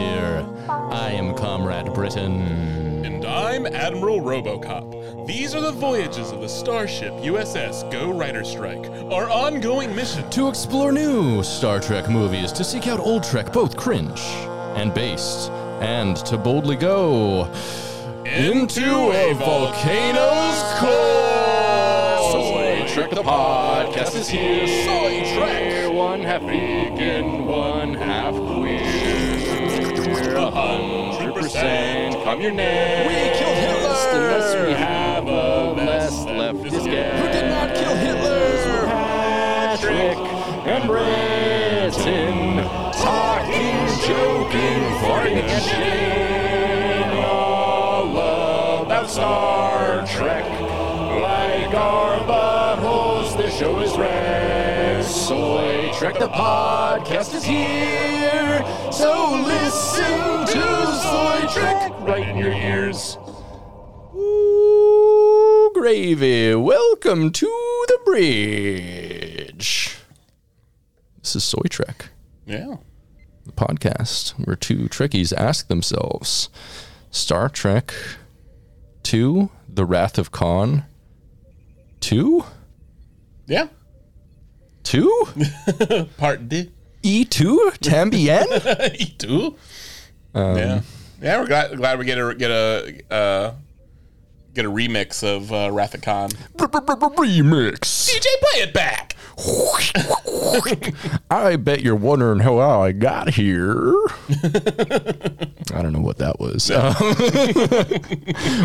Soy, the final frontier. I am Comrade Britain. And I'm Admiral Robocop. These are the voyages of the starship USS Go Rider Strike, our ongoing mission To explore new Star Trek movies, to seek out old Trek, both cringe and based, and to boldly go into a volcano's core. Soy Trek the podcast is here. Soy Trek. One half vegan, one half queer. A hundred percent come your name. We killed Hitler. Unless we have a less leftist guy. Who did not kill Hitler? Patrick and Britain. Talking, joking, farting, and shitting all about Star Trek. Like our buttholes, this show is red. Soy Trek, the podcast is here. So listen to Soy Trek right in your ears. Ooh, gravy. Welcome to the bridge. This is Soy Trek Yeah. the podcast where two Trekkies ask themselves Star Trek 2, The Wrath of Khan 2? Yeah. 2? Part D. E2? Tambien? E2. yeah. Yeah, we're glad, glad we get a get a uh, get a remix of uh, Khan. Remix. DJ, play it back. I bet you're wondering how I got here. I don't know what that was. Um,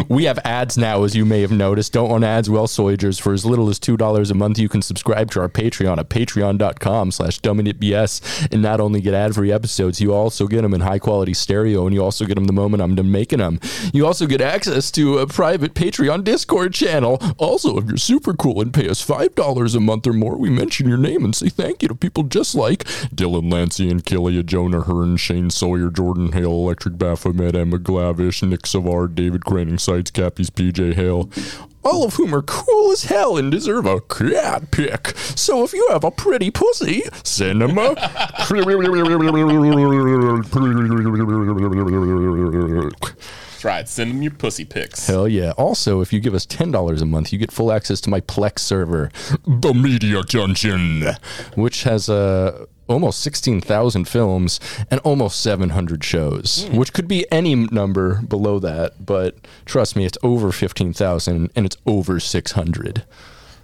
we have ads now, as you may have noticed. Don't want ads, well, Soldiers, For as little as $2 a month, you can subscribe to our Patreon at patreon.com slash BS. And not only get ad-free episodes, you also get them in high-quality stereo, and you also get them the moment I'm done making them. You also get access to a private Patreon Discord channel. Also, if you're super cool and pay us $5 a month or more, we mention your name and say thank you to people just like Dylan Lancey and Killia, Jonah Hearn, Shane Sawyer, Jordan Hale, Electric Baphomet, Emma Glavish, Nick Savard, David Craning Sites, Cappies, PJ Hale. All of whom are cool as hell and deserve a cat pick. So if you have a pretty pussy, send them a. Right. Send them your pussy pics. Hell yeah. Also, if you give us $10 a month, you get full access to my Plex server, The Media Junction, which has uh, almost 16,000 films and almost 700 shows, which could be any number below that. But trust me, it's over 15,000 and it's over 600.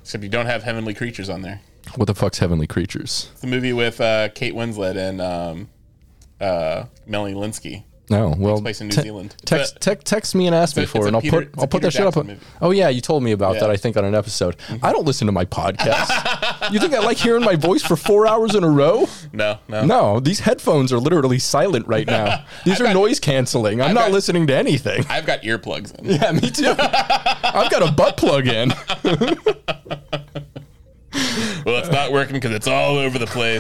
Except you don't have Heavenly Creatures on there. What the fuck's Heavenly Creatures? It's the movie with uh, Kate Winslet and um, uh, Melanie Lynskey. No, well, place in New te- Zealand. Text, a- text, text me and ask me a- for it, and I'll Peter- put I'll put that shit up. Movie. Oh yeah, you told me about Yeah. that. I think on an episode. Mm-hmm. I don't listen to my podcast. you think I like hearing my voice for four hours in a row? No, no. No, these headphones are literally silent right now. These are got- noise canceling. I'm not got- listening to anything. I've got earplugs in. Yeah, me too. I've got a butt plug in. Well, it's not working because it's all over the place.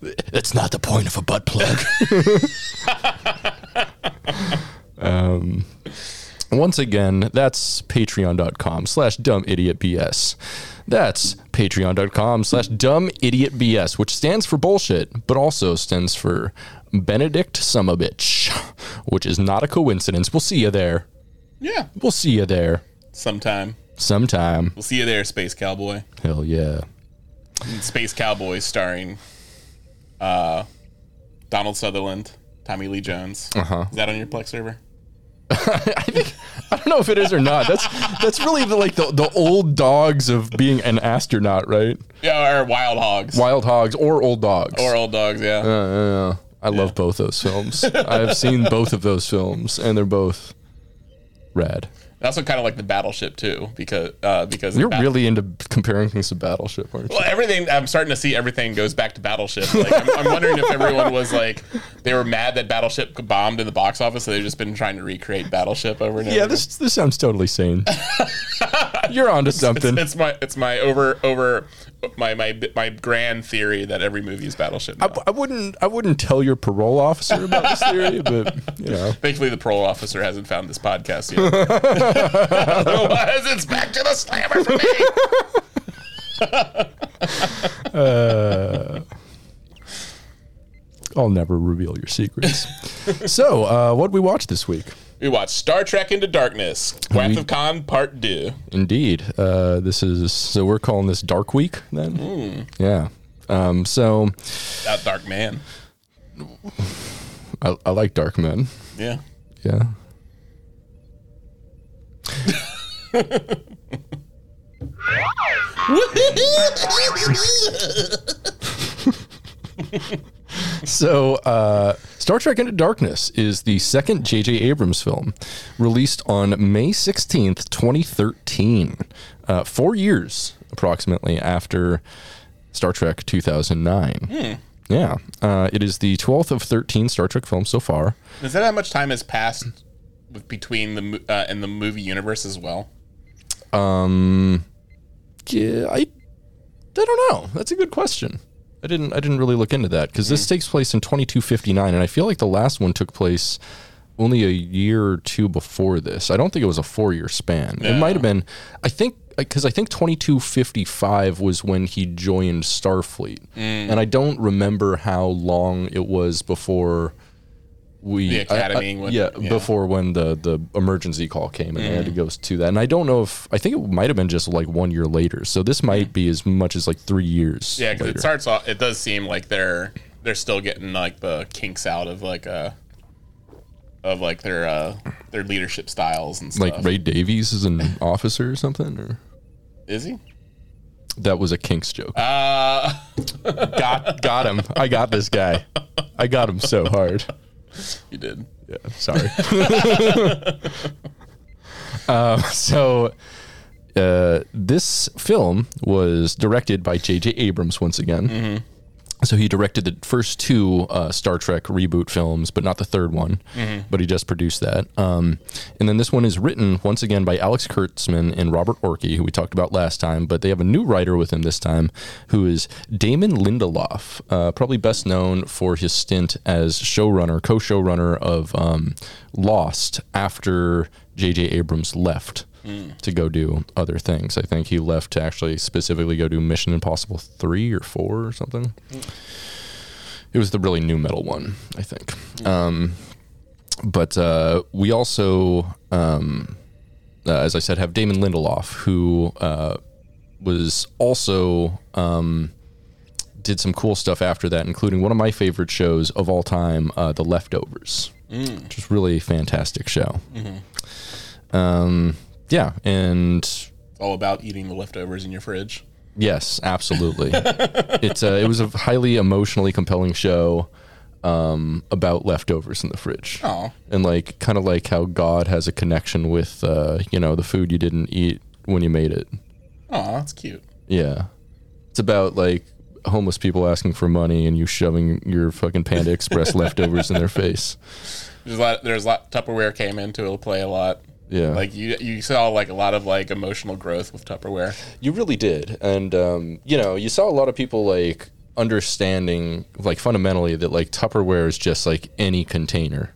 That's not the point of a butt plug. um, once again, that's patreon.com slash dumbidiotbs. That's patreon.com slash dumbidiotbs, which stands for bullshit, but also stands for Benedict Sumovich, which is not a coincidence. We'll see you there. yeah, We'll see you there sometime. sometime. We'll see you there, Space Cowboy. Hell yeah. Space Cowboys starring uh, Donald Sutherland, Tommy Lee Jones. Uh-huh. Is that on your Plex server? I think I don't know if it is or not. That's that's really the, like the, the old dogs of being an astronaut, right? Yeah, or Wild Hogs. Wild hogs or old dogs. or Old Dogs, yeah. Uh, uh, I love both those films. I've seen both of those films, and they're both rad. I also kind of like the Battleship too, because uh, because You're really into comparing things to Battleship, aren't you? Well, everything I'm starting to see everything goes back to Battleship. Like, I'm, I'm wondering if everyone was like they were mad that Battleship bombed in the box office, so they've just been trying to recreate Battleship over and over. Yeah, this this sounds totally sane. You're onto something. It's my it's my over over my my my grand theory that every movie is Battleship. I, I wouldn't I wouldn't tell your parole officer about this theory, but you know. Thankfully, the parole officer hasn't found this podcast yet. Otherwise, it's back to the slammer for me. I'll never reveal your secrets. so, uh, what did we watch this week? We watched Star Trek Into Darkness, Wrath of Khan Part 2. Indeed, uh, this is so we're calling this Dark Week then. Yeah. Um, so That Dark Man. I, I like Dark Men. Yeah. Yeah. So, uh, Star Trek Into Darkness is the second J.J. Abrams film, released on May 16th, 2013, uh, four years approximately after Star Trek 2009. Yeah. Uh, it is the 12th of 13 Star Trek films so far. Is that how much time has passed with, between the uh, and the movie universe as well? Um, yeah, I, I don't know. That's a good question. I didn't I didn't really look into that because this mm. takes place in 2259, and I feel like the last one took place only a year or two before this. I don't think it was a four year span. It might have been. I think because I think 2255 was when he joined Starfleet, mm. and I don't remember how long it was before we The academy I- when- yeah, yeah. before when the the emergency call came and they had to go to that. And I don't know if I think it might have been just like one year later. So this might be as much as like three years. Yeah, because it starts off. It does seem like they're they're still getting like the kinks out of like uh of like their uh their leadership styles and stuff. like Ray Davies is an officer or something, or is he? that was a Kinks joke. Uh, got got him. I got this guy. I got him so hard. you did. Yeah, sorry. uh, so, uh, this film was directed by J.J. Abrams once again. So he directed the first two uh, Star Trek reboot films, but not the third one. But he just produced that. Um, and then this one is written once again by Alex Kurtzman and Robert Orci, who we talked about last time. But they have a new writer with him this time, who is Damon Lindelof, uh, probably best known for his stint as showrunner, co-showrunner of um, Lost after J.J. Abrams left to go do other things. I think he left to actually specifically go do Mission Impossible 3 or 4 or something. It was the really new metal one, I think. Um, but uh, we also, um, uh, as I said, have Damon Lindelof, who uh, was also um, did some cool stuff after that, including one of my favorite shows of all time, uh, The Leftovers, which is really a fantastic show. Um, yeah, and It's all about eating the leftovers in your fridge. Yes, absolutely. it's uh, it was a highly emotionally compelling show um, about leftovers in the fridge, Oh, and like kind of like how God has a connection with uh, you know the food you didn't eat when you made it. oh, that's cute. Yeah, it's about like homeless people asking for money and you shoving your fucking Panda Express leftovers in their face. There's a lot. There's a lot. Tupperware came into it'll play a lot. Yeah, Like you, you saw like a lot of like emotional growth with Tupperware. You really did, and um, you know, you saw a lot of people like understanding, like fundamentally, that like Tupperware is just like any container,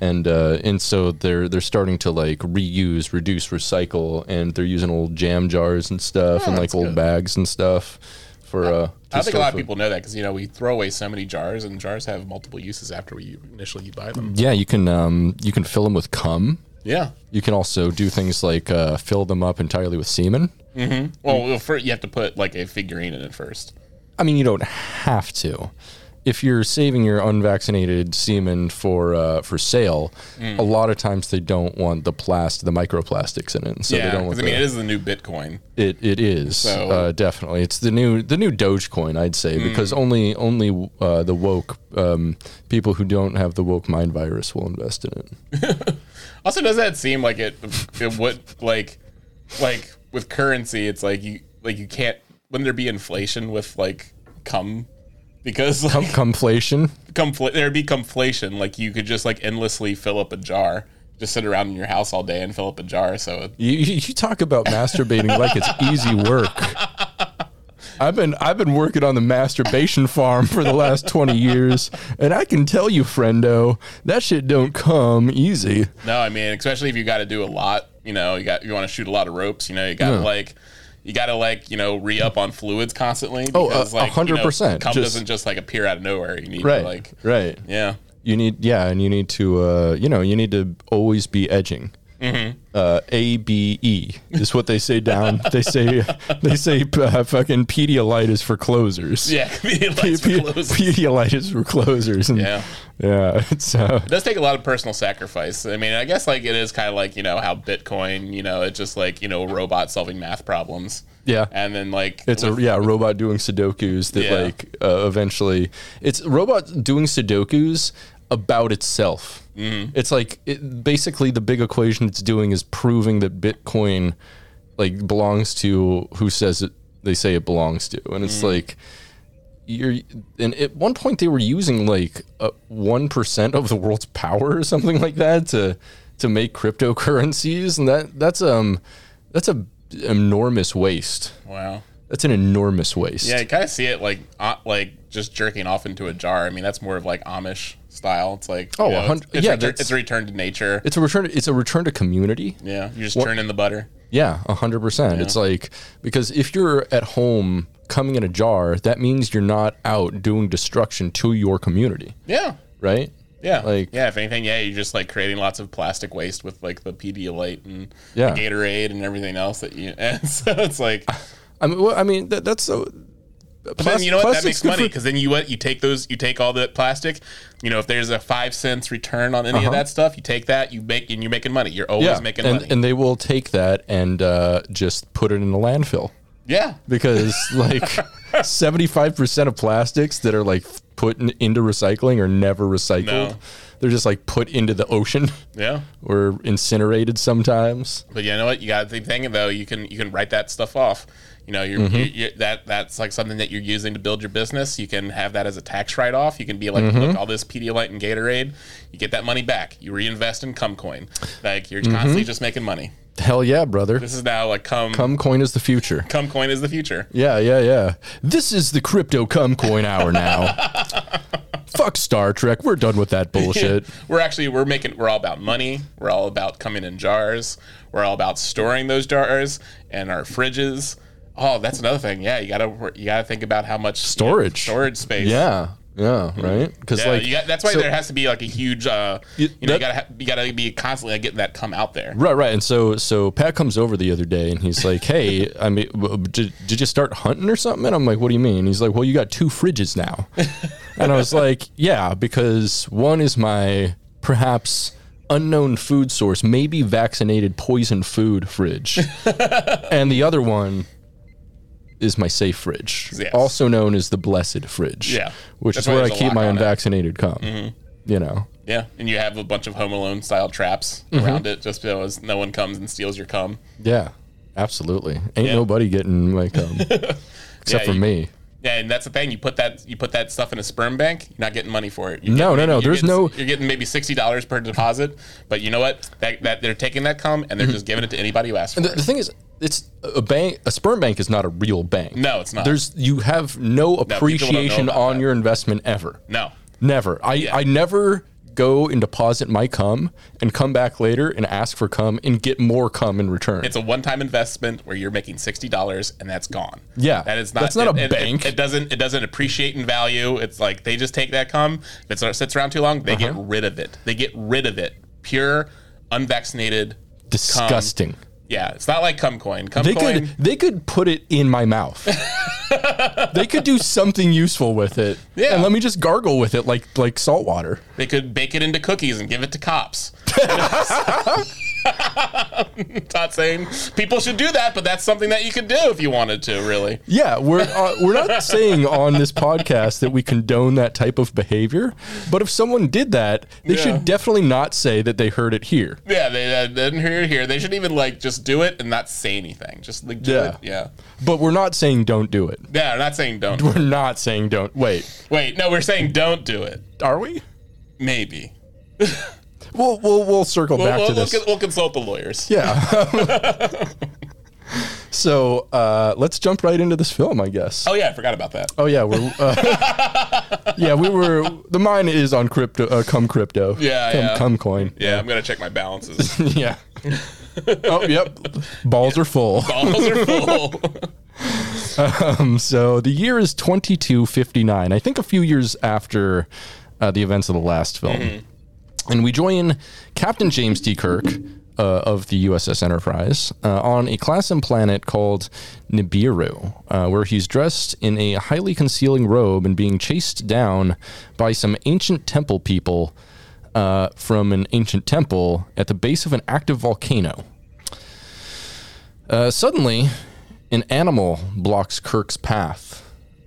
and uh, and so they're they're starting to like reuse, reduce, recycle, and they're using old jam jars and stuff, and like old good. bags and stuff for. Uh, I think a lot of people know that because you know we throw away so many jars, and jars have multiple uses after we initially buy them. Yeah, you can um, you can fill them with cum. Yeah. You can also do things like uh, fill them up entirely with semen. Well, well, for, you have to put like a figurine in it first. I mean, you don't have to. If you're saving your unvaccinated semen for uh, for sale, Mm. a lot of times they don't want the plast, the microplastics in it. So yeah, they don't want I mean it is the new Bitcoin. it, it is So- uh, definitely it's the new the new Dogecoin I'd say Mm. because only only uh, the woke um, people who don't have the woke mind virus will invest in it. Also, does that seem like it? It would like, like with currency, it's like you like you can't. Wouldn't there be inflation with like cum? Because like, Cumflation. There'd be conflation. Like you could just like endlessly fill up a jar, just sit around in your house all day and fill up a jar. So you you talk about masturbating like it's easy work. I've been I've been working on the masturbation farm for the last twenty years, and I can tell you, friendo, that shit don't come easy. no, I mean, especially if you got to do a lot. You know, you got you want to shoot a lot of ropes. You know, you got to Yeah. like, You got to like you know re up on fluids constantly. Oh, because, a- a like, hundred percent. Cum Just- doesn't just like appear out of nowhere. You need right, to like right. yeah. You need yeah, and you need to uh, you know you need to always be edging. Mm-hmm. Uh, A B E is what they say down. they say they say uh, fucking Pedialyte is for closers. Yeah, Pe- lights Pe- for closes. Pedialyte is for closers. And Yeah. yeah. It's uh, It does take a lot of personal sacrifice. I mean, I guess like it is kind of like you know how Bitcoin, you know, it's just like you know a robot solving math problems. yeah. And then like It's a yeah, a robot doing Sudokus that Yeah. like uh, eventually it's robot doing Sudokus about itself. Mm-hmm. It's like it, basically the big equation it's doing is proving that Bitcoin like belongs to who says it. They say it belongs to, and it's Mm-hmm. like you're. And at one point they were using like one percent of the world's power or something like that to to make cryptocurrencies, and that that's um that's a enormous waste. wow. That's an enormous waste. Yeah, you kind of see it like uh, like just jerking off into a jar. I mean, that's more of like Amish style. It's like Oh, you know, it's, it's, yeah, retur- it's a return to nature. It's a return. It's a return to community. yeah, you're just turn in the butter. Yeah, a hundred percent. It's like because if you're at home coming in a jar, that means you're not out doing destruction to your community, Yeah, right? yeah, Like- yeah. If anything, yeah, you're just like creating lots of plastic waste with like the Pedialyte and Yeah. the Gatorade and everything else that you. And so it's like, I mean, well, I mean that, that's so. But then you know what? That makes money because then you what you take those you take all the plastic. You know, if there's a five cents return on any of that stuff, you take that, you make and you're making money. You're always Uh-huh. yeah, making and, money. and they will take that and uh, just put it in the landfill yeah, because like seventy five percent of plastics that are like put in, into recycling are never recycled. No. They're just like put into the ocean yeah. or incinerated sometimes. But you know what? You got to think though. You can you can write that stuff off. You know, you're, Mm-hmm. you you that that's like something that you're using to build your business. You can have that as a tax write off. You can be like, Mm-hmm. look, all this Pedialyte and Gatorade, you get that money back. You reinvest in Cumcoin. Like you're Mm-hmm. constantly just making money. Hell yeah, brother. This is now like Cum Cum coin is the future. Cumcoin is the future. Yeah, yeah, yeah. This is the crypto cum coin hour now. Fuck Star Trek. We're done with that bullshit. We're actually we're making we're all about money. We're all about coming in jars. We're all about storing those jars and our fridges. Oh, that's another thing. Yeah, you gotta you gotta think about how much Storage. storage space. Yeah, yeah, right. Because Yeah, like got, that's why so- there has to be like a huge, uh, You- know, you gotta ha- you gotta be constantly like, getting that come out there. Right, right. And so, so Pat comes over the other day and he's like, "Hey, I mean, did, did you start hunting or something?" And I'm like, "What do you mean?" He's like, "Well, you got two fridges now." and I was like, "Yeah, because one is my perhaps unknown food source, maybe vaccinated poison food fridge, and the other one." Is my safe fridge, Yes. also known as the blessed fridge, Yeah. which That's is where I keep my unvaccinated cum. You know, Yeah, and you have a bunch of Home Alone style traps Mm-hmm. around it, just because no one comes and steals your cum. yeah, absolutely. Ain't Yeah. nobody getting my cum except Yeah, for you- me. Yeah, and that's the thing. You put that you put that stuff in a sperm bank. You're not getting money for it. You're No, getting no, no, there's getting- no- You're getting maybe sixty dollars per deposit, but you know what? That, that they're taking that cum and they're just giving it to anybody who asks for Mm-hmm. The, it. the thing is, it's a bank. A sperm bank is not a real bank. No, it's not. There's you have no appreciation about on that. your investment ever. No, Never. I I never go and deposit my cum and come back later and ask for cum and get more cum in return. it's a one-time investment where you're making sixty dollars and that's gone. Yeah, that is not. that's not a it- it- bank. It, doesn't. It doesn't appreciate in value. It's like they just take that cum. If it sits around too long, they Uh-huh. get rid of it. They get rid of it. Pure, unvaccinated. Disgusting. Yeah, it's not like cum coin. Cum They could they could put it in my mouth. they could do something useful with it. Yeah. And let me just gargle with it like like salt water. They could bake it into cookies and give it to cops. Not saying people should do that, but that's something that you could do if you wanted to, really. Yeah, we're uh, we're not saying on this podcast that we condone that type of behavior, but if someone did that, they Yeah. should definitely not say that they heard it here. Yeah, they uh, didn't hear it here. They should even like just do it and not say anything. Just like do Yeah. it. Yeah. But we're not saying don't do it. Yeah, I'm not saying don't. We're not saying don't. Wait, Wait, no, we're saying don't do it. are we? Maybe. We'll we'll, we'll circle We'll, back we'll, to we'll, this. we'll consult the lawyers. Yeah. So uh, let's jump right into this film, I guess. Oh yeah, I forgot about that. Oh yeah, we're uh, yeah we were. The mine is on crypto. Uh, come crypto. Yeah, come, yeah. come coin. Yeah, I'm gonna check my balances. yeah. oh yep. Balls are full. Balls are full. Um, so the year is 2259. I think a few years after uh, the events of the last film. And we join Captain James T. Kirk uh, of the USS Enterprise uh, on a class M planet called Nibiru, uh, where he's dressed in a highly concealing robe and being chased down by some ancient temple people uh, from an ancient temple at the base of an active volcano. Uh, suddenly, an animal blocks Kirk's path.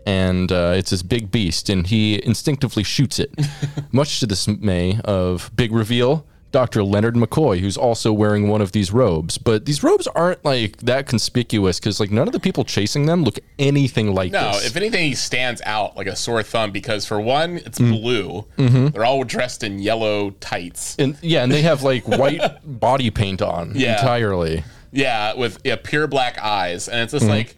And uh, it's this big beast, and he instinctively shoots it, much to the dismay of big reveal Dr. Leonard McCoy, who's also wearing one of these robes. But these robes aren't like that conspicuous because like none of the people chasing them look anything like No, this. if anything, he stands out like a sore thumb because for one, it's Mm. blue. Mm-hmm. They're all dressed in yellow tights. and yeah, and they have like white body paint on Yeah. entirely. Yeah, with yeah, pure black eyes, and it's just Mm-hmm. like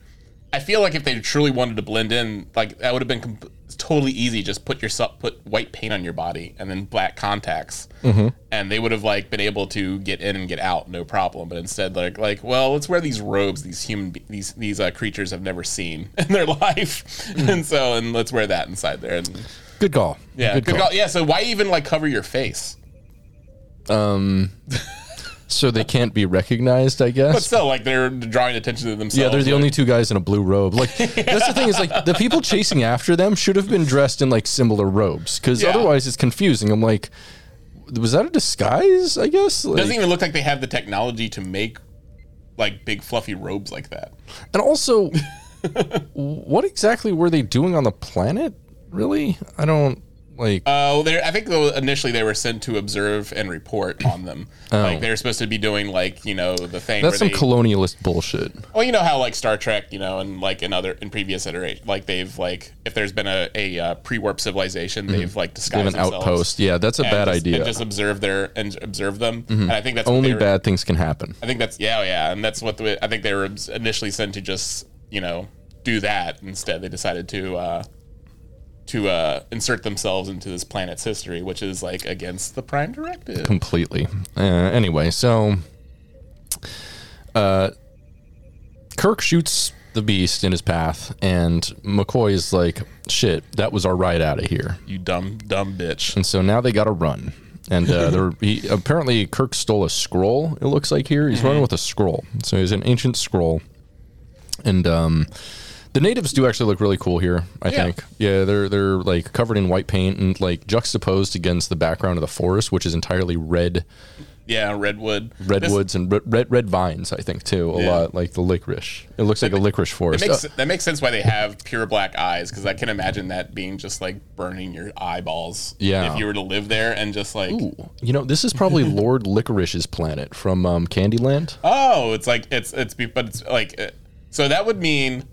I feel like if they truly wanted to blend in, like that would have been com- totally easy. Just put yourself put white paint on your body and then black contacts, Mm-hmm. and they would have like been able to get in and get out no problem. But instead, like like well, let's wear these robes these human be- these these uh, creatures have never seen in their life, Mm. and so and let's wear that inside there. And Good call. yeah, good, call. Yeah, so why even like cover your face? So they can't be recognized, I guess. But still, like they're drawing attention to themselves. Yeah, they're the only two guys in a blue robe. Like that's the thing is like the people chasing after them should have been dressed in like similar robes because Yeah. otherwise it's confusing. I'm like, was that a disguise? I guess. Like, doesn't even look like they have the technology to make like big fluffy robes like that. and also, what exactly were they doing on the planet? Really, I don't like. Uh, well, I think though initially they were sent to observe and report on them. Like they were supposed to be doing like you know the thing. Oh. that's some they, colonialist bullshit. well, you know how like Star Trek, you know, and like in other in previous iteration, like they've like if there's been a, a uh, pre-warp civilization, they've like Mm-hmm. They disguised an themselves outpost. Yeah, that's a bad just, idea. Mm-hmm. Just observe their and observe them. And I think that's Only were- bad things can happen. I think that's yeah, yeah, and that's what the, I think they were initially sent to just you know do that. Instead, they decided to uh, to uh, insert themselves into this planet's history, which is like against the Prime Directive. completely. Uh, anyway, so uh, Kirk shoots the beast in his path, and McCoy is like, "Shit, that was our ride out of here." You dumb dumb bitch. And so now they got to run. And uh, he apparently Kirk stole a scroll. It looks like here he's running with a scroll. So he's an ancient scroll, and um, the natives do actually look really cool here. I Yeah. think, yeah, they're they're like covered in white paint and like juxtaposed against the background of the forest, which is entirely red Yeah, redwood. Redwoods and red, red red vines. I think too a Yeah. lot like the licorice. It looks like a licorice It forest. makes, Uh, that makes sense why they have pure black eyes because I can imagine that being just like burning your eyeballs. Yeah. If you were to live there and just like, ooh, you know, this is probably Lord Licorice's planet from um, Candyland. oh, it's like it's it's but it's like uh, so that would mean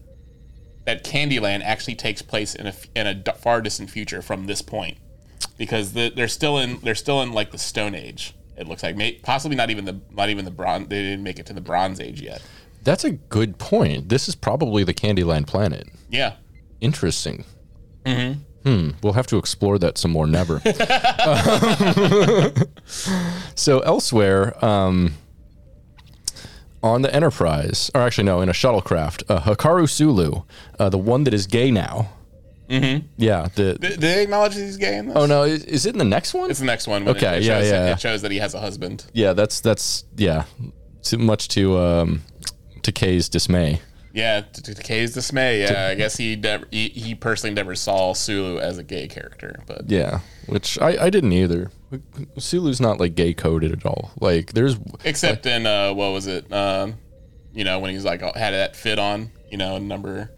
that Candyland actually takes place in a in a far distant future from this point because the, they're still in they're still in like the Stone Age. It looks like May, possibly not even the not even the bronze. They didn't make it to the Bronze Age yet. That's a good point. This is probably the Candyland planet. Yeah. Interesting. Mm-hmm. Hmm. We'll have to explore that some more. Never. so elsewhere, um, on the Enterprise, or actually no, in a shuttlecraft, uh, Hikaru Sulu, uh, the one that is gay now. Mm-hmm. Yeah. The, they acknowledge that he's gay in this? oh no, is, is it in the next one? It's the next one. Okay, It, it yeah, shows, yeah. It shows that he has a husband. yeah. That's that's yeah. Too much to um, to Kay's dismay. Yeah, Kay's dismay. Yeah, I guess he, never, he he personally never saw Sulu as a gay character, but Yeah, which I, I didn't either. Sulu's not like gay coded at all. Like there's except in uh, what was it? Um, you know, when he's like had that fit on. You know, number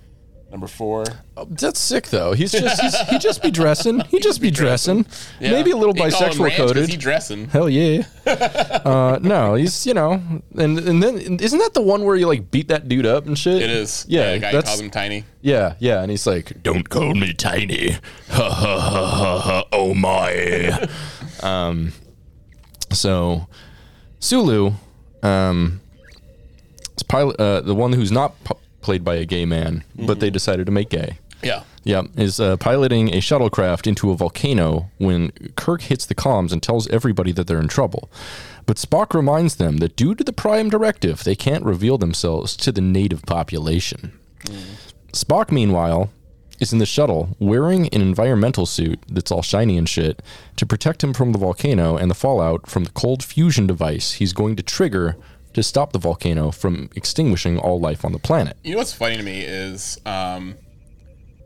number four. that's sick though. He's just he's, he just be dressing. He just be dressing. Yeah. Maybe a little They call him bisexual Ranch 'cause coded. He dressing. Hell yeah. uh, no, he's you know, and and then isn't that the one where you like beat that dude up and shit? It is. Yeah, the guy that's calls him tiny. yeah, yeah, and he's like, "Don't call me tiny." Ha ha ha ha ha. Oh my. um. So, Sulu, um, It's pilot, uh, the one who's not p- played by a gay man, but they decided to make gay. Yeah. Yeah, is uh, piloting a shuttlecraft into a volcano when Kirk hits the comms and tells everybody that they're in trouble. But Spock reminds them that due to the Prime Directive, they can't reveal themselves to the native population. Spock, meanwhile, is in the shuttle wearing an environmental suit that's all shiny and shit to protect him from the volcano and the fallout from the cold fusion device he's going to trigger to stop the volcano from extinguishing all life on the planet. You know what's funny to me is um,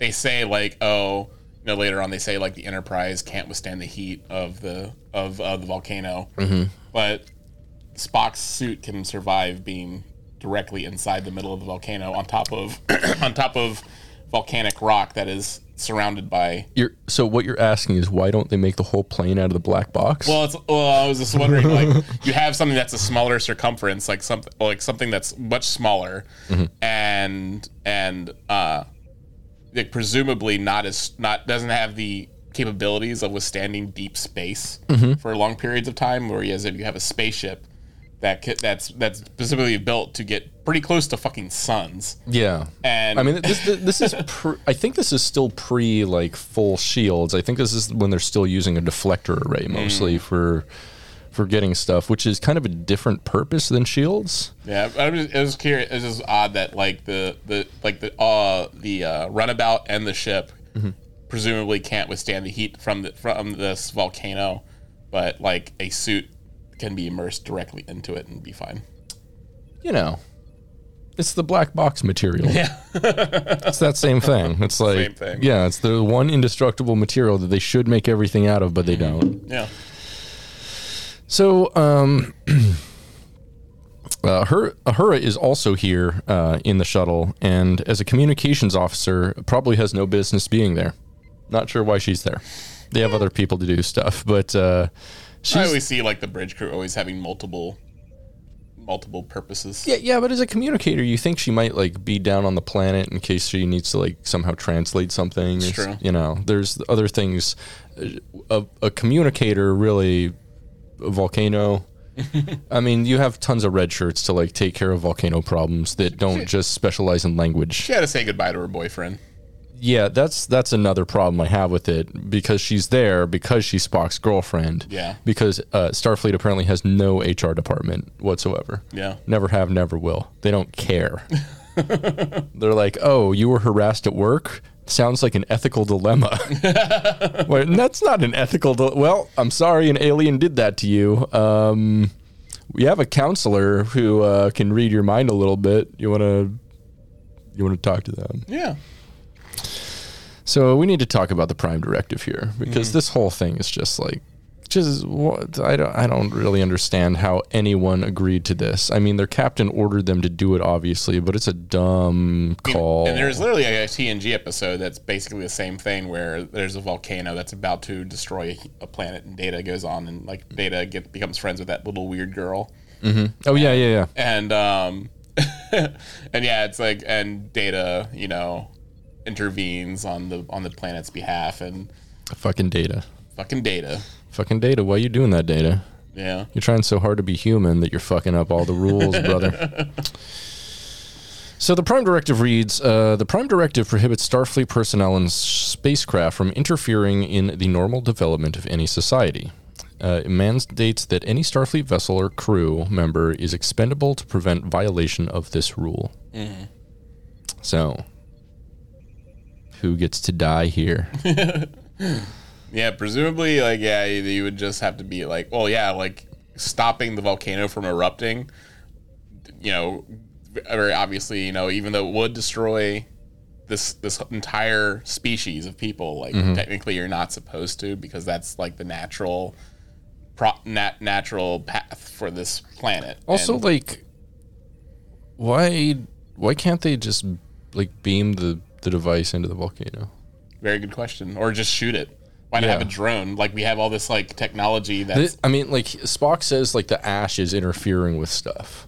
they say like, oh, you know, later on they say like the Enterprise can't withstand the heat of the of uh, the volcano, mm-hmm. but Spock's suit can survive being directly inside the middle of the volcano on top of on top of volcanic rock that is surrounded by. You're, so what you're asking is why don't they make the whole plane out of the black box? Well, it's well, I was just wondering like you have something that's a smaller circumference, like something like something that's much smaller, and and uh, like presumably not as not doesn't have the capabilities of withstanding deep space for long periods of time. Whereas if you have a spaceship that that's that's specifically built to get pretty close to fucking suns, yeah. and I mean, this this is pre, I think this is still pre like full shields. I think this is when they're still using a deflector array mostly for for getting stuff, which is kind of a different purpose than shields. Yeah, I was, it was curious. It was just odd that like the the like the uh the uh, runabout and the ship presumably can't withstand the heat from the from this volcano, but like a suit can be immersed directly into it and be fine. You know, it's the black box material. Yeah, It's that same thing. It's like Same thing. yeah, it's the one indestructible material that they should make everything out of, but they don't. yeah. So, um, uh, her Uhura is also here uh, in the shuttle, and as a communications officer, probably has no business being there. Not sure why she's there. They have other people to do stuff, but uh, I always see like the bridge crew always having multiple multiple purposes. yeah, yeah. But as a communicator, you think she might like be down on the planet in case she needs to like somehow translate something. It's- true. You know, there's other things. A, a communicator really, a volcano. I mean, you have tons of red shirts to like take care of volcano problems that don't just specialize in language. She had to say goodbye to her boyfriend. Yeah, that's that's another problem I have with it because she's there because she's Spock's girlfriend. Yeah. Because uh, Starfleet apparently has no HR department whatsoever. Yeah. Never have, never will. They don't care. They're like, oh, you were harassed at work? Sounds like an ethical dilemma. Wait, that's not an ethical. Di- well, I'm sorry, an alien did that to you. Um, we have a counselor who uh, can read your mind a little bit. You want to, you want to talk to them. Yeah. So we need to talk about the Prime Directive here because this whole thing is just like, just what I don't I don't really understand how anyone agreed to this. I mean, their captain ordered them to do it, obviously, but it's a dumb call. And there's literally a TNG episode that's basically the same thing where there's a volcano that's about to destroy a planet and Data goes on and like Data get, becomes friends with that little weird girl. oh yeah, yeah, yeah. And um and yeah, it's like and Data, you know, intervenes on the on the planet's behalf and Fucking Data. fucking Data. Fucking Data. Why are you doing that, Data? Yeah. You're trying so hard to be human that you're fucking up all the rules, brother. So the Prime Directive reads uh, The Prime Directive prohibits Starfleet personnel and spacecraft from interfering in the normal development of any society. Uh, it mandates that any Starfleet vessel or crew member is expendable to prevent violation of this rule. So, who gets to die here? Yeah, presumably, like, yeah, you, you would just have to be like, well, yeah, like stopping the volcano from erupting. You know, very obviously, you know, even though it would destroy this this entire species of people, like mm-hmm. technically, you're not supposed to because that's like the natural, pro, nat, natural path for this planet. Also, And- like, why why can't they just like beam the the device into the volcano? very good question. Or just shoot it. Why not have a drone? Like we have all this like technology that I mean, like Spock says, like the ash is interfering with stuff,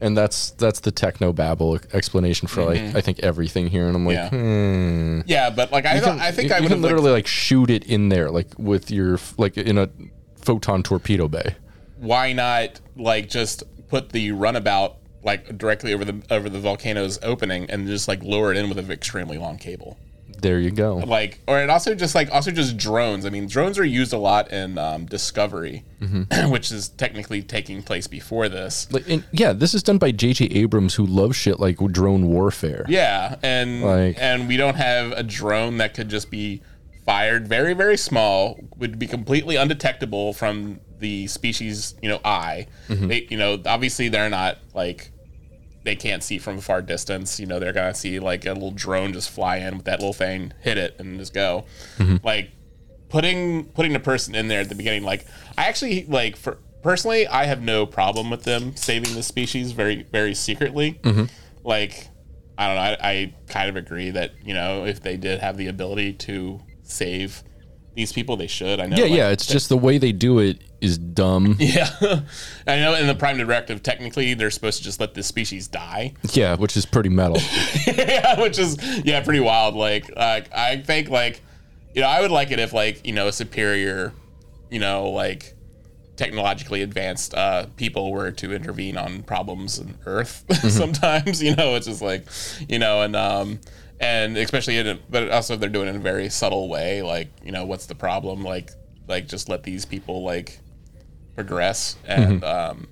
and that's that's the techno babble explanation for like I think everything here. And I'm like, Mm-hmm. Yeah. hmm. yeah, but like I, don't, I think you, I would can literally like shoot it in there, like with your like in a photon torpedo bay. why not like just put the runabout like directly over the over the volcano's opening and just like lure it in with an extremely long cable There you go. like or it also just like also just drones i mean drones are used a lot in um, Discovery which is technically taking place before this Like, and yeah, this is done by J.J. Abrams, who loves shit like drone warfare. yeah and Like- and we don't have a drone that could just be fired very very small would be completely undetectable from the species you know eye mm-hmm. they you know obviously they're not like they can't see from a far distance. You know, they're gonna see like a little drone just fly in with that little thing, hit it, and just go. Mm-hmm. Like putting putting the person in there at the beginning. Like I actually like for personally, I have no problem with them saving the species very very secretly. Mm-hmm. Like I don't know. I, I kind of agree that you know if they did have the ability to save these people, they should. I know. Yeah, like, yeah. It's just the way they do it is dumb. yeah. I know in the Prime Directive, technically, they're supposed to just let this species die. Yeah, which is pretty metal. yeah, which is yeah, pretty wild. Like, like I think like, you know, I would like it if like you know a superior, you know, like technologically advanced uh, people were to intervene on problems on Earth. Sometimes, you know, it's just like, you know, and um, and especially in, a, but also if they're doing it in a very subtle way, like you know, what's the problem? Like, like just let these people like progress and um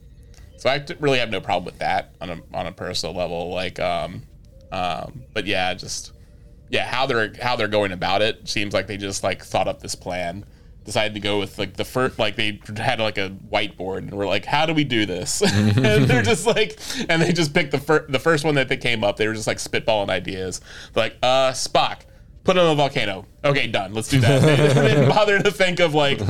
so i really have no problem with that on a on a personal level. Like, um, um, but yeah, just yeah, how they're how they're going about it seems like they just like thought up this plan, decided to go with like the first like they had like a whiteboard and were like, how do we do this? and they're just like, and they just picked the first the first one that they came up. They were just like spitballing ideas. They're like, uh, Spock. Put it on a volcano. Okay, done. Let's do that. they didn't bother to think of like,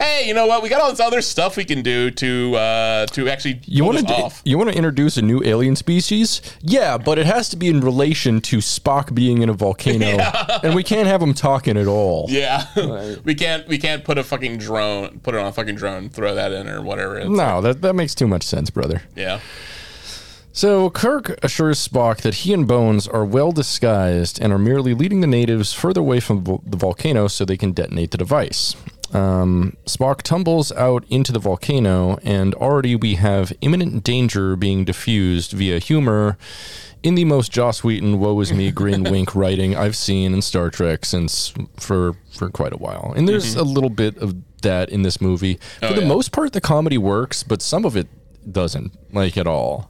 hey, you know what? We got all this other stuff we can do to uh, to actually You want to off. you want to introduce a new alien species? Yeah, but it has to be in relation to Spock being in a volcano, and we can't have him talking at all. Yeah, we can't we can't put a fucking drone, put it on a fucking drone, throw that in or whatever. It's- No, that that makes too much sense, brother. Yeah, So Kirk assures Spock that he and Bones are well disguised and are merely leading the natives further away from the volcano so they can detonate the device. Um, Spock tumbles out into the volcano, and already we have imminent danger being diffused via humor in the most Joss Whedon "woe is me" grin wink writing I've seen in Star Trek since for for quite a while. And there's a little bit of that in this movie. For the yeah. most part, the comedy works, but some of it doesn't like at all.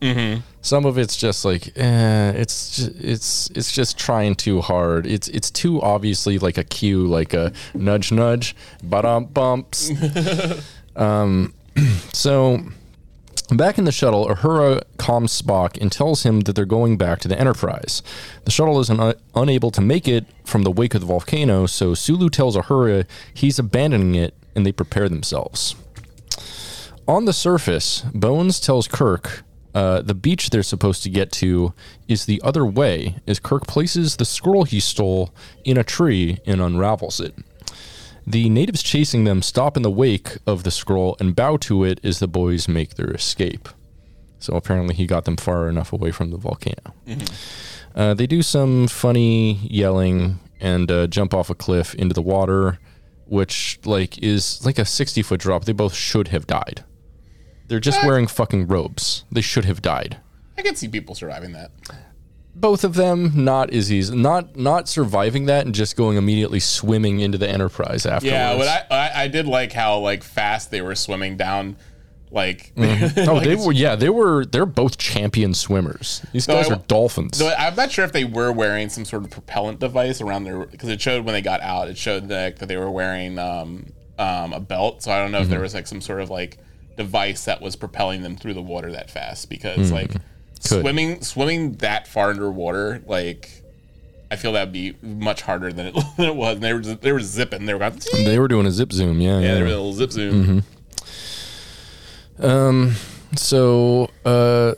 Some of it's just like, eh, it's just, it's it's just trying too hard. It's it's too obviously like a cue, like a nudge nudge, um bumps. um, so back in the shuttle, Uhura calms Spock and tells him that they're going back to the Enterprise. The shuttle is un- unable to make it from the wake of the volcano, so Sulu tells Uhura he's abandoning it, and they prepare themselves. On the surface, Bones tells Kirk uh, the beach they're supposed to get to is the other way, as Kirk places the scroll he stole in a tree and unravels it. The natives chasing them stop in the wake of the scroll and bow to it as the boys make their escape. So apparently, he got them far enough away from the volcano. Uh, they do some funny yelling and uh, jump off a cliff into the water, which like is like a sixty foot drop. They both should have died. They're just wearing fucking robes. They should have died. I can see people surviving that. Both of them not as easy, not not surviving that and just going immediately swimming into the Enterprise afterwards. Yeah, but I, I I did like how like fast they were swimming down, like. oh, like they it's- were yeah, they were they're both champion swimmers. These guys I- are dolphins. So I'm not sure if they were wearing some sort of propellant device around their because it showed when they got out. It showed that, that they were wearing um, um, a belt. So I don't know if Mm-hmm. there was like some sort of like device that was propelling them through the water that fast because like Mm-hmm. Could. swimming swimming that far underwater like. I feel that'd be much harder than it, than it was. And they were they were zipping. They were going, they were doing a zip zoom, yeah. yeah, yeah. they were a little zip zoom. Um, so uh,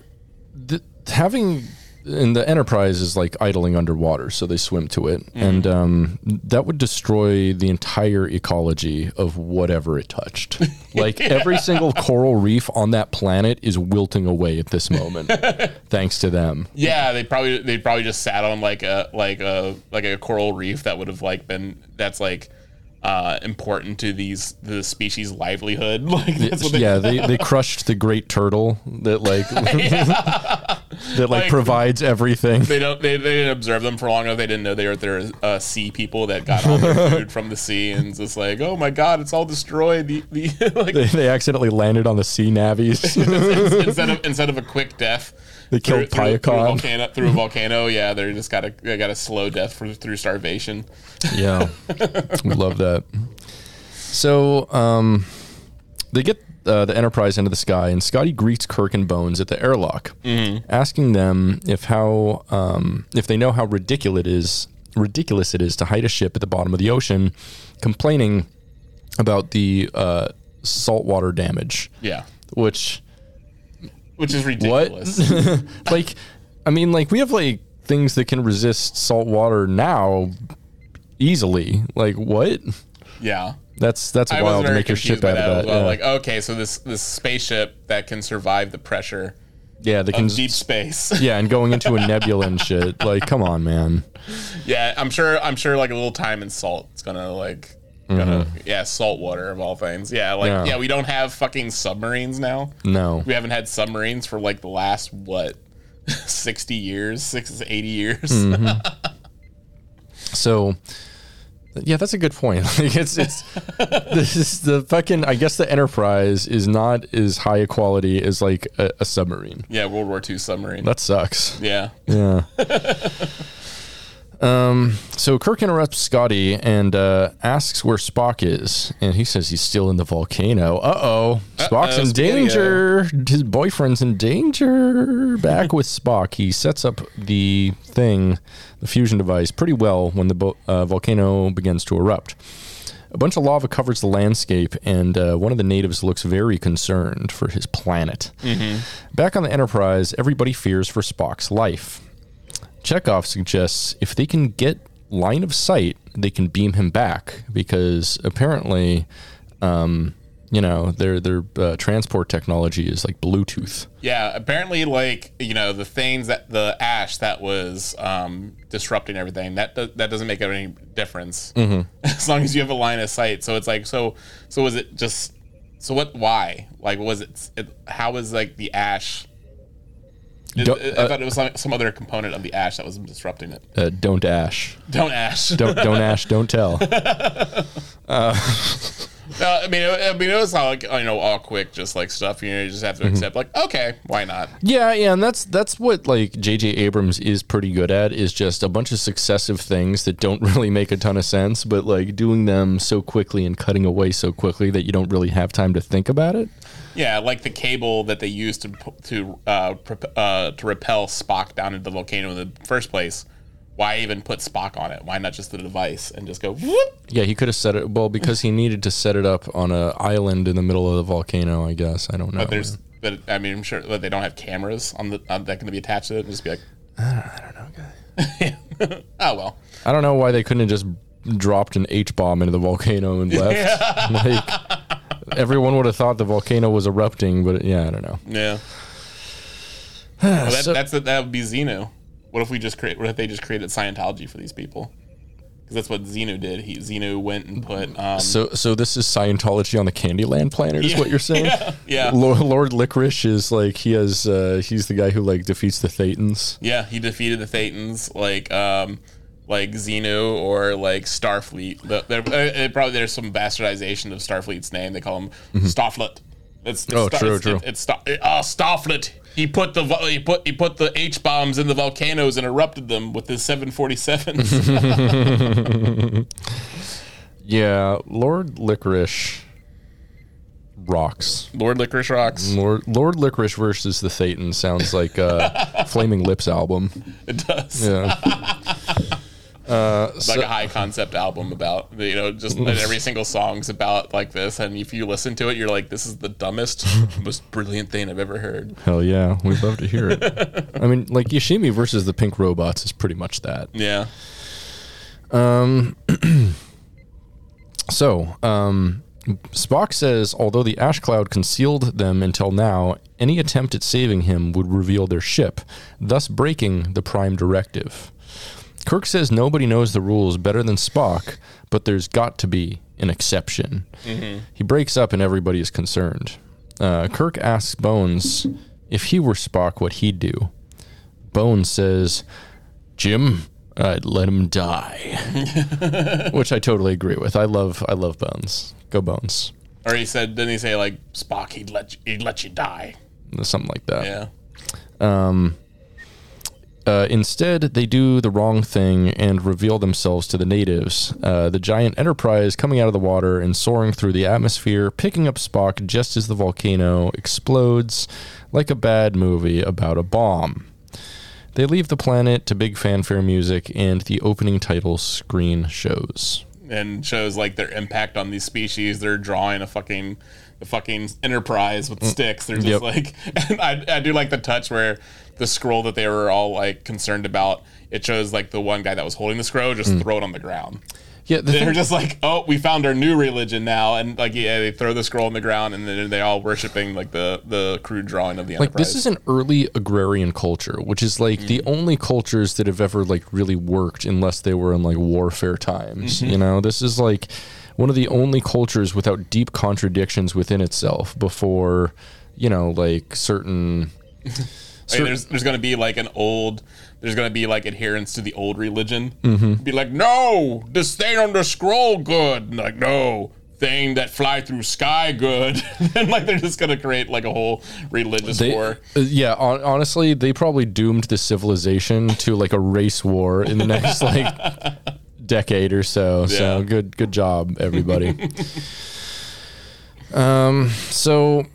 th- having and the Enterprise is like idling underwater, so they swim to it, and um, that would destroy the entire ecology of whatever it touched. Like every single coral reef on that planet is wilting away at this moment, thanks to them. Yeah, they probably they probably just sat on like a like a like a coral reef that would have like been that's like uh, important to these the species' livelihood. Like that's what they, yeah, they, they crushed the great turtle that like that like, Like- provides everything. they don't they, they didn't observe them for long enough. They didn't know they were they're uh, sea people that got all their food from the sea and it's just like oh my god, it's all destroyed. The the like They, they accidentally landed on the sea navies. instead of instead of a quick death. They killed through, through a volcano. Through a volcano, yeah, they just got a they got a slow death for, through starvation. yeah, we love that. So um, they get uh, the Enterprise into the sky, and Scotty greets Kirk and Bones at the airlock, asking them if how um, if they know how ridiculous it is ridiculous it is to hide a ship at the bottom of the ocean, complaining about the uh, saltwater damage, Yeah, which which is ridiculous. like i mean like we have like things that can resist salt water now easily. Like what? Yeah. That's that's I wild to make your ship out of that well. yeah. Like, okay, so this this spaceship that can survive the pressure yeah can deep space. yeah and going into a nebula and shit like come on man yeah, I'm sure. I'm sure. Like a little time in salt, it's gonna like gonna yeah, salt water of all things. Yeah, like Mm-hmm. Yeah. yeah. we don't have fucking submarines now. no We haven't had submarines for like the last what. 60 years, 60 80 years. Mm-hmm. so yeah that's a good point like it's it's this is the fucking i guess the enterprise is not as high a quality as like a, a submarine yeah, World War II submarine. that sucks yeah. Yeah. um. So Kirk interrupts Scotty and uh, asks where Spock is, and he says he's still in the volcano. Uh oh, Spock's in danger. His boyfriend's in danger. Back with Spock, he sets up the thing, the fusion device, pretty well when the bo- uh, volcano begins to erupt. A bunch of lava covers the landscape, and uh, one of the natives looks very concerned for his planet. Back on the Enterprise, everybody fears for Spock's life. Chekov suggests if they can get line of sight, they can beam him back because apparently, um, you know, their their uh, transport technology is like Bluetooth. Yeah, apparently, like you know, the things that the ash that was um, disrupting everything that do, that doesn't make any difference as long as you have a line of sight. So it's like, so so was it just so what? Why? Like, was it? it how was like the ash? I uh, thought it was some, some other component of the ash that was disrupting it. Uh, don't ash. Don't ash. Don't don't ash. Don't tell. Uh, no, I mean, it, I mean, it was all like you know, all quick, just like stuff. You know, you just have to mm-hmm. accept. Like, okay, why not? Yeah, yeah, and that's that's what like J.J. Abrams is pretty good at is just a bunch of successive things that don't really make a ton of sense, but like doing them so quickly and cutting away so quickly that you don't really have time to think about it. Yeah, like the cable that they used to to uh, prop- uh, to repel Spock down into the volcano in the first place. Why even put Spock on it? Why not just the device and just go? Whoop? Yeah, he could have set it well because he needed to set it up on a island in the middle of the volcano. I guess I don't know. But there's, but I mean, I'm sure that they don't have cameras on the on, that can be attached to it and just be like, I don't know, guy. oh well. I don't know why they couldn't have just dropped an H bomb into the volcano and left. like everyone would have thought the volcano was erupting, but yeah, I don't know. Yeah. Well, that, So- that's that would be Xenu. What if we just create? What if they just created Scientology for these people? Because that's what Xenu did. He Xenu went and put. Um, So, so this is Scientology on the Candyland planet, is what you're saying? yeah, yeah. Lord, Lord Licorice is like he has. Uh, he's the guy who like defeats the Thetans. Yeah, he defeated the Thetans like um like Xenu or like Starfleet. The, there, uh, probably there's some bastardization of Starfleet's name. They call him Starfleet. It's, it's Oh, Star- true, it's, true. It's, it's Star- uh, Starfleet. He put the he put he put the H bombs in the volcanoes and erupted them with his 747s. Yeah, Lord Licorice rocks. Lord Licorice rocks. Lord Lord Licorice versus the Thetans sounds like a Flaming Lips album. It does. Yeah. It's like a high concept album about you know just and every single song's about like this and if you listen to it you're like this is the dumbest most brilliant thing I've ever heard. Hell yeah, we'd love to hear it. I mean, like Yoshimi versus the Pink Robots is pretty much that. Yeah. Um. So, um, Spock says although the ash cloud concealed them until now, any attempt at saving him would reveal their ship, thus breaking the Prime Directive. Kirk says nobody knows the rules better than Spock, but there's got to be an exception. He breaks up and everybody is concerned. Uh, Kirk asks Bones if he were Spock, what he'd do. Bones says, Jim, I'd let him die. Which I totally agree with. I love I love Bones. Go Bones. Or he said, didn't he say like Spock? He'd let you, he'd let you die. Something like that. Yeah. Uh, instead, they do the wrong thing and reveal themselves to the natives. Uh, the giant Enterprise coming out of the water and soaring through the atmosphere, picking up Spock just as the volcano explodes like a bad movie about a bomb. They leave the planet to big fanfare music, and the opening title screen shows. and shows like their impact on these species. They're drawing a fucking the fucking enterprise with sticks. They're just Yep. like, and I, I do like the touch where the scroll that they were all like concerned about. It shows like the one guy that was holding the scroll just hmm. throw it on the ground. Yeah, the They're thing, just like, oh, we found our new religion now, and like yeah, they throw the scroll on the ground, and then they all worshiping like the the crude drawing of the like enterprise. this is an early agrarian culture, which is like the hmm. only cultures that have ever like really worked unless they were in like warfare times. Mm-hmm. You know, this is like one of the only cultures without deep contradictions within itself before, you know, like certain There's there's gonna be like an old there's gonna be like adherence to the old religion. Mm-hmm. Be like, no, this thing on the scroll good. And like, no, thing that fly through sky good. and like they're just gonna create like a whole religious They, war. uh, yeah, hon- honestly, they probably doomed the civilization to like a race war in the next like decade or so. So good, good job, everybody. um, so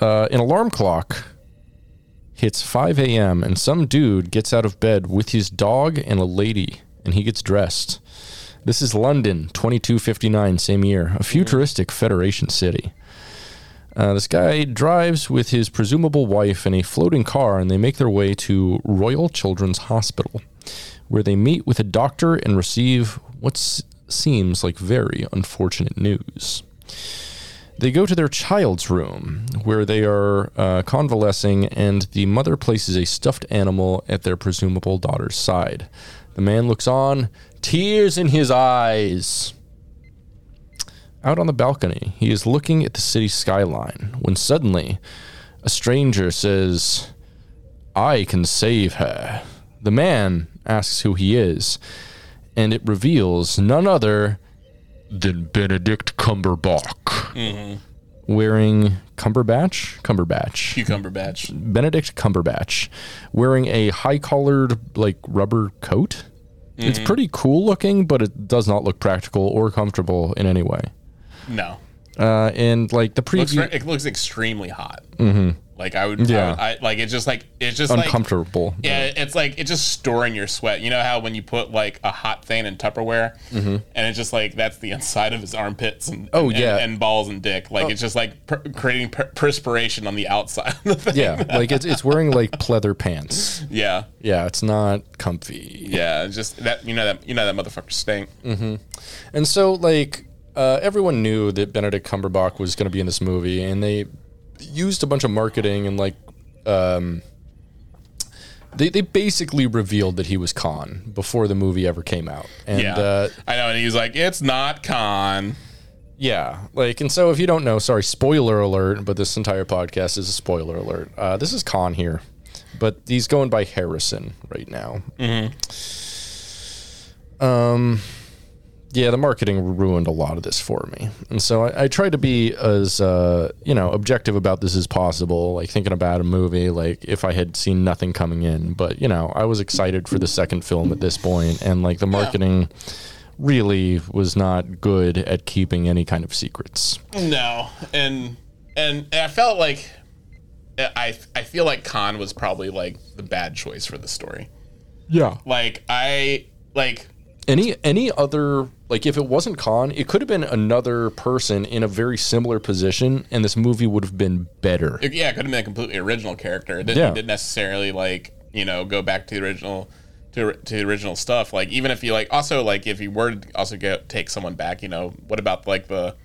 uh, an alarm clock hits 5 a.m. and some dude gets out of bed with his dog and a lady, and he gets dressed. This is London, 2259, same year, a futuristic Federation city. Uh, this guy drives with his presumable wife in a floating car, and they make their way to Royal Children's Hospital, where they meet with a doctor and receive what seems like very unfortunate news. They go to their child's room, where they are uh, convalescing, and the mother places a stuffed animal at their presumable daughter's side. The man looks on, tears in his eyes. Out on the balcony, he is looking at the city skyline when suddenly a stranger says, I can save her. The man asks who he is, and it reveals none other than Benedict Cumberbatch. Wearing Cumberbatch? Cumberbatch. Cucumber batch. Benedict Cumberbatch wearing a high collared like rubber coat. It's pretty cool looking, but it does not look practical or comfortable in any way. No. Uh, and like the Looks, preview, it looks extremely hot. Mm-hmm. Like I would, Yeah. I, would- I like it's just like it's just like uncomfortable. Yeah, it's like it's just storing your sweat. You know how when you put like a hot thing in Tupperware, and it's just like that's the inside of his armpits and Oh, and- yeah. and, balls and dick. Like it's just like per- creating per- perspiration on the outside. Of the yeah, like it's it's wearing like pleather pants. yeah, Yeah, it's not comfy. yeah. Just that you know that you know that motherfucker stink. And so like uh, everyone knew that Benedict Cumberbatch was going to be in this movie, and they used a bunch of marketing and like um, they they basically revealed that he was Khan before the movie ever came out. And Yeah, uh, I know. And he was like, "It's not Khan." Yeah, like, and so if you don't know, sorry, spoiler alert, but this entire podcast is a spoiler alert. Uh, this is Khan here, but he's going by Harrison right now. Mm-hmm. Um, yeah, the marketing ruined a lot of this for me, and so I, I tried to be as uh, you know objective about this as possible. Like thinking about a movie, like if I had seen nothing coming in, but you know I was excited for the second film at this point, and like the marketing really was not good at keeping any kind of secrets. No, and and I felt like I I feel like Khan was probably like the bad choice for the story. Yeah. Like I like Any any other like if it wasn't Khan, it could have been another person in a very similar position and this movie would have been better. It- yeah, it could have been a completely original character. It didn't, Yeah. it didn't necessarily like you know go back to the original to, to the original stuff. Like even if you like also like if you were to also get take someone back, you know, what about like the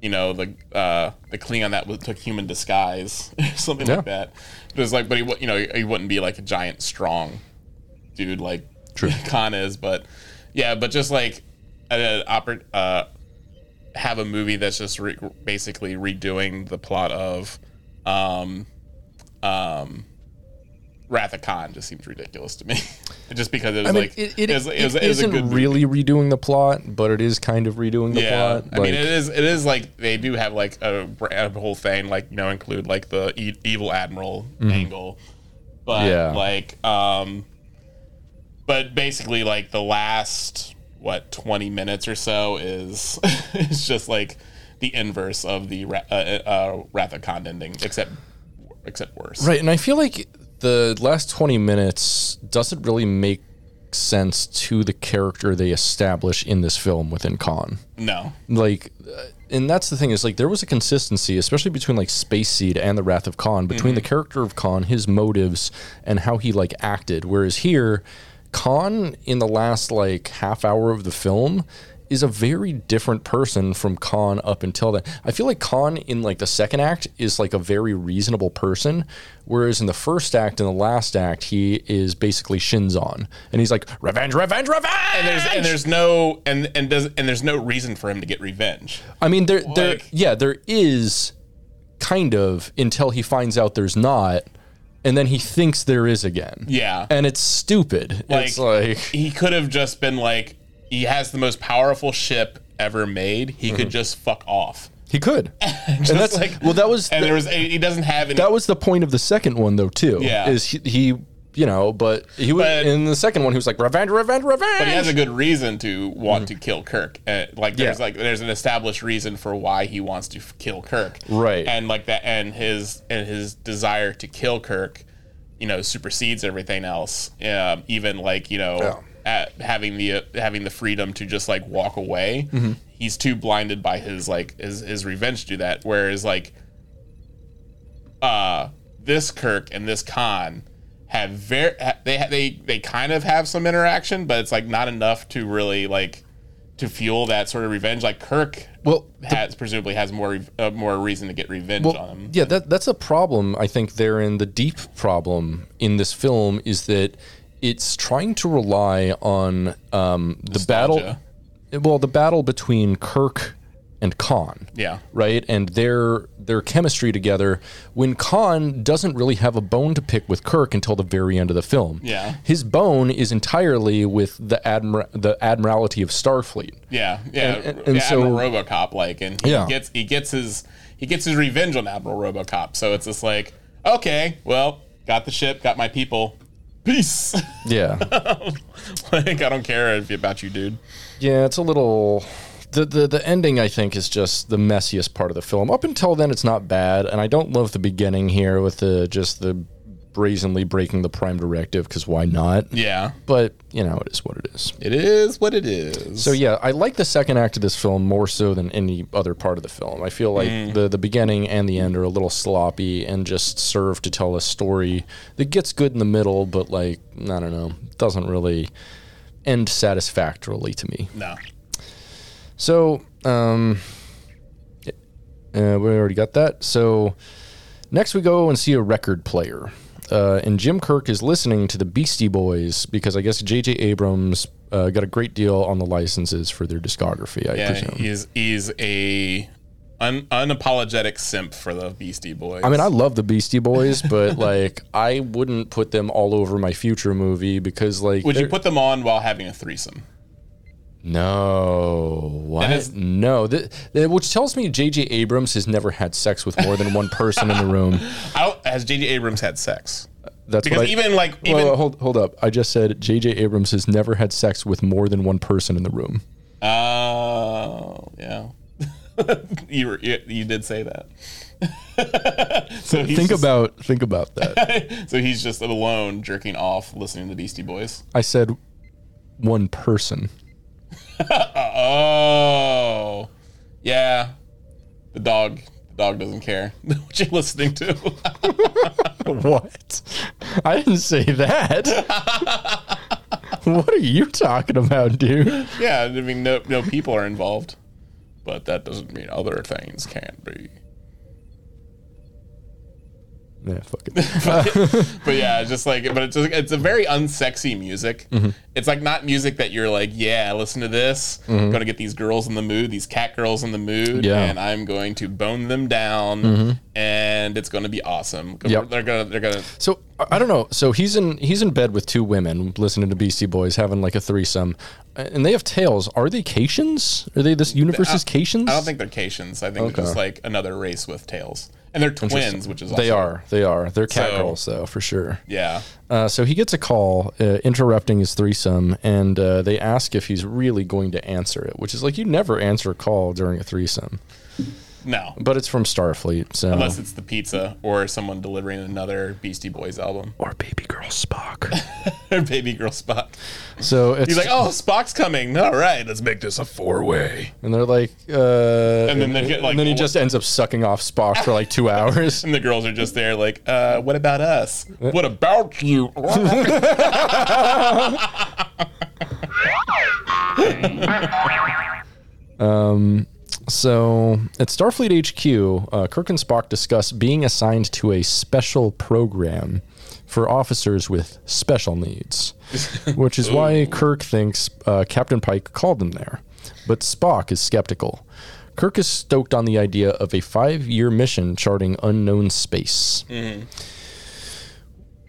you know the uh the Klingon that took human disguise something Yeah. like that. It was like, but he you know he wouldn't be like a giant strong dude like True. Khan is, but yeah, but just like an oper- uh, have a movie that's just re- basically redoing the plot of um, um, Wrath of Khan just seems ridiculous to me. just because it was I mean, like it, it, it, was, it, was, it was a isn't movie. really redoing the plot, but it is kind of redoing the Yeah, plot. I mean, it is. It is like they do have like a, a whole thing, like you know, include like the e- evil admiral angle, but Mm-hmm. Yeah. like, um, but basically, like the last what twenty minutes or so is is just like the inverse of the uh, uh, Wrath of Khan ending, except except worse. Right, and I feel like the last 20 minutes doesn't really make sense to the character they establish in this film within Khan. No. Like, uh, and that's the thing is like there was a consistency, especially between like Space Seed and the Wrath of Khan, between the character of Khan, his motives, and how he like acted. Whereas here, Khan in the last like half hour of the film is a very different person from Khan up until then. I feel like Khan in like the second act is like a very reasonable person, whereas in the first act and the last act he is basically Shinzon, and he's like revenge, revenge, revenge. And there's and there's no and and does and there's no reason for him to get revenge. I mean, there, there, yeah, there is kind of until he finds out there's not, and then he thinks there is again. Yeah. and it's stupid. it's like he could have just been like he has the most powerful ship ever made. He could mhm. just fuck off. he could, and that's like well, that was and the- there was he doesn't have any. that was the point of the second one though too. Yeah. is he, he you know, but he was But- in the second one. He was like revenge, revenge, revenge. but he has a good reason to want to kill Kirk. Uh, like there's Mm-hmm. Yeah. like there's an established reason for why he wants to f- kill Kirk. Right. And like that and his and his desire to kill Kirk, you know, supersedes everything else. Um, even like, you know, at having the uh, having the freedom to just like walk away. Mm-hmm. He's too blinded by his like his his revenge to do that whereas like uh this Kirk and this Khan have very they they they kind of have some interaction, but it's like not enough to really like to fuel that sort of revenge. Like Kirk well, has presumably has more uh, more reason to get revenge on him. Yeah, that that's a problem. I think therein the deep problem in this film is that it's trying to rely on um, the battle. Well, the battle between Kirk and Khan. Yeah. Right, and their their chemistry together. When Khan doesn't really have a bone to pick with Kirk until the very end of the film. Yeah. his bone is entirely with the admir- the admiralty of Starfleet. Yeah, yeah, And- and yeah, so- Admiral RoboCop, like, and he Yeah. gets he gets his he gets his revenge on Admiral RoboCop. So it's just like, okay, well, got the ship, got my people, peace. Yeah. like, I don't care if about you, dude. Yeah, it's a little. The, the the ending I think is just the messiest part of the film. Up until then, it's not bad, and I don't love the beginning here with the just the brazenly breaking the prime directive because why not? Yeah, But you know, it is what it is. it is what it is. So yeah, I like the second act of this film more so than any other part of the film. I feel like mm. the the beginning and the end are a little sloppy and just serve to tell a story that gets good in the middle, but like I don't know, doesn't really end satisfactorily to me. no, So, um, uh, we already got that. So, next we go and see a record player. Uh, and Jim Kirk is listening to the Beastie Boys because I guess J.J. Abrams uh, got a great deal on the licenses for their discography, I yeah, presume. he's he's a un, unapologetic simp for the Beastie Boys. I mean, I love the Beastie Boys, but like, I wouldn't put them all over my future movie because, like, would you put them on while having a threesome? No, what? is- no, Th- th- which tells me J.J. Abrams has never had sex with more than one person in the room. Don't, has J.J. Abrams had sex? That's Because I, even like even whoa, hold hold up. I just said J.J. Abrams has never had sex with more than one person in the room. Oh, yeah. you, were, you you did say that. so think just, about think about that. so he's just alone jerking off listening to Beastie Boys. I said one person. Oh, yeah. The dog the dog doesn't care what you're listening to. What? I didn't say that. what are you talking about, dude? yeah, I mean no no people are involved, but that doesn't mean other things can't be. Yeah, fuck it. but yeah, just like, but it's it's a very unsexy music. Mm-hmm. It's like not music that you're like, yeah, listen to this. I'm gonna get these girls in the mood, these cat girls in the mood, Mm-hmm. Yeah. Mm-hmm. and I'm going to bone them down, and it's gonna be awesome. Yep. They're gonna, they're gonna. So I I don't know. So he's in he's in bed with two women, listening to Beastie Boys, having like a threesome, and they have tails. Are they Caitians? Are they this universe's Caitians? I don't think they're Caitians. I think Okay. they're just like another race with tails, and they're twins, which is also, they are. They are. They're cat So- girls, though, for sure. Yeah, Uh, so he gets a call uh, interrupting his threesome, and uh, they ask if he's really going to answer it, which is like you never answer a call during a threesome. No, But it's from Starfleet, so unless it's the pizza or someone delivering another Beastie Boys album or baby girl Spock. or Baby Girl Spock. so it's He's like, oh, Spock's coming. All right, let's make this a four way. and they're like, uh, and then they get, like, and then he just ends up sucking off Spock for like two hours. And the girls are just there, like, uh, what about us? What about you? So at Starfleet HQ, uh, Kirk and Spock discuss being assigned to a special program for officers with special needs, which is why Kirk thinks uh, Captain Pike called them there. But Spock is skeptical. Kirk is stoked on the idea of a five year mission charting unknown space.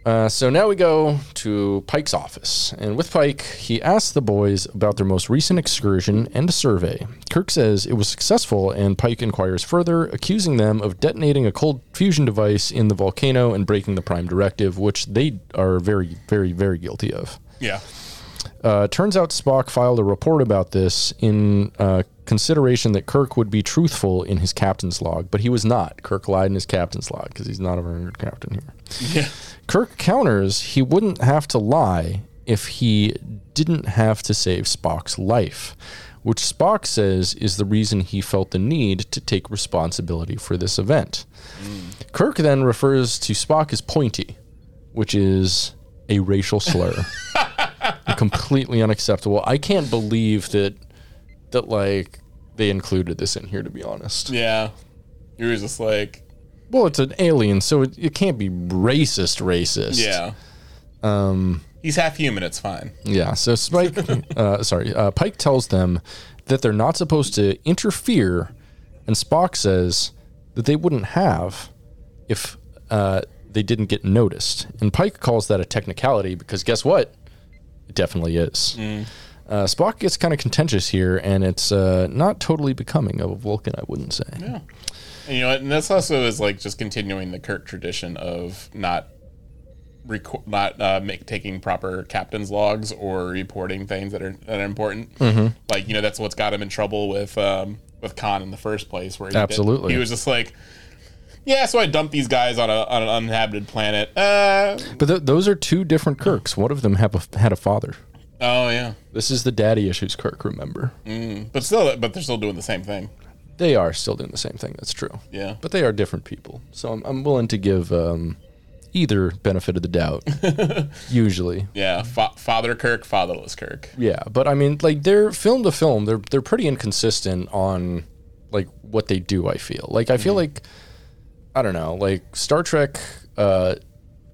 Uh, so now we go to Pike's office. And with Pike, he asks the boys about their most recent excursion and a survey. Kirk says it was successful, and Pike inquires further, accusing them of detonating a cold fusion device in the volcano and breaking the Prime Directive, which they are very, very, very guilty of. yeah. Uh, turns out Spock filed a report about this in uh, consideration that Kirk would be truthful in his captain's log, but he was not. Kirk lied in his captain's log because he's not a very good captain here. Yeah. Kirk counters he wouldn't have to lie if he didn't have to save Spock's life, which Spock says is the reason he felt the need to take responsibility for this event. Kirk then refers to Spock as pointy, which is a racial slur. Completely unacceptable. I can't believe that that like they included this in here to be honest. Yeah. He was just like, Well, it's an alien, so it, it can't be racist racist. yeah. Um, He's half human. It's fine. Yeah. So Spike, uh, sorry, uh, Pike tells them that they're not supposed to interfere, and Spock says that they wouldn't have if uh, they didn't get noticed. And Pike calls that a technicality because guess what? It definitely is. Uh, Spock gets kind of contentious here, and it's uh, not totally becoming of a Vulcan, I wouldn't say. Yeah. And, you know, and this also is like just continuing the Kirk tradition of not record, not uh, make taking proper captain's logs or reporting things that are that are important. Mm-hmm. Like you know, that's what's got him in trouble with um, with Khan in the first place. Where he did- Absolutely. he was just like. Yeah, so I dumped these guys on a on an uninhabited planet. Uh, But th- those are two different Kirks. One of them have a, had a father. oh yeah, This is the daddy issues Kirk, remember? but still, but they're still doing the same thing. They are still doing the same thing. That's true. Yeah, but they are different people. So I'm, I'm willing to give um, either benefit of the doubt. usually, yeah. Fa- Father Kirk, fatherless Kirk. yeah. But I mean, like they're film to film. They're they're pretty inconsistent on like what they do. I feel like I feel like I don't know. Like Star Trek, uh,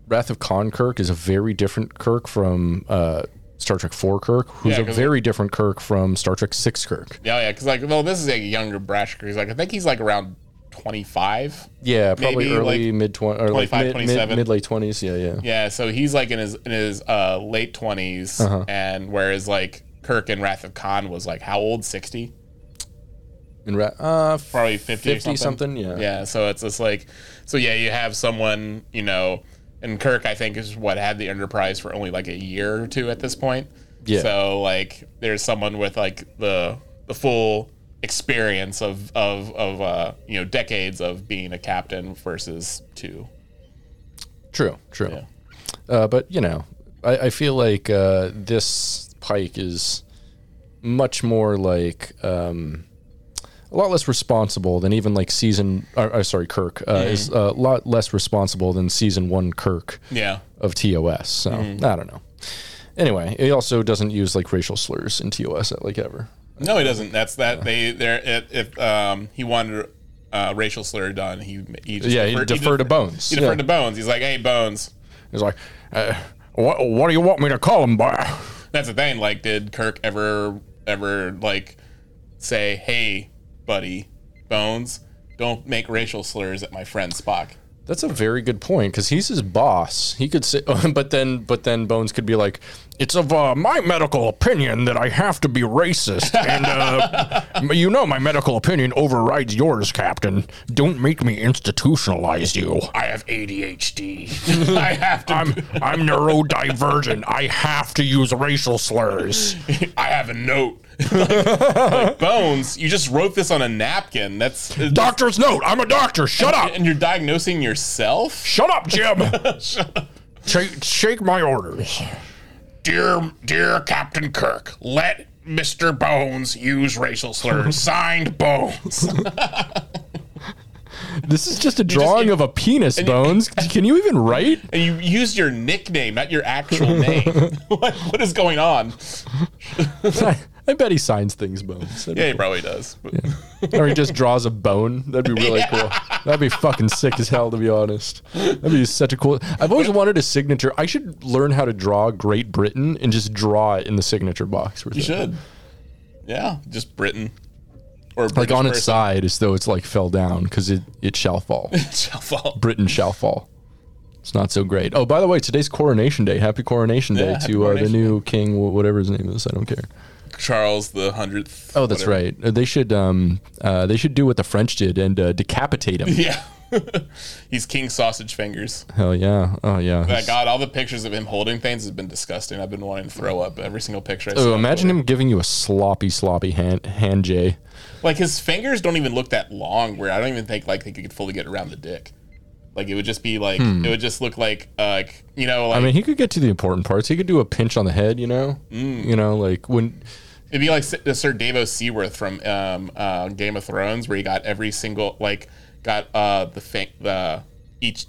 Wrath of Khan Kirk is a very different Kirk from uh, Star Trek Four Kirk, who's Yeah, a 'cause- very different Kirk from Star Trek Six Kirk. Yeah, yeah. Because like, well, this is a younger brash Kirk. He's like, I think he's like around twenty five. Yeah, probably Maybe, early mid twenty or like 25, mid, mid, 27. mid late twenties. Yeah, yeah. Yeah, so he's like in his in his uh, late 20s Uh-huh. and whereas like Kirk in Wrath of Khan was like how old? Sixty, In ra- uh, probably fifty, or 50 something. something, yeah. yeah. So it's just like, so yeah, you have someone you know, and Kirk I think is what had the Enterprise for only like a year or two at this point. Yeah. So like, there's someone with like the the full experience of of of uh, you know decades of being a captain versus two. True, true. Yeah. Uh, but you know, I, I feel like uh, this Pike is much more like um, a lot less responsible than even like season. Or, or sorry, Kirk uh, is a lot less responsible than season one Kirk Yeah. of TOS. So I don't know. Anyway, he also doesn't use like racial slurs in TOS at like ever. No, he doesn't. That's that they they're if, um he wanted uh, racial slur done, he he just Yeah, he deferred- deferred to Bones. He deferred Yeah. to Bones. He's like, hey, Bones. He's like, uh, what, what do you want me to call him by? That's the thing. Like, did Kirk ever ever like say, hey, buddy, Bones, don't make racial slurs at my friend Spock? That's a very good point because he's his boss. He could say, but then, but then Bones could be like, "It's of uh, my medical opinion that I have to be racist, and uh, you know my medical opinion overrides yours, Captain. Don't make me institutionalize you. I have ADHD. I have to. I'm I'm neurodivergent. I have to use racial slurs. I have a note. Like, like, Bones, you just wrote this on a napkin. That's Doctor's note. I'm a doctor. Shut up. and you're diagnosing yourself. Shut up, Jim. Shake, shake my orders. Dear, dear Captain Kirk, let Mr. Bones use racial slurs. Signed, Bones. This is just a drawing of a penis, Bones. Can you even write? And you used your nickname, not your actual name. what, what is going on? I, bet he signs things, Bones. That'd Yeah, he probably does. Be- or he just draws a bone. That'd be really cool. That'd be fucking sick as hell, to be honest. That'd be such a cool. I've always wanted a signature. I should learn how to draw Great Britain and just draw it in the signature box. You should. Yeah, just Britain. Or Like on its person. side, as though it's like fell down because it, it shall fall. it Shall fall. Britain shall fall. It's not so great. Oh, by the way, today's coronation day. Happy coronation day Yeah, to uh, the coronation new king, whatever his name is. I don't care. Charles the hundredth. Oh, that's right. Uh, They should um uh, they should do what the French did and uh, decapitate him. Yeah. He's King Sausage Fingers. Hell yeah. Oh yeah. My God, all the pictures of him holding things has been disgusting. I've been wanting to throw up every single picture. I Oh, imagine him giving you a sloppy, sloppy hand hand J. Like his fingers don't even look that long. Where I don't even think like they could fully get around the dick. Like it would just be like it would just look like uh, like you know like Hmm. I mean, he could get to the important parts. He could do a pinch on the head, you know. Mm. You know, like when It'd be like Sir Davos Seaworth from um, uh, Game of Thrones, where he got every single like got uh, the the each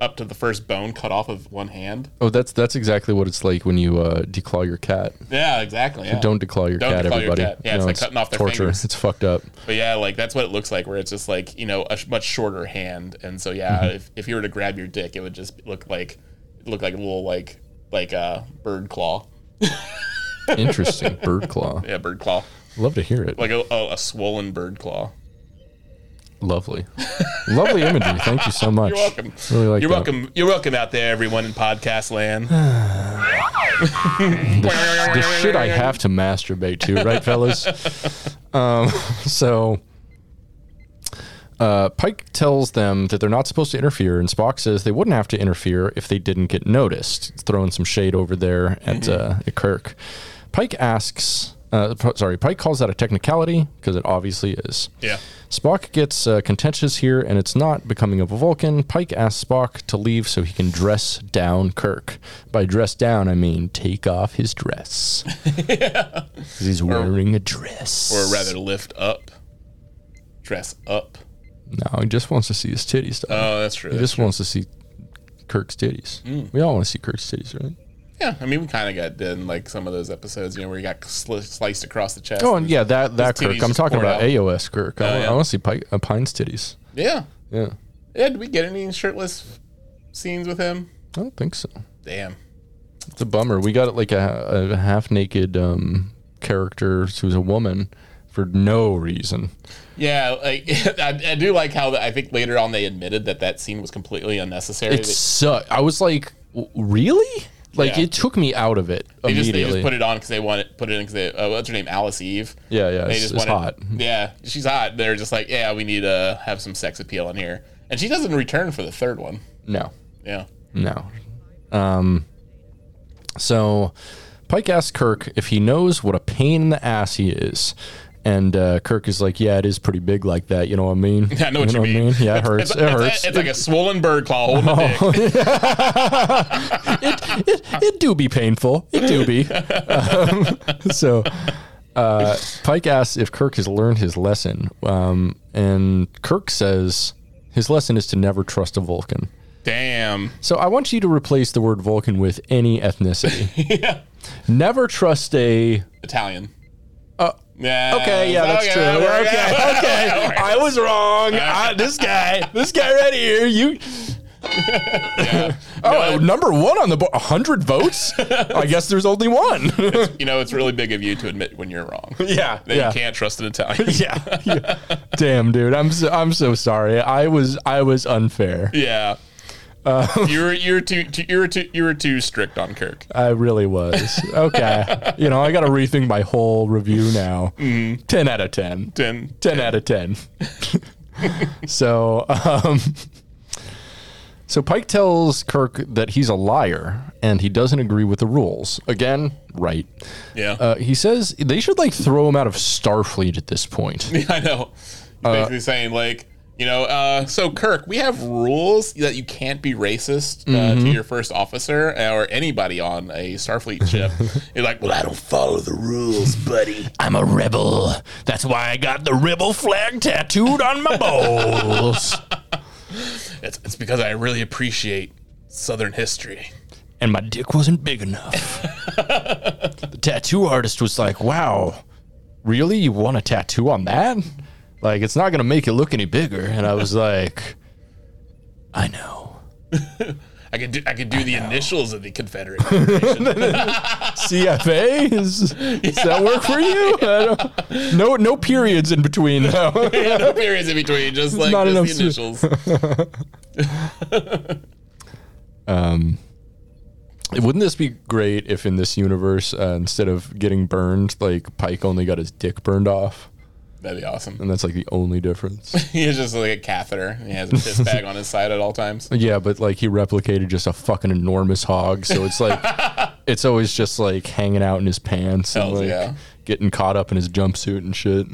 up to the first bone cut off of one hand. oh, that's that's exactly what it's like when you uh, declaw your cat. Yeah, exactly. Yeah. Don't declaw your Don't cat, declaw your everybody. cat. Yeah, it's like cutting off their torture. fingers. It's fucked up. But yeah, like that's what it looks like, where it's just like you know a sh- much shorter hand, and so yeah, Mm-hmm. if, if you were to grab your dick, it would just look like look like a little like like a bird claw. Interesting. Bird claw. Yeah, bird claw, Love to hear it. like a, a, a swollen bird claw. Lovely. Lovely imagery. Thank you so much. You're welcome. Really like You're that. welcome. You're welcome out there, everyone in podcast land. the, the shit I have to masturbate to, right, fellas? Um, so uh, Pike tells them that they're not supposed to interfere, and Spock says they wouldn't have to interfere if they didn't get noticed. Throwing some shade over there at, uh, at Kirk. Pike asks, uh, sorry, Pike calls that a technicality because it obviously is. Yeah. Spock gets uh, contentious here, and it's not becoming of a Vulcan. Pike asks Spock to leave so he can dress down Kirk. By dress down, I mean take off his dress. 'Cause he's wearing a dress. Or rather, lift up, dress up. no, he just wants to see his titties. Oh, that's true. he That's just wants to see Kirk's titties. Mm. We all want to see Kirk's titties, right? Yeah, I mean, we kind of got done like some of those episodes, you know, where he got sli- sliced across the chest. Oh, and yeah, that that Kirk. I'm talking about out. AOS Kirk. I, Oh, want, yeah. I want to see Pike, uh, Pine's titties. yeah, Yeah, yeah. Did we get any shirtless scenes with him? I don't think so. Damn. It's a bummer. We got like a, a half naked um, character who's a woman for no reason. Yeah, like I, I do like how the, I think later on they admitted that that scene was completely unnecessary. It sucked. I was like, really? Like Yeah. it took me out of it they just they immediately. just put it on because they wanted put it in because they uh, what's her name Alice Eve. yeah, yeah, They it's, just it's hot. Yeah, she's hot. They're just like, yeah, we need to have some sex appeal in here, and she doesn't return for the third one. No, Yeah. no. Um, so Pike asks Kirk if he knows what a pain in the ass he is. And uh, Kirk is like, "Yeah, it is pretty big like that. You know what I mean? Yeah, I know what you, mean. Yeah, it hurts. It's, it hurts. It's, like a swollen bird claw holding a dick. it, it, it do be painful. It do be. Um, so uh, Pike asks if Kirk has learned his lesson, um, and Kirk says his lesson is to never trust a Vulcan. Damn. So I want you to replace the word Vulcan with any ethnicity. yeah. never trust a. Italian. Uh, Yeah. Okay, yeah, that's okay, true. Okay, Yeah, okay. I was wrong. I, this guy, this guy right here. You. Yeah. Oh, No, number one on the board. hundred votes. I guess there's only one. you know, it's really big of you to admit when you're wrong. yeah, That yeah. you can't trust an Italian. yeah, yeah. Damn, dude. I'm so, I'm so sorry. I was I was unfair. Yeah. Uh, you were you were too, too you were too you were too strict on Kirk. I really was. Okay. you know, I got to rethink my whole review now. Mm-hmm. 10 out of 10. Ten. 10 out of 10. so, um, so Pike tells Kirk that he's a liar and he doesn't agree with the rules. Again, right. Yeah. Uh, he says they should like throw him out of Starfleet at this point. Yeah, I know. Uh, basically saying like, you know, uh, so Kirk, we have rules that you can't be racist uh, Mm-hmm. to your first officer or anybody on a Starfleet ship. You're like, well, I don't follow the rules, buddy. I'm a rebel. That's why I got the rebel flag tattooed on my balls. It's, it's because I really appreciate Southern history. and my dick wasn't big enough. the tattoo artist was like, "Wow, really? You want a tattoo on that? Like, it's not gonna make it look any bigger." And I was like, "I know." I could do I could do the initials of the Confederate. Federation. CFA is does that work for you? No, no periods in between. No. yeah, no periods in between, just like not just initials. Wouldn't this be great if in this universe, uh, instead of getting burned, like Pike only got his dick burned off, That'd be awesome. and that's like the only difference? He has just like a catheter. He has a piss bag on his side at all times. Yeah, but like he replicated just a fucking enormous hog, so it's like it's always just like hanging out in his pants and Hells like yeah. getting caught up in his jumpsuit and shit.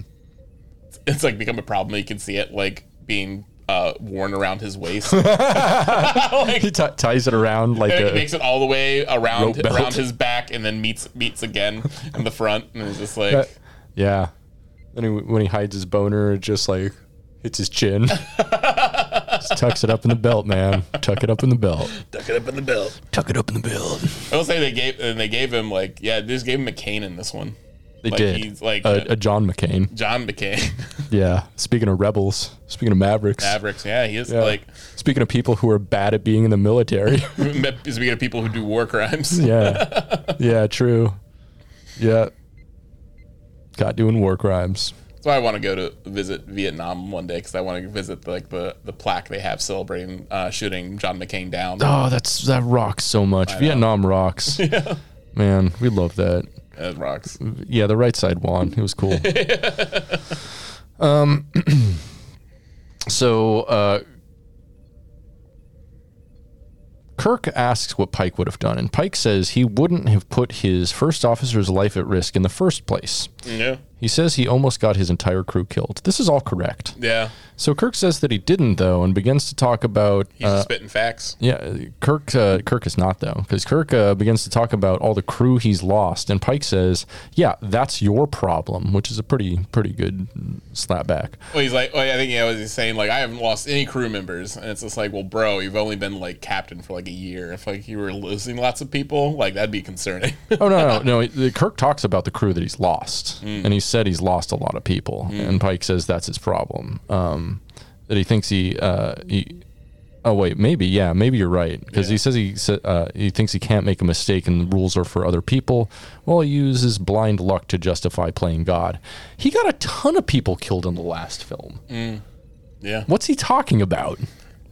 It's like become a problem. You can see it like being uh, worn around his waist. like, He t- ties it around like a makes it all the way around belt. around his back, and then meets meets again in the front, and it's just like yeah. Then he, when he hides his boner, it just like hits his chin. just tucks it up in the belt, man. Tuck it up in the belt. tuck it up in the belt. Tuck it up in the belt. I will say they gave and they gave him like yeah, they just gave him McCain in this one. They Like, did. he's like a, a John McCain. John McCain, Yeah. Speaking of rebels, speaking of Mavericks. Mavericks. Yeah, he is Yeah. like Speaking of people who are bad at being in the military. speaking of people who do war crimes. yeah. Yeah, true. Yeah. Got doing war crimes. That's why I want to go to visit Vietnam one day because I want to visit like the the plaque they have celebrating uh, shooting John McCain down. Oh, that's that rocks so much. Vietnam rocks. Man, we love that. That rocks. Yeah, the right side won. It was cool. um so uh Kirk asks what Pike would have done, and Pike says he wouldn't have put his first officer's life at risk in the first place. Yeah. He says he almost got his entire crew killed. This is all correct. Yeah. So Kirk says that he didn't, though, and begins to talk about. He's uh, spitting facts. yeah, Kirk. Uh, Kirk is not though, because Kirk uh, begins to talk about all the crew he's lost, and Pike says, "Yeah, that's your problem," which is a pretty pretty good slapback. Well, he's like, well, I think yeah, was he saying like I haven't lost any crew members, and it's just like, well, bro, you've only been like captain for like a year. If like you were losing lots of people, like that'd be concerning. Oh no, no, no! Kirk talks about the crew that he's lost, and he said he's lost a lot of people, and Pike says that's his problem. Um, that he thinks he, uh, he. Oh wait, maybe yeah, maybe you're right because he says he uh, he thinks he can't make a mistake and the rules are for other people. Well, he uses blind luck to justify playing God. He got a ton of people killed in the last film. yeah, What's he talking about?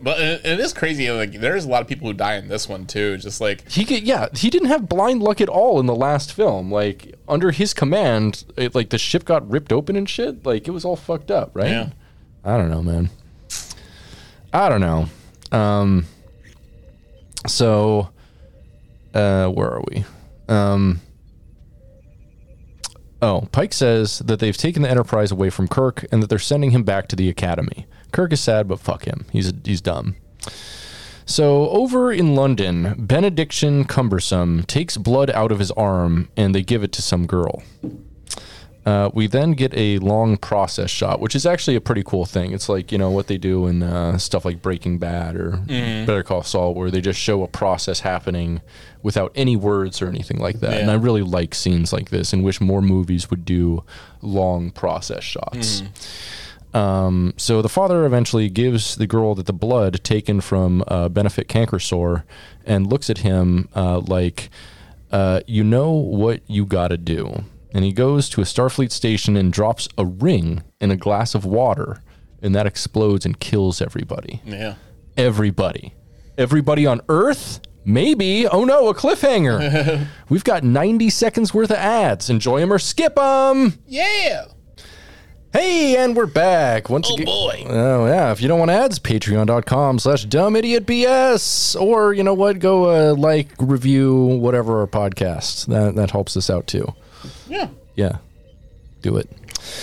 But it, is crazy. Like there's a lot of people who die in this one too. Just like He get, yeah, he didn't have blind luck at all in the last film. Like under his command, it, like the ship got ripped open and shit. Like it was all fucked up, right? Yeah. I don't know, man. I don't know. Um. So, uh, where are we? Um. Oh, Pike says that they've taken the Enterprise away from Kirk and that they're sending him back to the Academy. Kirk is sad, but fuck him. He's he's dumb. So over in London, Benediction Cumbersome takes blood out of his arm and they give it to some girl. Uh, we then get a long process shot, which is actually a pretty cool thing. It's like you know what they do in uh, stuff like Breaking Bad or Better Call Saul, where they just show a process happening without any words or anything like that. And I really like scenes like this, and wish more movies would do long process shots. Um, so the father eventually gives the girl that the blood taken from uh, Benefit Canker Sore and looks at him uh, like, uh, you know what you gotta do. And he goes to a Starfleet station and drops a ring in a glass of water, and that explodes and kills everybody. Yeah. Everybody. Everybody on Earth? Maybe. Oh no, a cliffhanger. We've got 90 seconds worth of ads. Enjoy them or skip them. Yeah. Hey, and we're back. Once Oh again. boy. Oh, yeah. If you don't want ads, patreon.com slash dumb idiot BS. Or, you know what? Go uh, like, review, whatever our podcast. That, that helps us out too. Yeah. Yeah. Do it.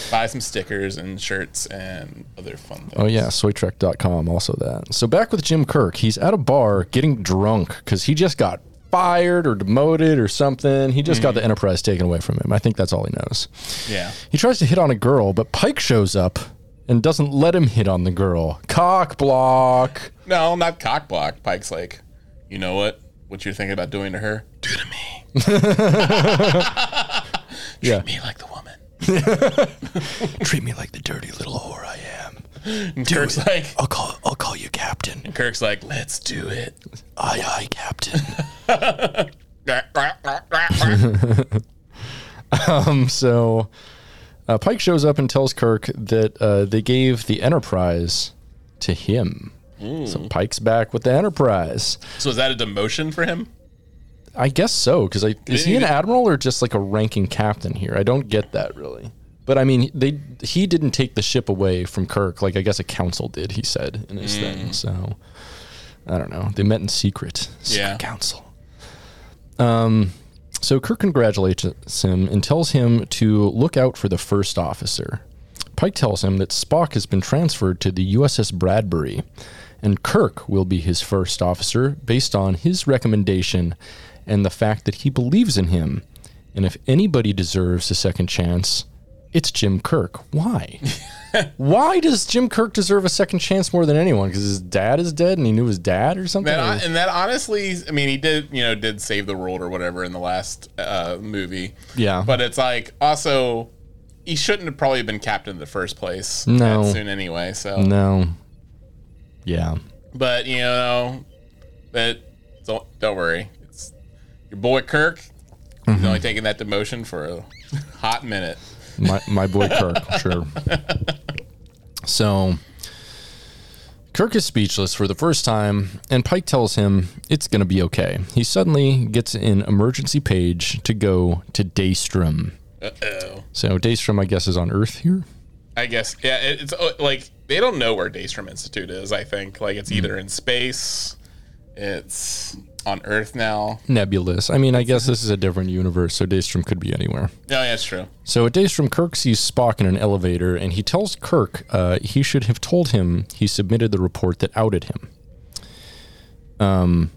Buy some stickers and shirts and other fun things. Oh, yeah. Soytrek.com. Also that. So back with Jim Kirk. He's at a bar getting drunk because he just got fired or demoted or something. He just got mm-hmm. the Enterprise taken away from him. I think that's all he knows. Yeah. He tries to hit on a girl, but Pike shows up and doesn't let him hit on the girl. Cock block. No, not cock block. Pike's like, you know what? What you're thinking about doing to her? Do to me. Yeah. Me like the woman. Treat me like the dirty little whore I am. And Kirk's like, I'll call I'll call you Captain. And Kirk's like, let's do it. Aye aye, Captain. um so uh, Pike shows up and tells Kirk that uh, they gave the Enterprise to him. So Pike's back with the Enterprise. so is that a demotion for him? I guess so, because is he an admiral or just like a ranking captain here? I don't get that really. But I mean, they he didn't take the ship away from Kirk like I guess a council did. He said in his thing. So I don't know. They met in secret. Secret Yeah. council. Um. So Kirk congratulates him and tells him to look out for the first officer. Pike tells him that Spock has been transferred to the USS Bradbury, and Kirk will be his first officer based on his recommendation and the fact that he believes in him. And if anybody deserves a second chance, it's Jim Kirk. Why? Why does Jim Kirk deserve a second chance more than anyone? Because his dad is dead and he knew his dad or something? That, and that honestly, I mean, he did, you know, did save the world or whatever in the last uh, movie. Yeah. But it's like also, he shouldn't have probably been captain in the first place. No. That soon anyway. So, no. Yeah. but you know, but don't don't worry. It's your boy Kirk. Mm-hmm. He's only taking that demotion for a hot minute. My my boy Kirk, sure. So Kirk is speechless for the first time, and Pike tells him it's going to be okay. He suddenly gets an emergency page to go to Daystrom. Uh oh. So Daystrom, I guess, is on Earth here. I guess yeah. It's uh, like they don't know where Daystrom Institute is. I think like it's either in space, it's on Earth now. Nebulous. I mean, I guess this is a different universe, so Daystrom could be anywhere. No, yeah, that's true. So at Daystrom, Kirk sees Spock in an elevator, and he tells Kirk uh, he should have told him he submitted the report that outed him. Um,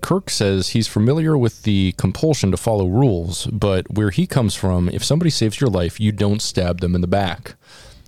Kirk says he's familiar with the compulsion to follow rules, but where he comes from, if somebody saves your life, you don't stab them in the back,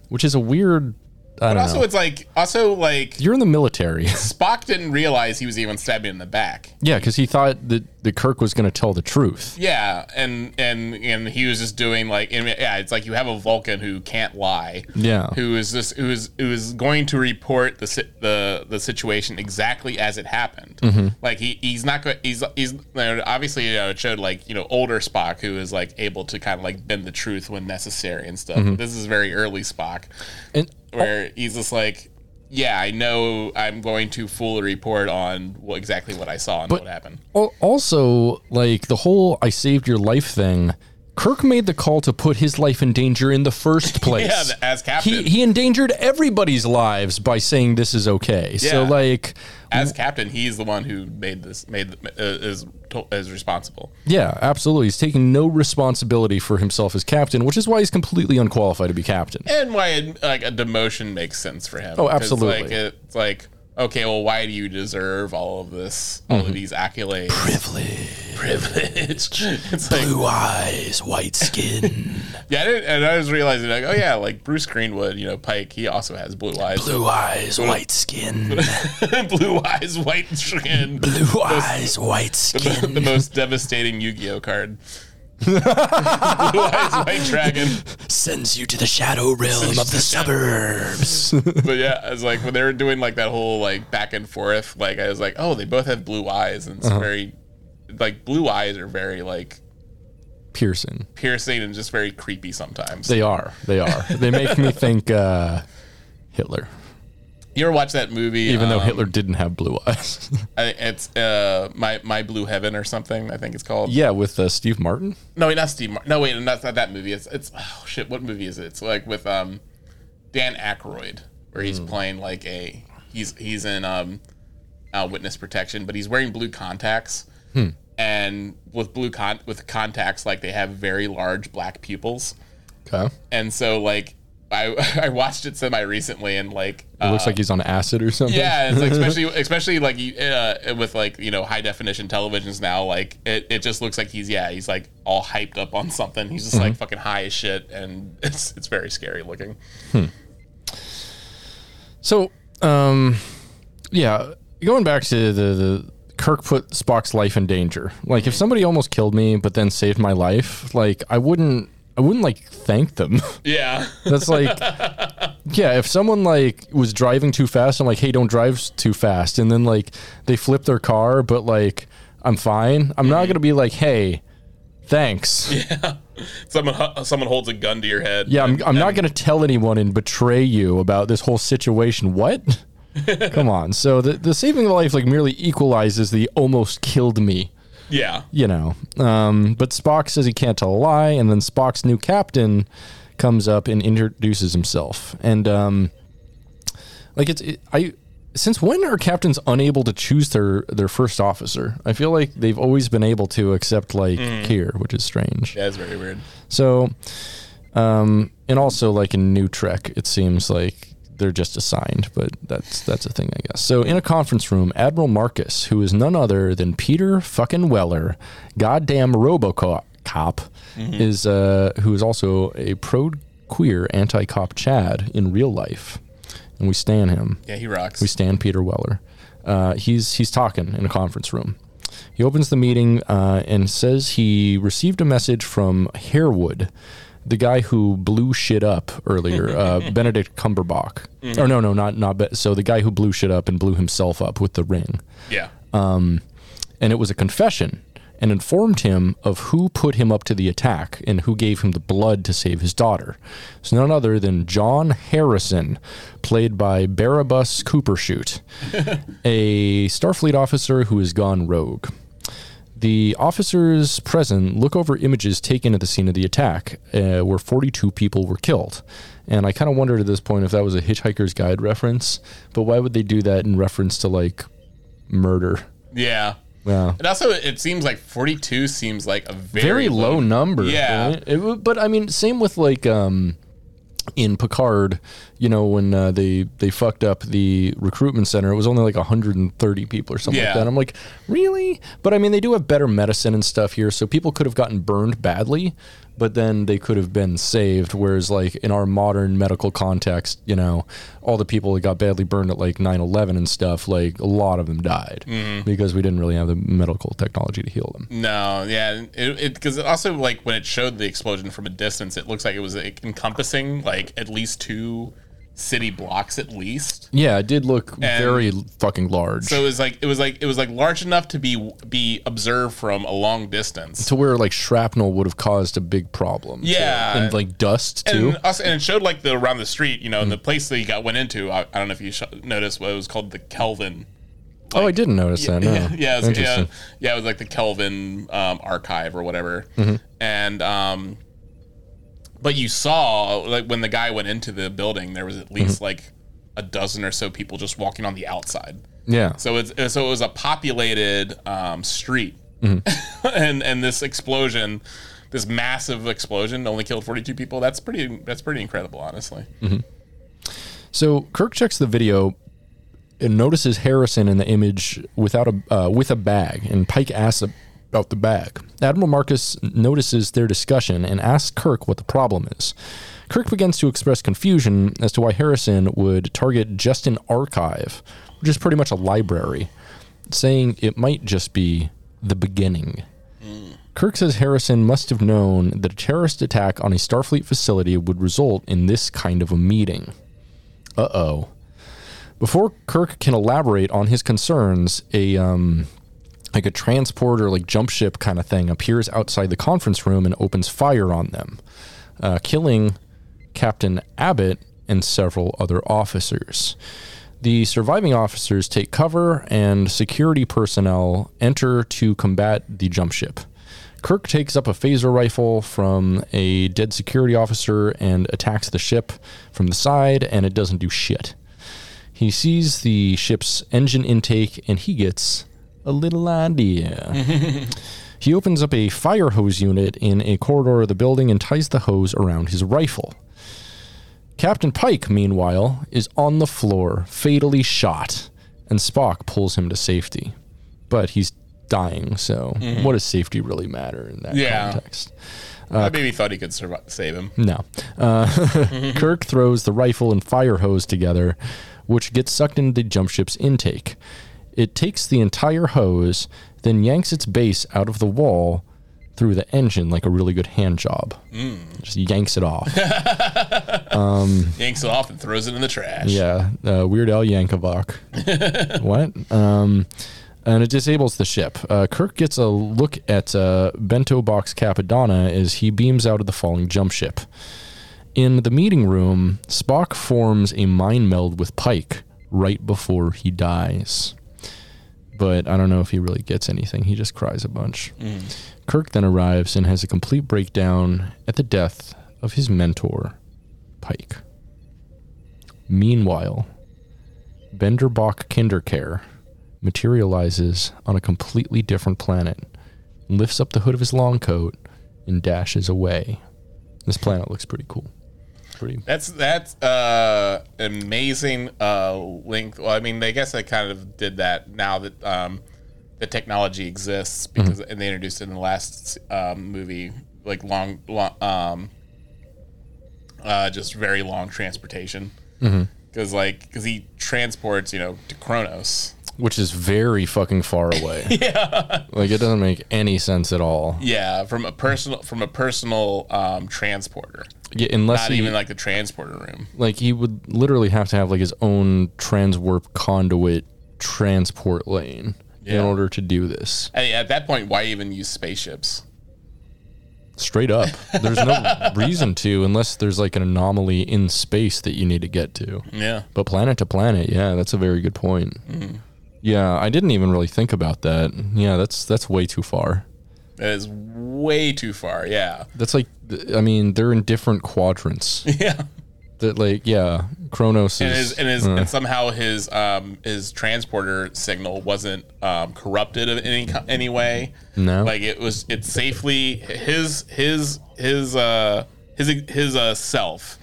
which is a weird. I But also, know. it's like also like You're in the military. Spock didn't realize he was even stabbing in the back. yeah, because he thought that the Kirk was going to tell the truth. Yeah, and and and he was just doing like yeah, it's like you have a Vulcan who can't lie. Yeah. Who is this? Who is who is going to report the the the situation exactly as it happened? Mm-hmm. Like he he's not going. He's he's you know, obviously you know, it showed like you know older Spock who is like able to kind of like bend the truth when necessary and stuff. Mm-hmm. This is very early Spock And where he's just like. Yeah, I know. I'm going to fully report on what, exactly what I saw and what happened. Al- Also, like the whole "I saved your life" thing, Kirk made the call to put his life in danger in the first place. Yeah, as captain. he he endangered everybody's lives by saying this is okay. So Yeah. like, as captain, he's the one who made this made uh, is is responsible. yeah, absolutely. He's taking no responsibility for himself as captain, which is why he's completely unqualified to be captain. And why like a demotion makes sense for him. Oh, absolutely. Like it's like okay, well, why do you deserve all of this, all of mhm. these accolades? Privilege. Privilege. It's like, Blue eyes, white skin. yeah, I didn't, and I was realizing, like, oh yeah, like Bruce Greenwood, you know, Pike, he also has blue eyes, Blue eyes, white skin. blue eyes, white skin, Blue eyes, white skin. the most devastating Yu-Gi-Oh card. blue eyes, white dragon. Sends you to the shadow realm of the suburbs. But yeah, I was like when they were doing like that whole like back and forth, like I was like, oh, they both have blue eyes, and it's very like blue eyes are very like Piercing. piercing and just very creepy sometimes. They are. They are. They make me think uh, Hitler. You ever watch that movie? Even though um, Hitler didn't have blue eyes. I, it's uh, my my blue heaven or something. I think it's called. yeah, with uh, Steve Martin. No, wait, not Steve. Mar- no, wait, that's not that movie. It's it's oh shit. What movie is it? It's like with um Dan Aykroyd, where he's playing like a he's he's in um uh, witness protection, but he's wearing blue contacts. And with blue con with contacts, like they have very large black pupils, Okay. and so like I I watched it semi recently, and like It looks like he's on acid or something. yeah, it's like especially especially like uh, with like you know high definition televisions now, like it, it just looks like he's yeah he's like all hyped up on something. He's just like fucking high as shit, and it's it's very scary looking. So, um, yeah, going back to the, the Kirk put Spock's life in danger. Like, if somebody almost killed me but then saved my life, like I wouldn't, I wouldn't like thank them. Yeah, That's like, yeah, if someone like was driving too fast, I'm like, hey, don't drive too fast, and then like they flip their car, but like I'm fine. I'm not mm-hmm. gonna be like, hey, thanks. Yeah, someone someone holds a gun to your head. Yeah, I'm, and- I'm not gonna tell anyone and betray you about this whole situation. What? Come on. So the the saving of life like merely equalizes the almost killed me Yeah, you know. Um, but Spock says he can't tell a lie, and then Spock's new captain comes up and introduces himself. And um, like it's it, I since when are captains unable to choose their their first officer? I feel like they've always been able to, except like here, which is strange. yeah, it's very weird. So, um, and also like in New Trek, it seems like they're just assigned, but that's that's a thing, I guess. So in a conference room, Admiral Marcus, who is none other than Peter fucking Weller, goddamn RoboCop, cop, is uh, who is also a pro queer anti cop Chad in real life, and we stand him. Yeah, he rocks. We stand Peter Weller. Uh, he's he's talking in a conference room. He opens the meeting uh, and says he received a message from Harewood, the guy who blew shit up earlier, uh, Benedict Cumberbatch. Or no, no, not not. Be- so the guy who blew shit up and blew himself up with the ring, yeah, Um, and it was a confession and informed him of who put him up to the attack and who gave him the blood to save his daughter. It's none other than John Harrison, played by Barabbas Coopershoot, a Starfleet officer who has gone rogue. The officers present look over images taken at the scene of the attack, uh, where 42 people were killed. And I kind of wondered at this point if that was a Hitchhiker's Guide reference, but why would they do that in reference to like murder? yeah. Yeah. And also, it seems like forty-two seems like a very, very low number. Yeah. right? It but I mean, same with like um, in Picard, you know, when uh, they they fucked up the recruitment center, it was only like 130 people or something Yeah. like that. I'm like, really? But I mean, they do have better medicine and stuff here, so people could have gotten burned badly, but then they could have been saved. Whereas, like in our modern medical context, you know, all the people that got badly burned at like 9/11 and stuff, like a lot of them died Mm-hmm. because we didn't really have the medical technology to heal them. No, yeah, it because it, also like when it showed the explosion from a distance, it looks like it was like, encompassing like at least two city blocks at least. Yeah, it did look very fucking large. So it was like it was like it was like large enough to be be observed from a long distance. to where like shrapnel would have caused a big problem. too. Yeah. and like dust too. And, also, and it showed like the around the street, you know, and the place that you got went into. I, I don't know if you sh- noticed what it was called the Kelvin. oh, I didn't notice that. No. Yeah, yeah, it was, yeah, yeah. It was like the Kelvin um, archive or whatever. Mm-hmm. And um, but you saw like when the guy went into the building, there was at least Mm-hmm. like a dozen or so people just walking on the outside. Yeah, So it's so it was a populated um, street, Mm-hmm. and and this explosion, this massive explosion, only killed forty two people. That's pretty. That's pretty incredible, honestly. so Kirk checks the video. And notices Harrison in the image without a uh, with a bag, and Pike asks about the bag. Admiral Marcus notices their discussion and asks Kirk what the problem is. Kirk begins to express confusion as to why Harrison would target just an archive, which is pretty much a library, saying it might just be the beginning. Kirk says Harrison must have known that a terrorist attack on a Starfleet facility would result in this kind of a meeting. Uh oh. Before Kirk can elaborate on his concerns, a um, like a transporter, or like jump ship kind of thing, appears outside the conference room and opens fire on them, uh, killing Captain Abbott and several other officers. The surviving officers take cover, and security personnel enter to combat the jump ship. Kirk takes up a phaser rifle from a dead security officer and attacks the ship from the side, and it doesn't do shit. He sees the ship's engine intake and he gets a little idea. he opens up a fire hose unit in a corridor of the building and ties the hose around his rifle. Captain Pike, meanwhile, is on the floor, fatally shot, and Spock pulls him to safety. But he's dying, so what does safety really matter in that Yeah. context? I maybe thought he could survive, save him. No. Uh, Kirk throws the rifle and fire hose together, which gets sucked into the jump ship's intake. It takes the entire hose, then yanks its base out of the wall through the engine like a really good hand job. Just yanks it off. Yanks it off and throws it in the trash. yeah, uh, Weird Al Yankovic. what? Um, and it disables the ship. Uh, Kirk gets a look at uh, Bento Box Capadonna as he beams out of the falling jump ship. In the meeting room, Spock forms a mind meld with Pike right before he dies. But I don't know if he really gets anything. He just cries a bunch. Mm. Kirk then arrives and has a complete breakdown at the death of his mentor, Pike. Meanwhile, Benderbach Kindercare materializes on a completely different planet, lifts up the hood of his long coat, and dashes away. This planet looks pretty cool. Pretty. That's that's uh amazing uh link. Well, I mean, I guess I kind of did that now that um the technology exists because and they introduced it in the last um, movie, like long, long um uh just very long transportation. Because like because he transports you know to Kronos. Which is very fucking far away. yeah. Like it doesn't make any sense at all. Yeah, from a personal from a personal um, transporter, Yeah, unless not he, even like the transporter room. like he would literally have to have like his own transwarp conduit transport lane in order to do this. At that point, why even use spaceships? Straight up. There's no reason to unless there's like an anomaly in space that you need to get to. Yeah. But planet to planet, yeah, that's a very good point. Yeah, I didn't even really think about that. Yeah, that's that's way too far. That is way too far. Yeah. That's like I mean, they're in different quadrants. Yeah. that like yeah, Kronos And is his, and, his, uh, and somehow his um his transporter signal wasn't um, corrupted in any any way. No. Like it was it's safely his his his uh his his uh self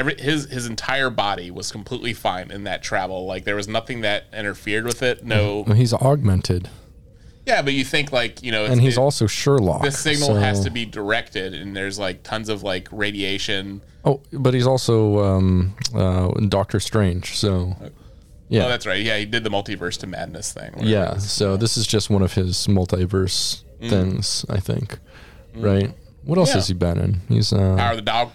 every his his entire body was completely fine in that travel. Like there was nothing that interfered with it. No. well, he's augmented. Yeah, but you think like, you know, it's, And he's it- also Sherlock. the signal so- has to be directed and there's like tons of like radiation. Oh, but he's also um, uh, Doctor Strange. So yeah, Oh, that's right. Yeah, he did the multiverse to madness thing. yeah. So this is just one of his multiverse things, I think. Right. What else Mm. Yeah. has he been in? He's uh, Power of the dog.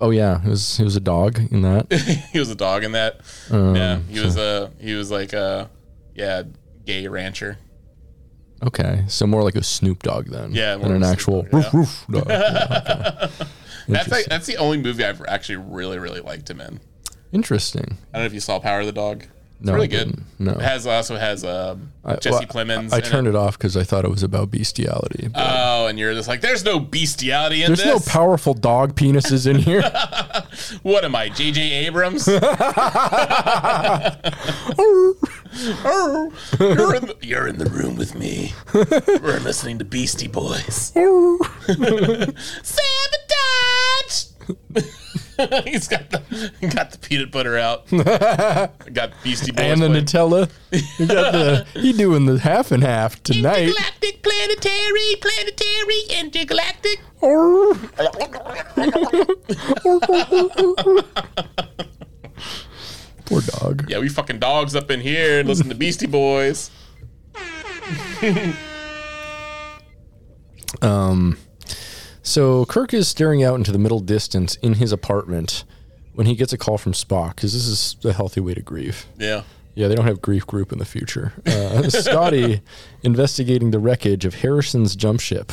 Oh yeah, he was he was a dog in that. he was a dog in that. Um, yeah, he was a he was like a yeah gay rancher. Okay, so more like a Snoop Dogg then. Yeah, than an actual Snoop Dogg, roof roof dog. Yeah, okay. That's like, that's the only movie I've actually really really liked him in. Interesting. I don't know if you saw Power of the Dog. No, really good. No. It has also has um, I- Jesse well, Plemons. I, I turned it, off because I thought it was about bestiality. Oh, and you're just like, there's no bestiality in There's no powerful dog penises in here. what am I, J.J. Abrams? you're, in the, you're in the room with me. We're listening to Beastie Boys. Sabotage! He's got the got the peanut butter out. got Beastie Boys and the playing. Nutella. You got the he doing the half and half tonight. Intergalactic, planetary, planetary, intergalactic. Poor dog. Yeah, we fucking dogs up in here and listen to Beastie Boys. Um, So Kirk is staring out into the middle distance in his apartment when he gets a call from Spock because this is a healthy way to grieve. Yeah. Yeah, they don't have grief group in the future. Uh, Scotty, investigating the wreckage of Harrison's jump ship,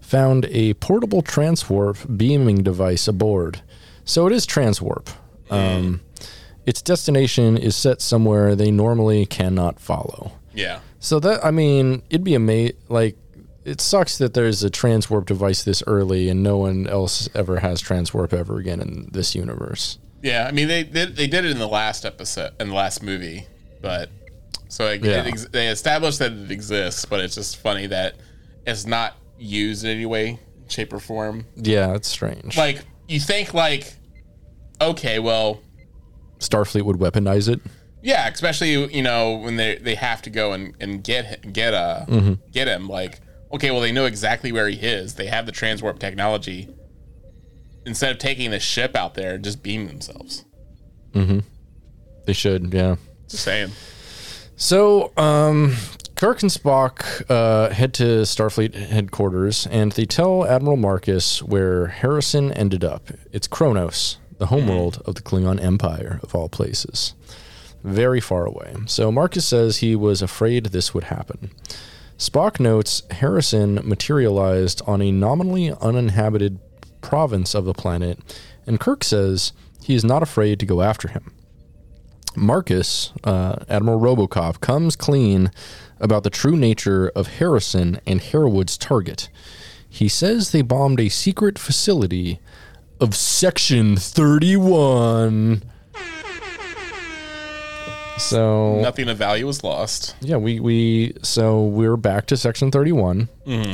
found a portable transwarp beaming device aboard. So it is transwarp. Um, its destination is set somewhere they normally cannot follow. Yeah. So that I mean, it'd be amazing. Like, it sucks that there's a transwarp device this early, and no one else ever has transwarp ever again in this universe. Yeah, I mean they did they did it in the last episode in the last movie, but so like, Yeah. it ex- they established that it exists, but it's just funny that it's not used in any way, shape, or form. Yeah, it's strange. Like you think like, okay, well, Starfleet would weaponize it. yeah, especially you know when they they have to go and and get get uh Mm-hmm. get him like okay, well they know exactly where he is. They have the transwarp technology. Instead of taking the ship out there, just beam themselves. They should, yeah. Just saying. So, um, Kirk and Spock uh, head to Starfleet headquarters, and they tell Admiral Marcus where Harrison ended up. It's Kronos, the homeworld of the Klingon Empire, of all places. Very far away. So, Marcus says he was afraid this would happen. Spock notes Harrison materialized on a nominally uninhabited province of the planet, and Kirk says he is not afraid to go after him. Marcus, uh, Admiral Robocop, comes clean about the true nature of Harrison and Harewood's target. He says they bombed a secret facility of Section 31. So Nothing of value was lost. yeah, we we so we're back to Section 31.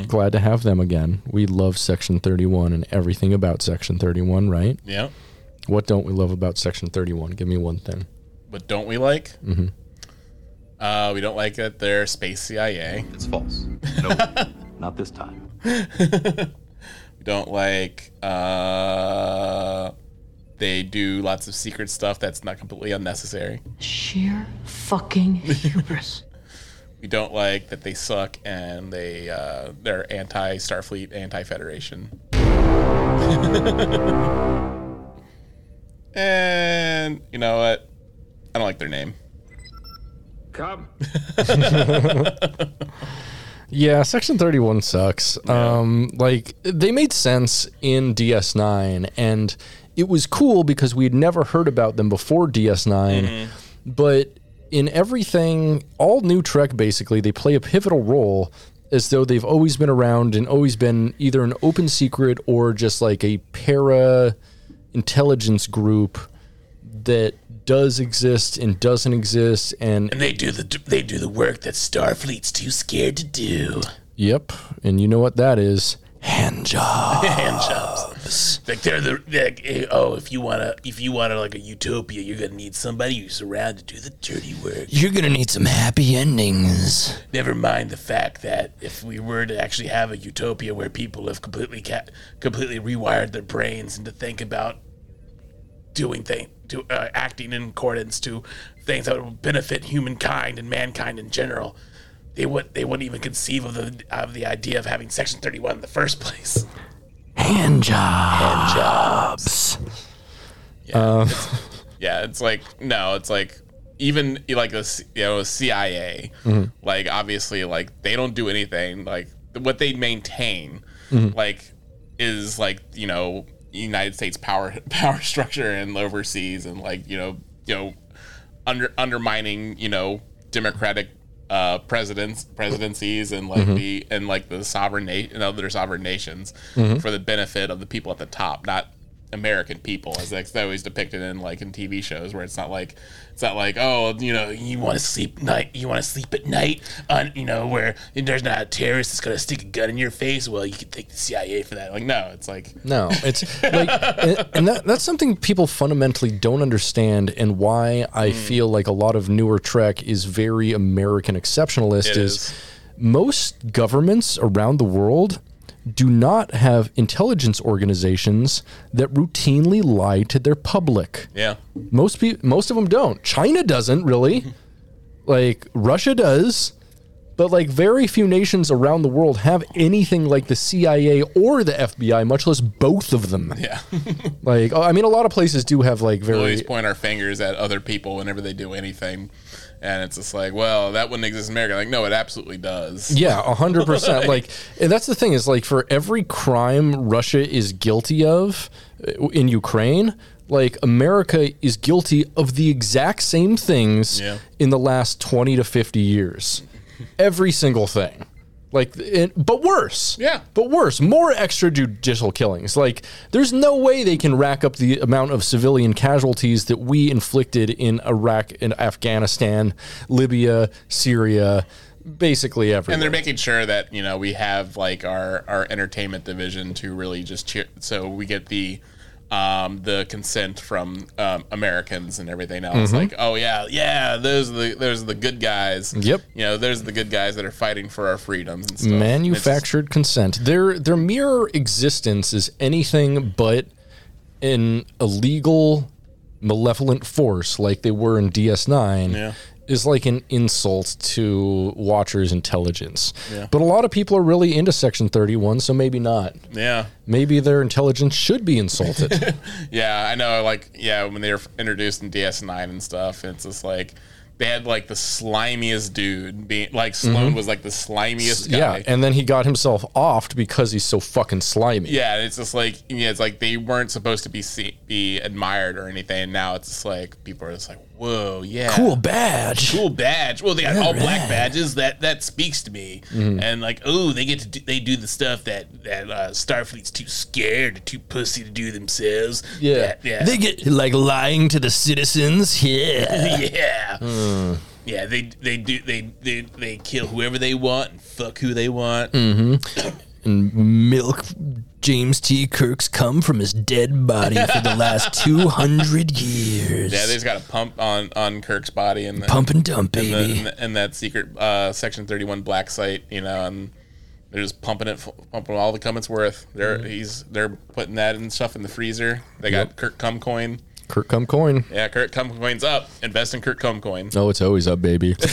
Glad to have them again. We love Section 31 and everything about Section 31, right? Yeah. What don't we love about Section 31? Give me one thing. What don't we like? Mm-hmm. Uh, we don't like that they're space CIA. It's false. No, not this time. We don't like uh, they do lots of secret stuff that's not completely unnecessary. Sheer fucking hubris. We don't like that they suck and they uh, they're anti Starfleet, anti Federation. and you know what? I don't like their name. Come. Yeah, Section 31 sucks. Um, like they made sense in DS9 and it was cool because we'd never heard about them before DS9. Mm-hmm. But in everything, all new Trek basically, they play a pivotal role as though they've always been around and always been either an open secret or just like a para intelligence group that does exist and doesn't exist and And they do the they do the work that Starfleet's too scared to do. Yep. And you know what that is? Hand job. hand jobs. Like they're the like, eh, oh, if you wanna if you wanna like a utopia, you're gonna need somebody who's around to do the dirty work. You're gonna need some happy endings. Never mind the fact that if we were to actually have a utopia where people have completely ca- completely rewired their brains and to think about doing things, to uh, acting in accordance to things that would benefit humankind and mankind in general. They would they wouldn't even conceive of the of the idea of having Section Thirty One in the first place. Hand jobs. Yeah, uh, it's, yeah, it's like no, it's like even like the C- you know CIA, mm-hmm. like obviously like they don't do anything. Like what they maintain, mm-hmm. like is like you know United States power power structure and overseas and like you know you know under undermining you know democratic uh presidents presidencies and like the and like the sovereign nation and other sovereign nations for the benefit of the people at the top not American people, as that's always depicted in like in TV shows, where it's not like it's not like oh you know you want to sleep night you want to sleep at night on you know where there's not a terrorist that's gonna stick a gun in your face. Well, you can thank the CIA for that. Like no, it's like No, it's like, and, and that that's something people fundamentally don't understand, and why I Hmm. feel like a lot of newer Trek is very American exceptionalist. Is, is. most governments around the world do not have intelligence organizations that routinely lie to their public. yeah. Most people, most of them don't. China doesn't really. like Russia does. But like very few nations around the world have anything like the CIA or the FBI, much less both of them. Yeah. Like I mean a lot of places do have like we very always point our fingers at other people whenever they do anything. And it's just like, well, that wouldn't exist in America. Like, no, it absolutely does. Yeah, a hundred percent. Like, and that's the thing is like for every crime Russia is guilty of uh, in Ukraine, like America is guilty of the exact same things Yeah. in the last twenty to fifty years. Every single thing. Like, it, but worse. Yeah. But worse, more extrajudicial killings. Like, there's no way they can rack up the amount of civilian casualties that we inflicted in Iraq and Afghanistan, Libya, Syria, basically everywhere. And they're making sure that you know we have like our our entertainment division to really just cheer, so we get the um, the consent from um, Americans and everything else. Mm-hmm. Like, oh yeah, yeah, those are the those are the good guys. Yep. You know, those are the good guys that are fighting for our freedoms and stuff. It's just- manufactured consent. Their their mere existence is anything but an illegal, malevolent force like they were in DS9. Yeah. Is like an insult to Watcher's intelligence. But a lot of people are really into Section 31, so maybe not. yeah. Maybe their intelligence should be insulted. Yeah, I know. Like, yeah, when they were introduced in DS9 and stuff, it's just like they had like the slimiest dude. Being like Sloan was like the slimiest guy. Mm-hmm. yeah, and then he got himself offed because he's so fucking slimy. Yeah, it's just like yeah, it's like they weren't supposed to be see, be admired or anything. And now it's just like people are just like, whoa, yeah, Cool badge. cool badge. Well, they got all black badges. That that speaks to me. Mm-hmm. And like, oh, they get to do, they do the stuff that that uh, Starfleet's too scared, too pussy to do themselves. Yeah. That- yeah, They get like lying to the citizens. Yeah. yeah. Hmm. Yeah, they they do they, they they kill whoever they want and fuck who they want. Mm. and milk James T. Kirk's come from his dead body for the last 200 years. Yeah, they just got a pump on on Kirk's body and then, Pump and dump, and, the, baby. and, the- and that secret uh, Section Thirty One black site, you know, and they're just pumping it, pumping all the cum it's worth. They're Mm-hmm. he's they're putting that and stuff in the freezer. They got Kirk Cum Coin. Kirk come coin. Yeah, Kirk Cum Coin's up. Invest in Kirk Cum Coin. No, it's always up, baby.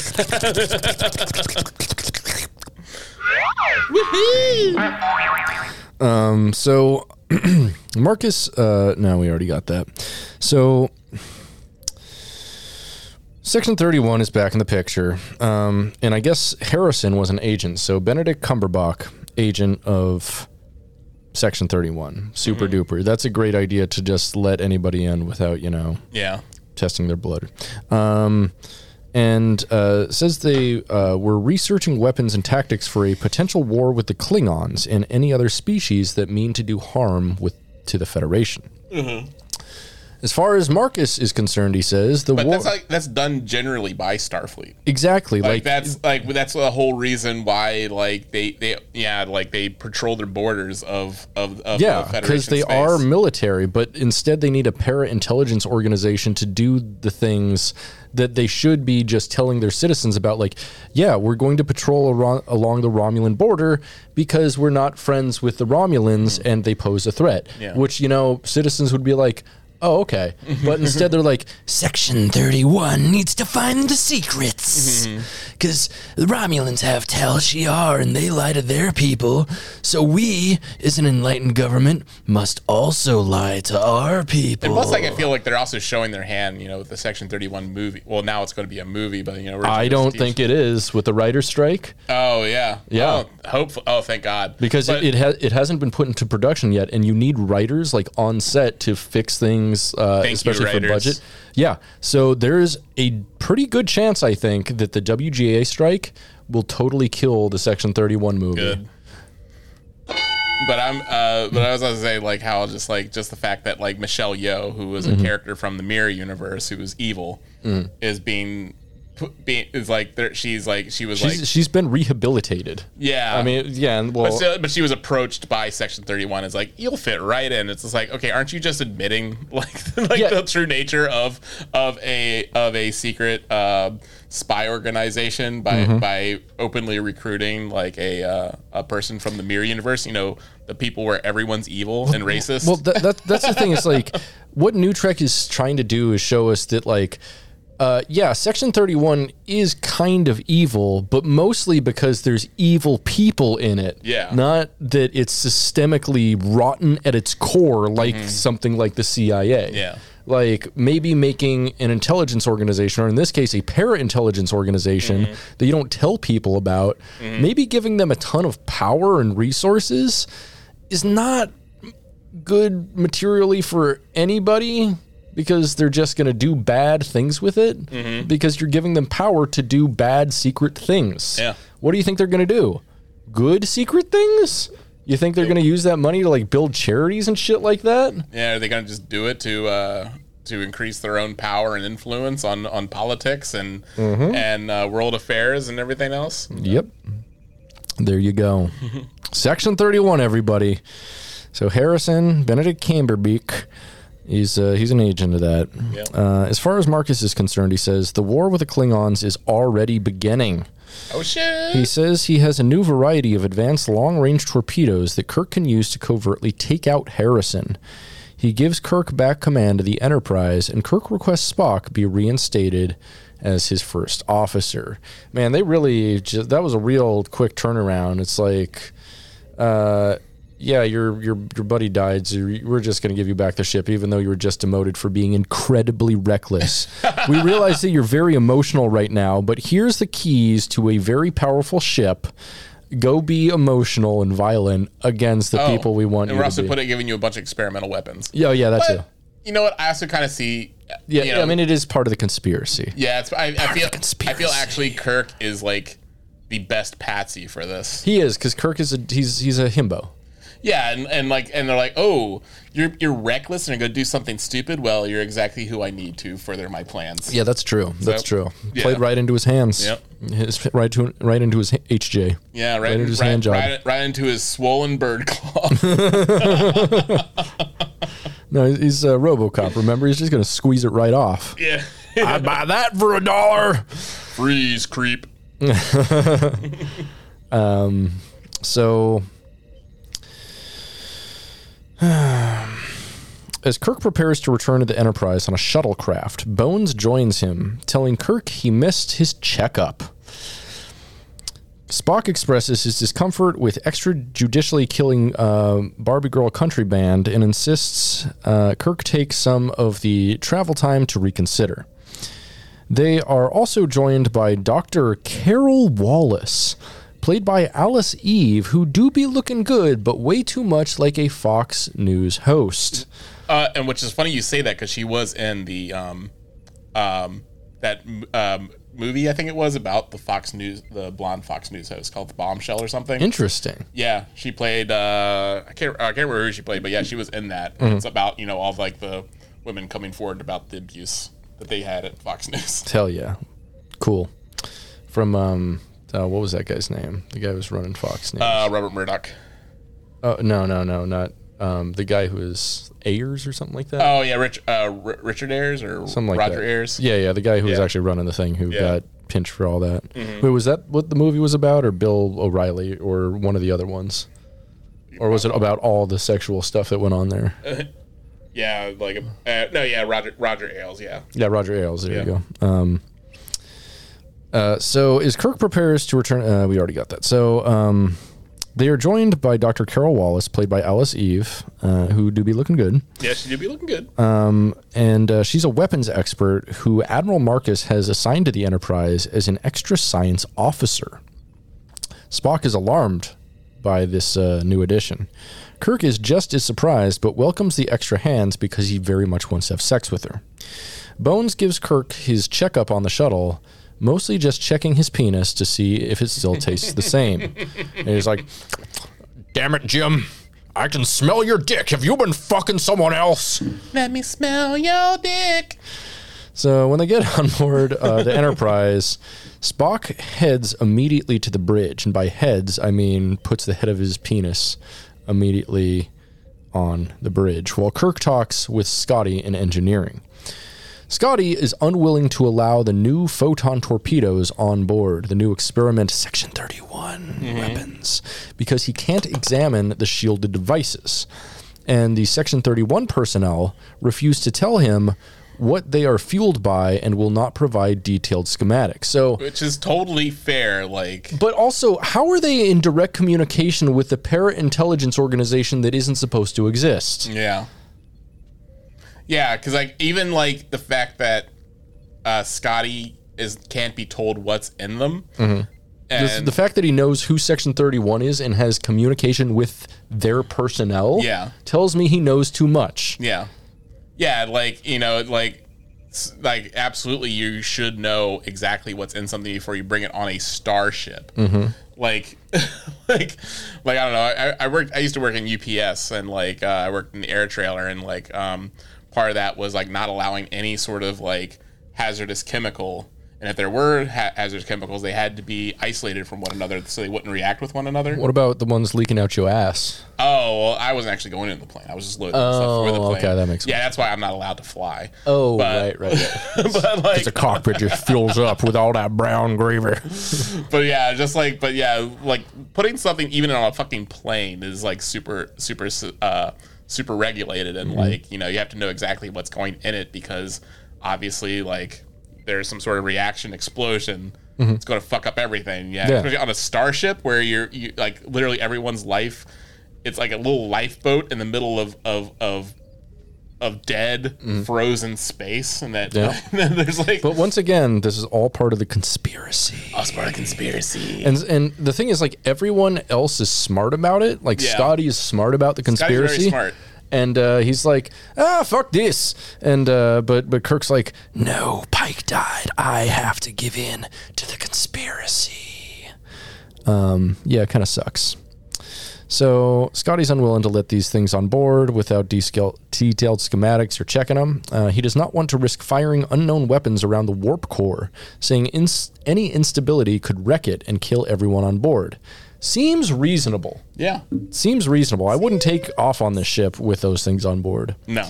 um, so Marcus, uh, no, we already got that. So Section 31 is back in the picture. Um, and I guess Harrison was an agent. So Benedict Cumberbatch, agent of Section 31. Super duper. That's a great idea to just let anybody in without, you know, Yeah, testing their blood. Um, and uh, says they uh, were researching weapons and tactics for a potential war with the Klingons and any other species that mean to do harm with to the Federation. As far as Marcus is concerned, he says the but war that's like that's done generally by Starfleet. exactly Like, like, that's like that's the whole reason why like they they yeah like they patrol their borders of of, of yeah, the because Federation they space. are military, but instead they need a para intelligence organization to do the things that they should be just telling their citizens about. Like, yeah, we're going to patrol along the Romulan border because we're not friends with the Romulans mm. and they pose a threat. Yeah. Which you know, citizens would be like. Oh, okay. But instead, they're like, Section 31 needs to find the secrets. Mm-hmm. Because the Romulans have Tal Shiar and they lie to their people. So we, as an enlightened government, must also lie to our people. And plus, like, I feel like they're also showing their hand, you know, with the Section 31 movie. Well, now it's going to be a movie, but, you know, I don't think it is with the writer's strike Oh, yeah. Yeah. Oh, hope, oh thank God. because But- it, it, ha- it hasn't been put into production yet. And you need writers like on set to fix things, uh, Thank you, especially for budget. Yeah. So there's a pretty good chance, I think, that the WGA strike will totally kill the Section 31 movie. Good. but I'm uh but I was gonna say like how just like just the fact that like Michelle Yeoh, who was a Mm-hmm. character from the Mirror universe who was evil, Mm. is being being is like there, she's like she was She's, like she's been rehabilitated. yeah I mean, yeah, and well, but, still, but she was approached by Section Thirty One as like you'll fit right in. It's just like okay, aren't you just admitting like like Yeah. the true nature of of a of a secret uh, spy organization by Mm-hmm. by openly recruiting like a uh, a person from the Mirror universe? You know, the people where everyone's evil and racist. Well, that, that that's the thing. Is like what New Trek is trying to do is show us that like. Uh, yeah, Section 31 is kind of evil, but mostly because there's evil people in it. Yeah. Not that it's systemically rotten at its core, like something like the CIA. Mm-hmm. Yeah. Like maybe making an intelligence organization, or in this case, a para intelligence organization Mm-hmm. that you don't tell people about, maybe giving them a ton of power and resources is not good materially for anybody because they're just going to do bad things with it Mm-hmm. because you're giving them power to do bad secret things. Yeah. What do you think they're going to do? Good secret things? You think they're going to use that money to like build charities and shit like that? yeah, are they gonna just do it to uh, to increase their own power and influence on on politics and Mm-hmm. and uh, world affairs and everything else? Yep. There you go. Section 31 everybody. So Harrison Benedict Camberbeek He's uh, he's an agent of that. Yep. Uh, as far as Marcus is concerned, he says the war with the Klingons is already beginning. Oh shit! He says he has a new variety of advanced long range torpedoes that Kirk can use to covertly take out Harrison. He gives Kirk back command of the Enterprise, and Kirk requests Spock be reinstated as his first officer. Man, they really just, that was a real quick turnaround. It's like, uh, yeah, your your your buddy died, so we're just going to give you back the ship, even though you were just demoted for being incredibly reckless. we realize that you're very emotional right now, but here's the keys to a very powerful ship. Go be emotional and violent against the oh, people we want Oh, and we're to also putting giving you a bunch of experimental weapons. yeah, yeah, that's it. You know what? I also kind of see. Yeah, you know, I mean, it is part of the conspiracy. yeah. It's, I, I feel. I feel actually Kirk is like the best patsy for this. He is because Kirk is a he's he's a himbo. Yeah, and, and like and they're like, oh, you're you're reckless and you're gonna do something stupid. Well, you're exactly who I need to further my plans. Yeah, that's true. That's true. yeah. Played right into his hands. Yep. His, right to right into his HJ. Yeah, right, Right into his right, hand job. right, right into his swollen bird claw. No, he's a RoboCop. Remember, he's just gonna squeeze it right off. yeah, I'd buy that for a dollar. freeze, creep. um, So, as Kirk prepares to return to the Enterprise on a shuttlecraft, Bones joins him, telling Kirk he missed his checkup. Spock expresses his discomfort with extrajudicially killing uh, Barbie Girl Country Band and insists uh, Kirk take some of the travel time to reconsider. They are also joined by Dr. Carol Wallace, played by Alice Eve, who do be looking good, but way too much like a Fox News host. Uh, and which is funny you say that because she was in the um, um, that um, movie I think it was about the Fox News, the blonde Fox News host called the Bombshell or something. Interesting. yeah, she played. Uh, I can't. I can't remember who she played, but yeah, she was in that. Mm-hmm. It's about you know all of like the women coming forward about the abuse that they had at Fox News. Hell yeah. Cool. From, um, uh, what was that guy's name? The guy who was running Fox News. Uh, Robert Murdoch. oh, no, no, no, not um, the guy who is Ayers or something like that. Oh yeah, Rich, uh, R- Richard Ayers or something like Roger that. Ayers. Yeah, yeah, the guy who was actually running the thing who Yeah. got pinched for all that. Wait, was that what the movie was about, or Bill O'Reilly, or one of the other ones? Or was it about all the sexual stuff that went on there? Yeah, like uh, no, yeah, Roger Roger Ailes. Yeah. Yeah, Roger Ailes. There Yeah. you go. Um, uh, so as Kirk prepares to return, uh, we already got that. So um, they are joined by Dr. Carol Wallace, played by Alice Eve, uh, who do be looking good. Yeah, she did be looking good. and uh, she's a weapons expert who Admiral Marcus has assigned to the Enterprise as an extra science officer. Spock is alarmed by this uh, new addition. Kirk is just as surprised, but welcomes the extra hands because he very much wants to have sex with her. Bones gives Kirk his checkup on the shuttle, mostly just checking his penis to see if it still tastes the same. And he's like, Damn it, Jim. I can smell your dick. Have you been fucking someone else? Let me smell your dick. So when they get on board uh, the Enterprise, Spock heads immediately to the bridge, and by heads I mean puts the head of his penis immediately on the bridge, while Kirk talks with Scotty in engineering. Scotty is unwilling to allow the new photon torpedoes on board, the new experiment Section 31 mm-hmm. weapons, because he can't examine the shielded devices. And the Section 31 personnel refuse to tell him what they are fueled by and will not provide detailed schematics. So, Which is totally fair. Like, but also, how are they in direct communication with the para intelligence organization that isn't supposed to exist? yeah. Yeah, because like even like the fact that uh, Scotty is can't be told what's in them, This- and the fact that he knows who Section 31 is and has communication with their personnel Yeah. tells me he knows too much. Yeah. Yeah, like, you know, like like absolutely you should know exactly what's in something before you bring it on a starship. Like like like I don't know. I, I worked I used to work in UPS and like uh, I worked in the air trailer and like um part of that was like not allowing any sort of like hazardous chemical and if there were ha- hazardous chemicals, they had to be isolated from one another so they wouldn't react with one another. What about the ones leaking out your ass? Oh, well, I wasn't actually going into the plane. I was just loading stuff for the Oh, plane. okay, that makes Yeah, that's why I'm not allowed to fly. Oh, But- right, right, right. but like, the cockpit just fills up with all that brown gravy. but yeah, just like, but yeah, like putting something even on a fucking plane is like super, super, uh, super regulated, Mm-hmm. and like you know you have to know exactly what's going in it because obviously like there's some sort of reaction explosion. It's going to fuck up everything. Yeah, Mm-hmm. Yeah. especially on a starship where you're you like literally everyone's life. It's like a little lifeboat in the middle of of of of dead frozen space, and that. Yeah. and then there's like But once again, this is all part of the conspiracy. All part of the conspiracy. And and the thing is, like everyone else is smart about it. Like Yeah. Scotty is smart about the conspiracy. smart. And uh, he's like, ah, fuck this. And uh, but but Kirk's like, no, Pike died. I have to give in to the conspiracy. Um, yeah, it kind of sucks. So Scotty's unwilling to let these things on board without detailed schematics or checking them. Uh, he does not want to risk firing unknown weapons around the warp core, saying ins- any instability could wreck it and kill everyone on board. Seems reasonable. yeah, Seems reasonable. I wouldn't take off on this ship with those things on board. no.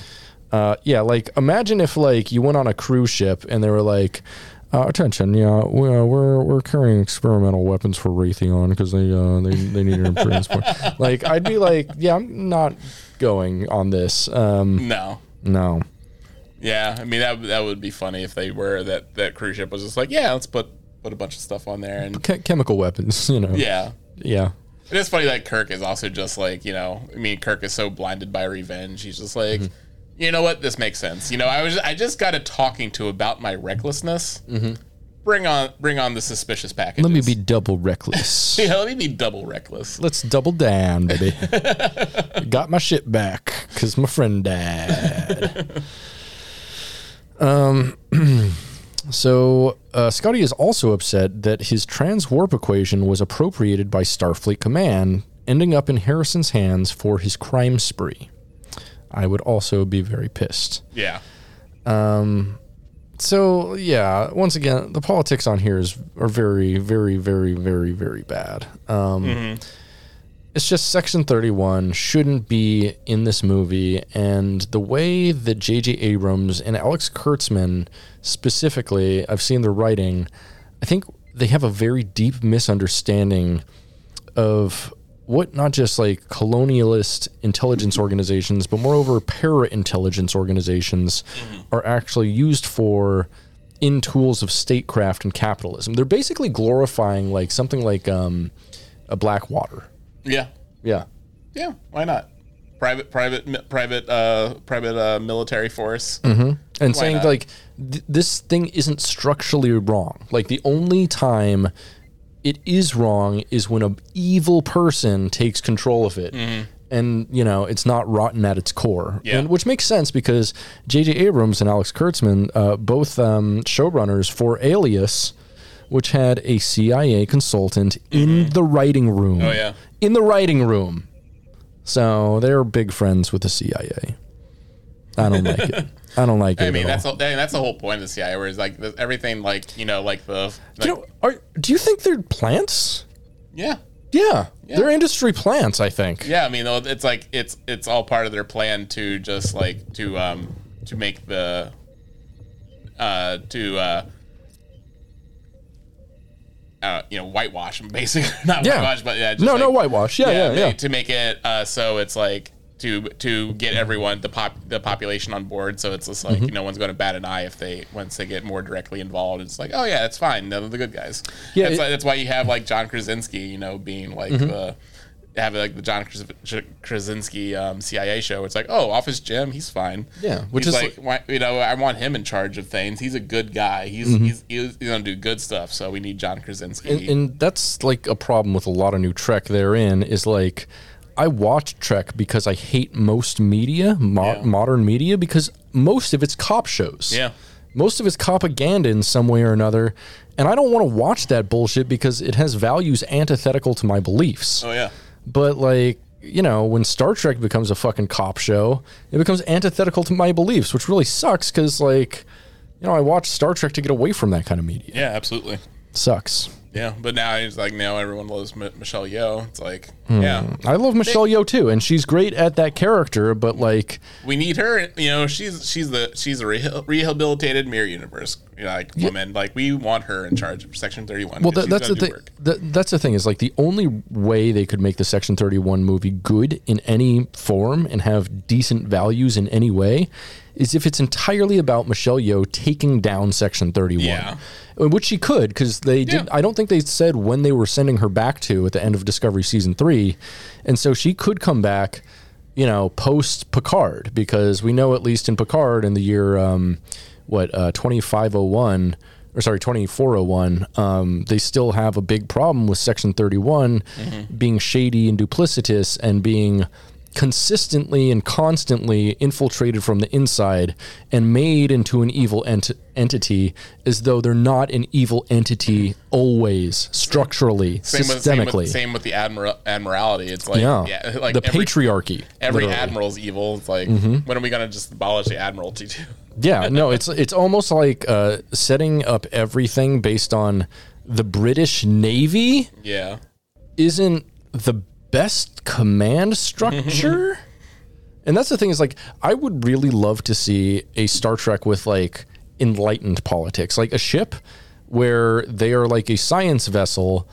Uh, yeah, like imagine if like you went on a cruise ship and they were like, uh, "Attention, yeah, we, uh, we're we're carrying experimental weapons for Raytheon because they uh, they they need it in transport." like I'd be like, "Yeah, I'm not going on this." Um, No. no, Yeah, I mean that that would be funny if they were that that cruise ship was just like, yeah, let's put put a bunch of stuff on there and Che- chemical weapons, you know. yeah. yeah. It is funny that Kirk is also just like, you know, I mean Kirk is so blinded by revenge. He's just like, Mm-hmm. You know what, this makes sense. You know, I was I just got a talking to about my recklessness. Mm-hmm. Bring on bring on the suspicious packages. Mm-hmm. Let me be double reckless. yeah, let me be double reckless. Let's double down, baby. Got my shit back because my friend died. um, so uh, Scotty is also upset that his trans warp equation was appropriated by Starfleet Command, ending up in Harrison's hands for his crime spree. I would also be very pissed. Yeah. Um, So yeah, once again, the politics on here is are very, very, very, very, very bad. Um, It's just Section Thirty One shouldn't be in this movie, and the way that J.J. Abrams and Alex Kurtzman specifically, I've seen their writing. I think they have a very deep misunderstanding of what not just like colonialist intelligence organizations, but moreover para intelligence organizations are actually used for in tools of statecraft and capitalism. They're basically glorifying like something like um, a Blackwater. Yeah. Yeah. Yeah, why not? Private private private uh private uh military force. Mm-hmm. and saying not? like th- this thing isn't structurally wrong. Like the only time it is wrong is when a evil person takes control of it. And you know it's not rotten at its core, Yeah. and, which makes sense because J.J. Abrams and Alex Kurtzman, uh, both um, showrunners for Alias, which had a CIA consultant in the writing room. Oh, yeah. in the writing room. So they're big friends with the CIA. I don't like it. I don't like it. I mean, at that's all. the, that's the whole point of the CIA, where it's like everything, like you know, like the, like, you know, are, do you think they're plants? yeah, Yeah, they're industry plants. I think. yeah. I mean, though, it's like it's it's all part of their plan to just like to um to make the uh to uh. Uh, you know, whitewash them basically. Not Yeah. whitewash, but yeah. Just No, like, no whitewash. Yeah, yeah, ma- yeah. To make it uh, so it's like to to get everyone the pop the population on board. So it's just like Mm-hmm. no one's going to bat an eye if they once they get more directly involved. It's like oh yeah, that's fine. They're the good guys. Yeah, that's, it- why, that's why you have like John Krasinski. You know, being like Mm-hmm. the have like the John Krasinski um, CIA show. It's like oh, Office Jim, he's fine. Yeah, which He's is like why, you know I want him in charge of things. He's a good guy. He's Mm-hmm. he's, he's he's gonna do good stuff. So we need John Krasinski. and, and that's like a problem with a lot of new Trek. Therein is like, I watch Trek because I hate most media, mo- Yeah. modern media, because most of it's cop shows. Yeah. most of it's propaganda in some way or another, and I don't want to watch that bullshit because it has values antithetical to my beliefs. oh yeah. But like, you know, when Star Trek becomes a fucking cop show, it becomes antithetical to my beliefs, which really sucks because like, you know, I watch Star Trek to get away from that kind of media. Yeah, absolutely. Sucks. Yeah, but now it's like now everyone loves M- Michelle Yeoh. It's like, Hmm. yeah, I love Michelle Yeoh too, and she's great at that character. But like, we need her. You know, she's she's the she's a reha- rehabilitated mirror universe you know, like woman. Like we want her in charge of Section Thirty One. well, that, that's the thing. That, that's the thing is like the only way they could make the Section Thirty One movie good in any form and have decent values in any way is if it's entirely about Michelle Yeoh taking down Section Thirty One. Yeah. Which she could, because they did. Yeah. I don't think they said when they were sending her back to at the end of Discovery season three, and so she could come back, you know, post Picard, because we know at least in Picard in the year, um, what uh, twenty five oh one, or sorry twenty four oh one, um, they still have a big problem with Section thirty being shady and duplicitous and being consistently and constantly infiltrated from the inside and made into an evil ent- entity as though they're not an evil entity always structurally same with, same systemically with same with the admiral admiralty. It's like yeah. yeah, like the every, patriarchy Every literally. Mm-hmm. admiral's evil. It's like when are we gonna just abolish the admiralty too? yeah no it's it's almost like uh, setting up everything based on the british navy Yeah, isn't the best command structure. and that's the thing is like I would really love to see a Star Trek with like enlightened politics, like a ship where they are like a science vessel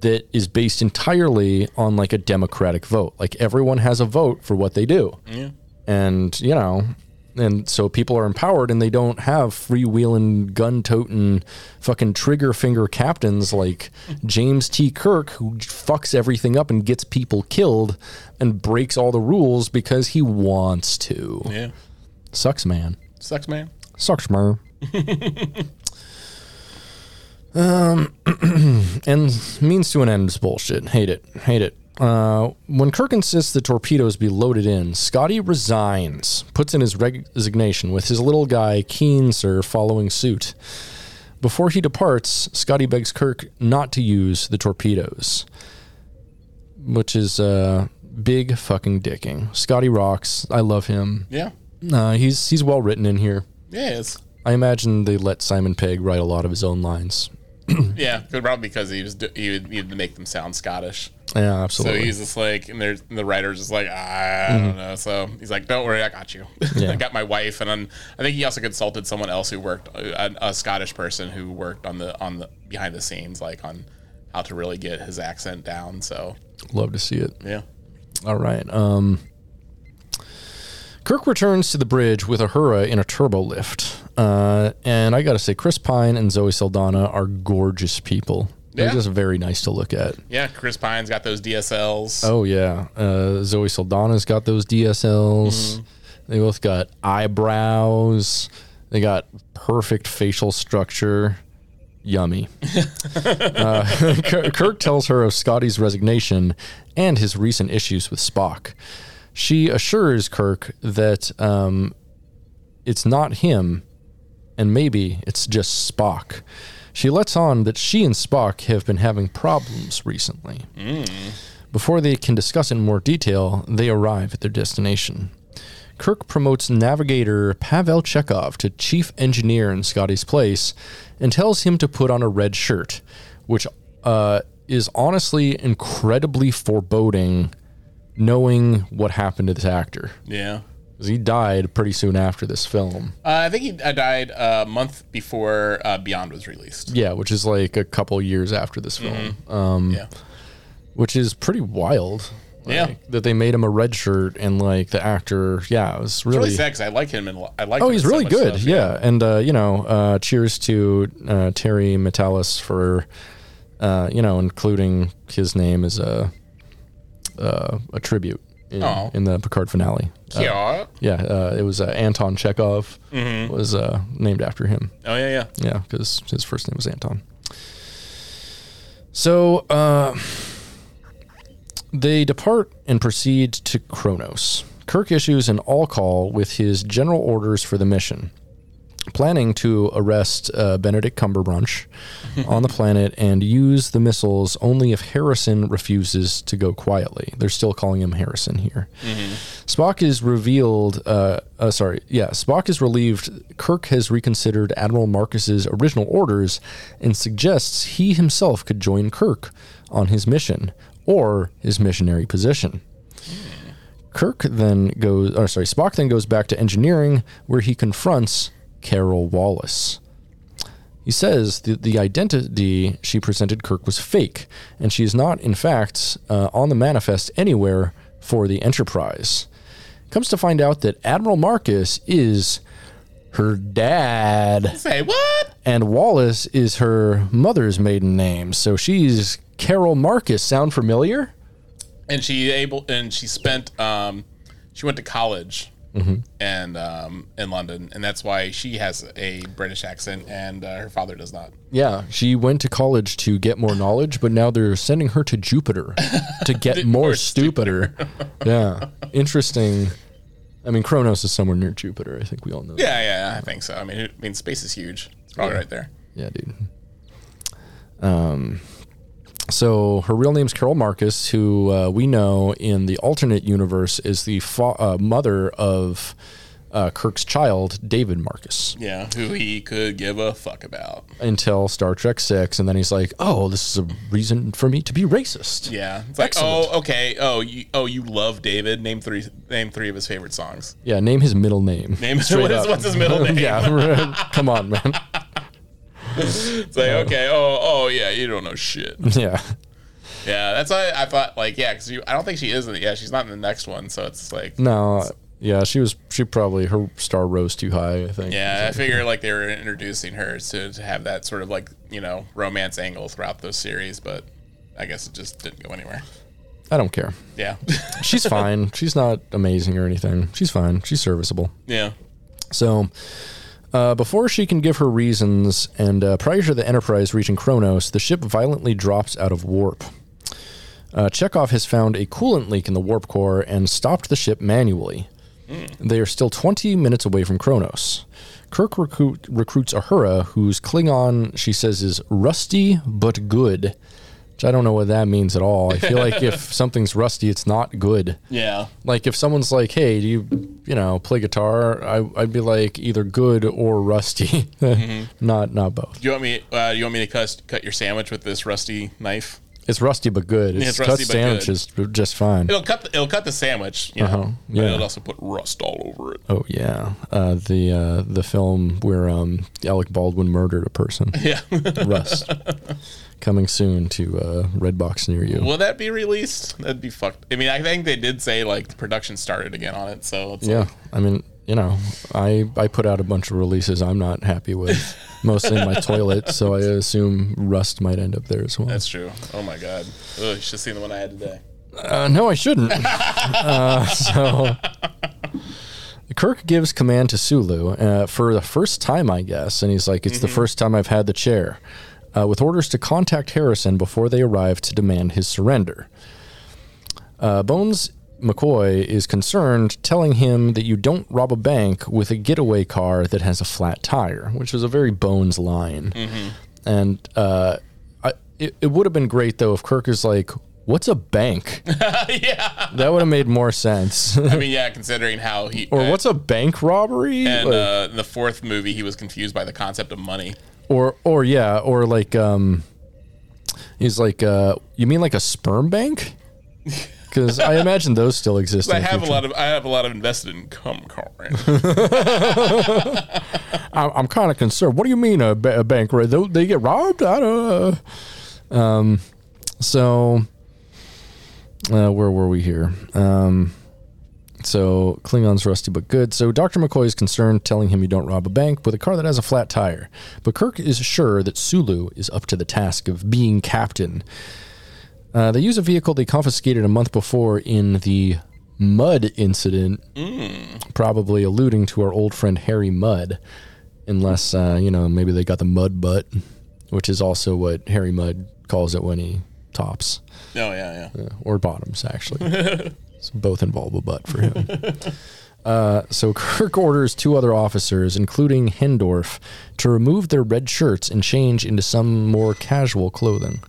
that is based entirely on like a democratic vote. Like everyone has a vote for what they do. Yeah. And, you know, and so people are empowered and they don't have freewheeling, gun toting, fucking trigger finger captains like James T. Kirk, who fucks everything up and gets people killed and breaks all the rules because he wants to. yeah. Sucks, man. Sucks, man. Sucks, man. um, and means to an end is bullshit. Hate it. Hate it. Uh, when Kirk insists the torpedoes be loaded in, Scotty resigns, puts in his resignation with his little guy, Keenser, following suit. Before he departs, Scotty begs Kirk not to use the torpedoes, which is uh, big fucking dicking. Scotty rocks. I love him. Yeah, Uh, he's he's well written in here. yeah, it's I imagine they let Simon Pegg write a lot of his own lines. yeah. Probably because he was he would needed to make them sound Scottish. Yeah, absolutely. So he's just like, and there's and the writer's just like, I don't know. So he's like, don't worry, I got you. Yeah. I got my wife, and then I think he also consulted someone else who worked, a, a Scottish person who worked on the on the behind the scenes, like on how to really get his accent down. So Love to see it. yeah, All right. Um, Kirk returns to the bridge with Uhura in a turbo lift. Uh, and I got to say, Chris Pine and Zoe Saldana are gorgeous people. They're Yeah. just very nice to look at. yeah. Chris Pine's got those DSLs. Oh, yeah. Uh, Zoe Saldana's got those DSLs. They both got eyebrows. They got perfect facial structure. Yummy. uh, Kirk Kirk tells her of Scotty's resignation and his recent issues with Spock. She assures Kirk that um, it's not him, and maybe it's just Spock. She lets on that she and Spock have been having problems recently. Before they can discuss in more detail, they arrive at their destination. Kirk promotes navigator Pavel Chekov to chief engineer in Scotty's place and tells him to put on a red shirt, which uh, is honestly incredibly foreboding knowing what happened to this actor. Yeah. He died pretty soon after this film. Uh, I think he uh, died a month before uh, Beyond was released. Yeah, which is like a couple years after this film. Um, Yeah. which is pretty wild. Yeah. That they made him a red shirt and like the actor, yeah, it was It's really. really sad I like him and I like. oh, he's really much good. stuff, yeah. and uh, you know, uh, cheers to uh, Terry Matalas for, uh, you know, including his name as a uh, a tribute in, Oh. in the Picard finale. Uh, Yeah. yeah, uh, it was uh, Anton Chekhov was uh, named after him. Oh yeah, yeah. Yeah, because his first name was Anton. So uh, they depart and proceed to Kronos. Kirk issues an all call with his general orders for the mission, planning to arrest uh, Benedict Cumberbatch on the planet and use the missiles only if Harrison refuses to go quietly. They're still calling him Harrison here. Spock is revealed. Uh, uh, sorry, yeah. Spock is relieved. Kirk has reconsidered Admiral Marcus's original orders and suggests he himself could join Kirk on his mission or his missionary position. Kirk then goes, or sorry, Spock then goes back to engineering where he confronts Carol Wallace. He says that the identity she presented Kirk was fake, and she is not, in fact, uh, on the manifest anywhere for the Enterprise. Comes to find out that Admiral Marcus is her dad, Say what? and Wallace is her mother's maiden name. So she's Carol Marcus. Sound familiar? And she able and she spent um, she went to college Mm-hmm. and um, in London, and that's why she has a British accent and uh, her father does not. Yeah, she went to college to get more knowledge, but now they're sending her to Jupiter to get more more stupider. yeah, interesting. I mean, Kronos is somewhere near Jupiter. I think we all know. that. Yeah, yeah, I think so. I mean, it, I mean, space is huge. It's probably right there. Yeah, dude. Um, so her real name's Carol Marcus, who uh, we know in the alternate universe is the fa- uh, mother of uh, Kirk's child, David Marcus, Yeah, who he could give a fuck about. until Star Trek Six, and then he's like, "Oh, this is a reason for me to be racist." Yeah, it's like, Excellent. oh, okay, oh, you, oh, you love David. Name three, name three of his favorite songs. Yeah, name his middle name. Name Straight what is, what's his middle name? yeah, come on, man. It's like, okay, oh, oh, yeah, you don't know shit. Yeah, Yeah, that's why I thought, like, yeah, because I don't think she is. in it. Yeah, she's not in the next one, so it's like, no, yeah, she was. She probably her star rose too high. I think. yeah, I figure like they were introducing her to, to have that sort of like you know romance angle throughout those series, but I guess it just didn't go anywhere. I don't care. Yeah, She's fine. She's not amazing or anything. She's fine. She's serviceable. yeah, So, uh, before she can give her reasons, and uh, prior to the Enterprise reaching Kronos, the ship violently drops out of warp. Uh, Chekov has found a coolant leak in the warp core and stopped the ship manually. They are still 20 minutes away from Kronos. Kirk recruit, recruits Uhura, whose Klingon, she says, is rusty but good. Which I don't know what that means at all. I feel like if something's rusty, it's not good. yeah. Like if someone's like, "Hey, do you, you know, play guitar?" I, I'd be like either good or rusty, not not both. Do you want me? Uh, do you want me to cut cut your sandwich with this rusty knife? It's rusty but good. It's, it's cut rusty but sandwich good. is just fine. It'll cut. The, it'll cut the sandwich. You know, Uh-huh, yeah. it'll also put rust all over it. Oh yeah, uh, the uh, the film where um, Alec Baldwin murdered a person. Yeah. Rust coming soon to uh, Redbox near you. Will that be released? That'd be fucked. I mean, I think they did say like the production started again on it, so it's Yeah, like, I mean, you know, I I put out a bunch of releases I'm not happy with, mostly in my toilet. So I assume Rust might end up there as well. that's true. Oh my god. Ugh, you should have seen the one I had today. Uh, no, I shouldn't. uh, so Kirk gives command to Sulu uh, for the first time, I guess, and he's like, "It's the first time I've had the chair," uh, with orders to contact Harrison before they arrive to demand his surrender. Uh, Bones McCoy is concerned, telling him that you don't rob a bank with a getaway car that has a flat tire, which was a very Bones line. And uh, I, it, it would have been great though if Kirk is like, What's a bank? yeah. That would have made more sense. I mean, yeah, considering how he. or uh, what's a bank robbery? And Like- uh, in the fourth movie, he was confused by the concept of money. Or or yeah, or like um, he's like, uh, you mean like a sperm bank? Because I imagine those still exist. I have a lot of I have a lot of invested income currently. I'm, I'm kind of concerned. What do you mean a, ba- a bank? Right? They, they get robbed? I don't know. Um, so uh, where were we here? Um, so Klingon's rusty but good. So Dr. McCoy is concerned, telling him you don't rob a bank with a car that has a flat tire. But Kirk is sure that Sulu is up to the task of being captain. Uh, they use a vehicle they confiscated a month before in the Mudd incident, probably alluding to our old friend Harry Mudd, unless uh, you know maybe they got the mud butt, which is also what Harry Mudd calls it when he tops oh yeah, yeah. uh, or bottoms actually. It's both involve a butt for him. Uh, so Kirk orders two other officers, including Hendorff, to remove their red shirts and change into some more casual clothing.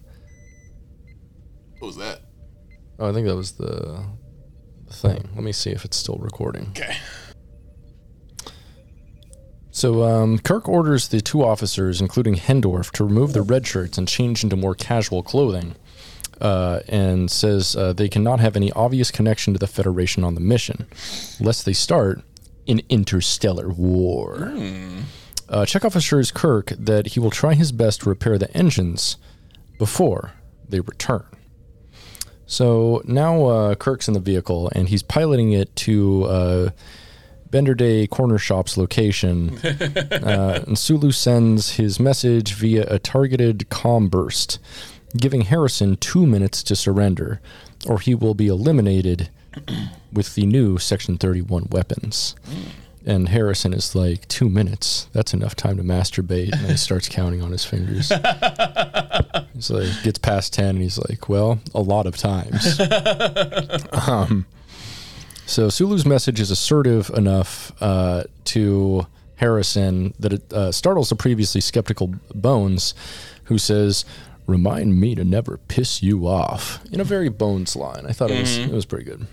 What was that? Oh, I think that was the, the thing. Let me see if it's still recording. Okay. So um, Kirk orders the two officers, including Hendorff, to remove their red shirts and change into more casual clothing, uh, and says uh, they cannot have any obvious connection to the Federation on the mission, lest they start an interstellar war. Uh, Chekov assures Kirk that he will try his best to repair the engines before they return. So now uh, Kirk's in the vehicle and he's piloting it to uh, Bender Day Corner Shop's location. uh, and Sulu sends his message via a targeted comm burst, giving Harrison two minutes to surrender, or he will be eliminated with the new Section 31 weapons. And Harrison is like, two minutes. That's enough time to masturbate. And he starts counting on his fingers. He's like, gets past 10, and he's like, well, a lot of times. um, so Sulu's message is assertive enough uh, to Harrison that it uh, startles the previously skeptical Bones, who says, "Remind me to never piss you off." In a very Bones line, I thought it was it was pretty good.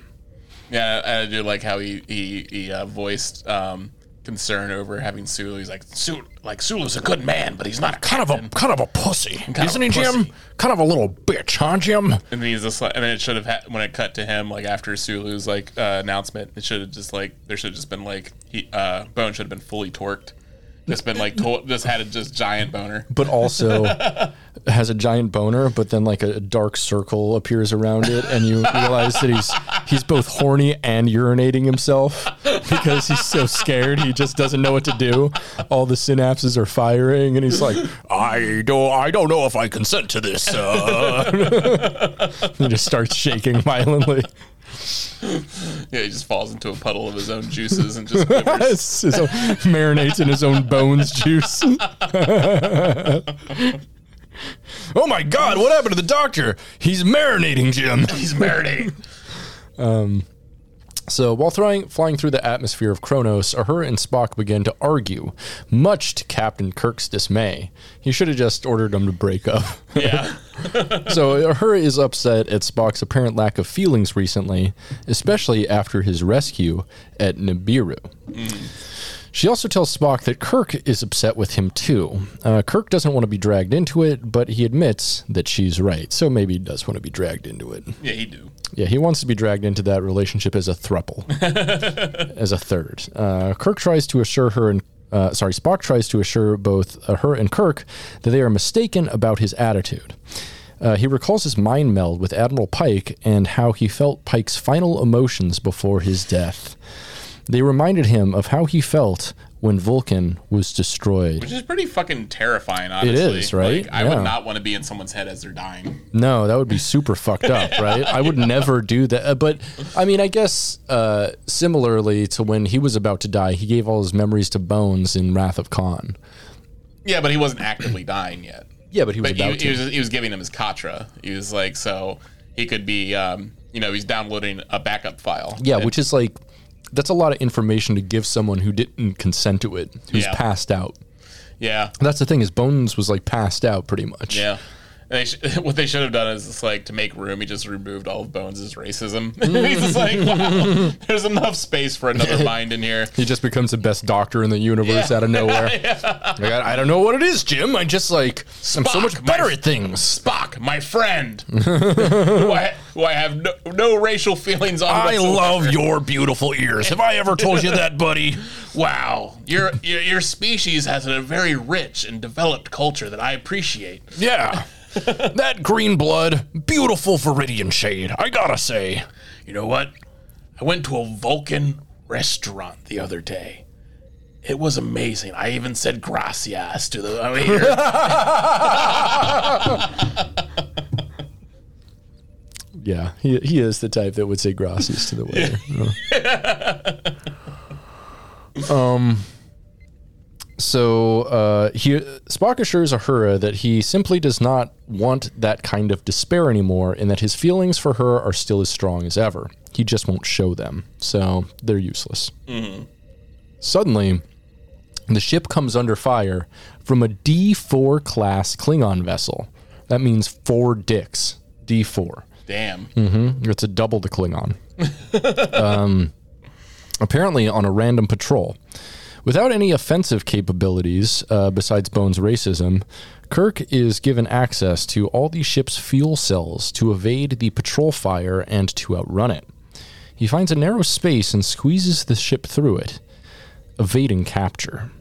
Yeah, I I do like how he he, he uh, voiced um, concern over having Sulu. He's like, Sulu, like Sulu's a good man, but he's not a Kind of a kind of a pussy, isn't he, Jim? Kind of a little bitch, huh, Jim? And then he's just like, and then it should have had when it cut to him like after Sulu's like uh, announcement, it should have just like there should have just been like he uh, Bone should have been fully torqued, just been like to- just had a just giant boner. But also has a giant boner, but then like a dark circle appears around it, and you realize that he's he's both horny and urinating himself because he's so scared he just doesn't know what to do. All the synapses are firing, and he's like, "I don't, I don't know if I consent to this." Uh. he just starts shaking violently. Yeah, he just falls into a puddle of his own juices and just. His own- marinates in his own bones juice. oh my God! What happened to the doctor? He's marinating, Jim. he's marinating. Um, So while throwing, flying through the atmosphere of Kronos, Uhura and Spock begin to argue, much to Captain Kirk's dismay. He should have just ordered them to break up. Yeah, so Uhura is upset at Spock's apparent lack of feelings recently, especially after his rescue at Nibiru. Mm. She also tells Spock that Kirk is upset with him too. Uh, Kirk doesn't want to be dragged into it, but he admits that she's right. So maybe he does want to be dragged into it. yeah, he do. Yeah, he wants to be dragged into that relationship as a thruple, as a third. Uh, Kirk tries to assure her and uh, sorry, Spock tries to assure both uh, her and Kirk that they are mistaken about his attitude. Uh, he recalls his mind meld with Admiral Pike and how he felt Pike's final emotions before his death. They reminded him of how he felt when Vulcan was destroyed. Which is pretty fucking terrifying, honestly. is, right? Like, I Yeah. would not want to be in someone's head as they're dying. No, that would be super fucked up, right? I would never do that. Uh, But I mean, I guess uh, similarly to when he was about to die, he gave all his memories to Bones in Wrath of Khan. Yeah, but he wasn't actively dying yet. Yeah, but he was But he, about he to. was he was giving him his Katra. He was like, so he could be, um, you know, he's downloading a backup file. yeah, And- which is like that's a lot of information to give someone who didn't consent to it, who's Yeah. passed out. yeah, That's the thing is Bones was like passed out pretty much. yeah. And they sh- what they should have done is just like to make room. He just removed all of Bones' racism. He's just like, wow, there's enough space for another mind in here. He just becomes the best doctor in the universe out of nowhere. Like, I, I don't know what it is, Jim. I just like I'm so Spock, much my better at things. Spock, my friend, who, I, who I have no, no racial feelings on. I whatsoever. love your beautiful ears. Have I ever told you that, buddy? Wow, your, your your species has a very rich and developed culture that I appreciate. Yeah. that green blood, beautiful Viridian shade, I gotta say. You know what? I went to a Vulcan restaurant the other day. It was amazing. I even said gracias to the waiter. Yeah, he, he is the type that would say gracias to the waiter. um. So uh, he Spock assures Uhura that he simply does not want that kind of despair anymore, and that his feelings for her are still as strong as ever. He just won't show them, so they're useless. Suddenly, the ship comes under fire from a D4 class Klingon vessel. That means four dicks. D4. Damn. It's a double the Klingon. um, apparently on a random patrol. Without any offensive capabilities uh, besides Bones' racism, Kirk is given access to all the ship's fuel cells to evade the patrol fire and to outrun it. He finds a narrow space and squeezes the ship through it, evading capture.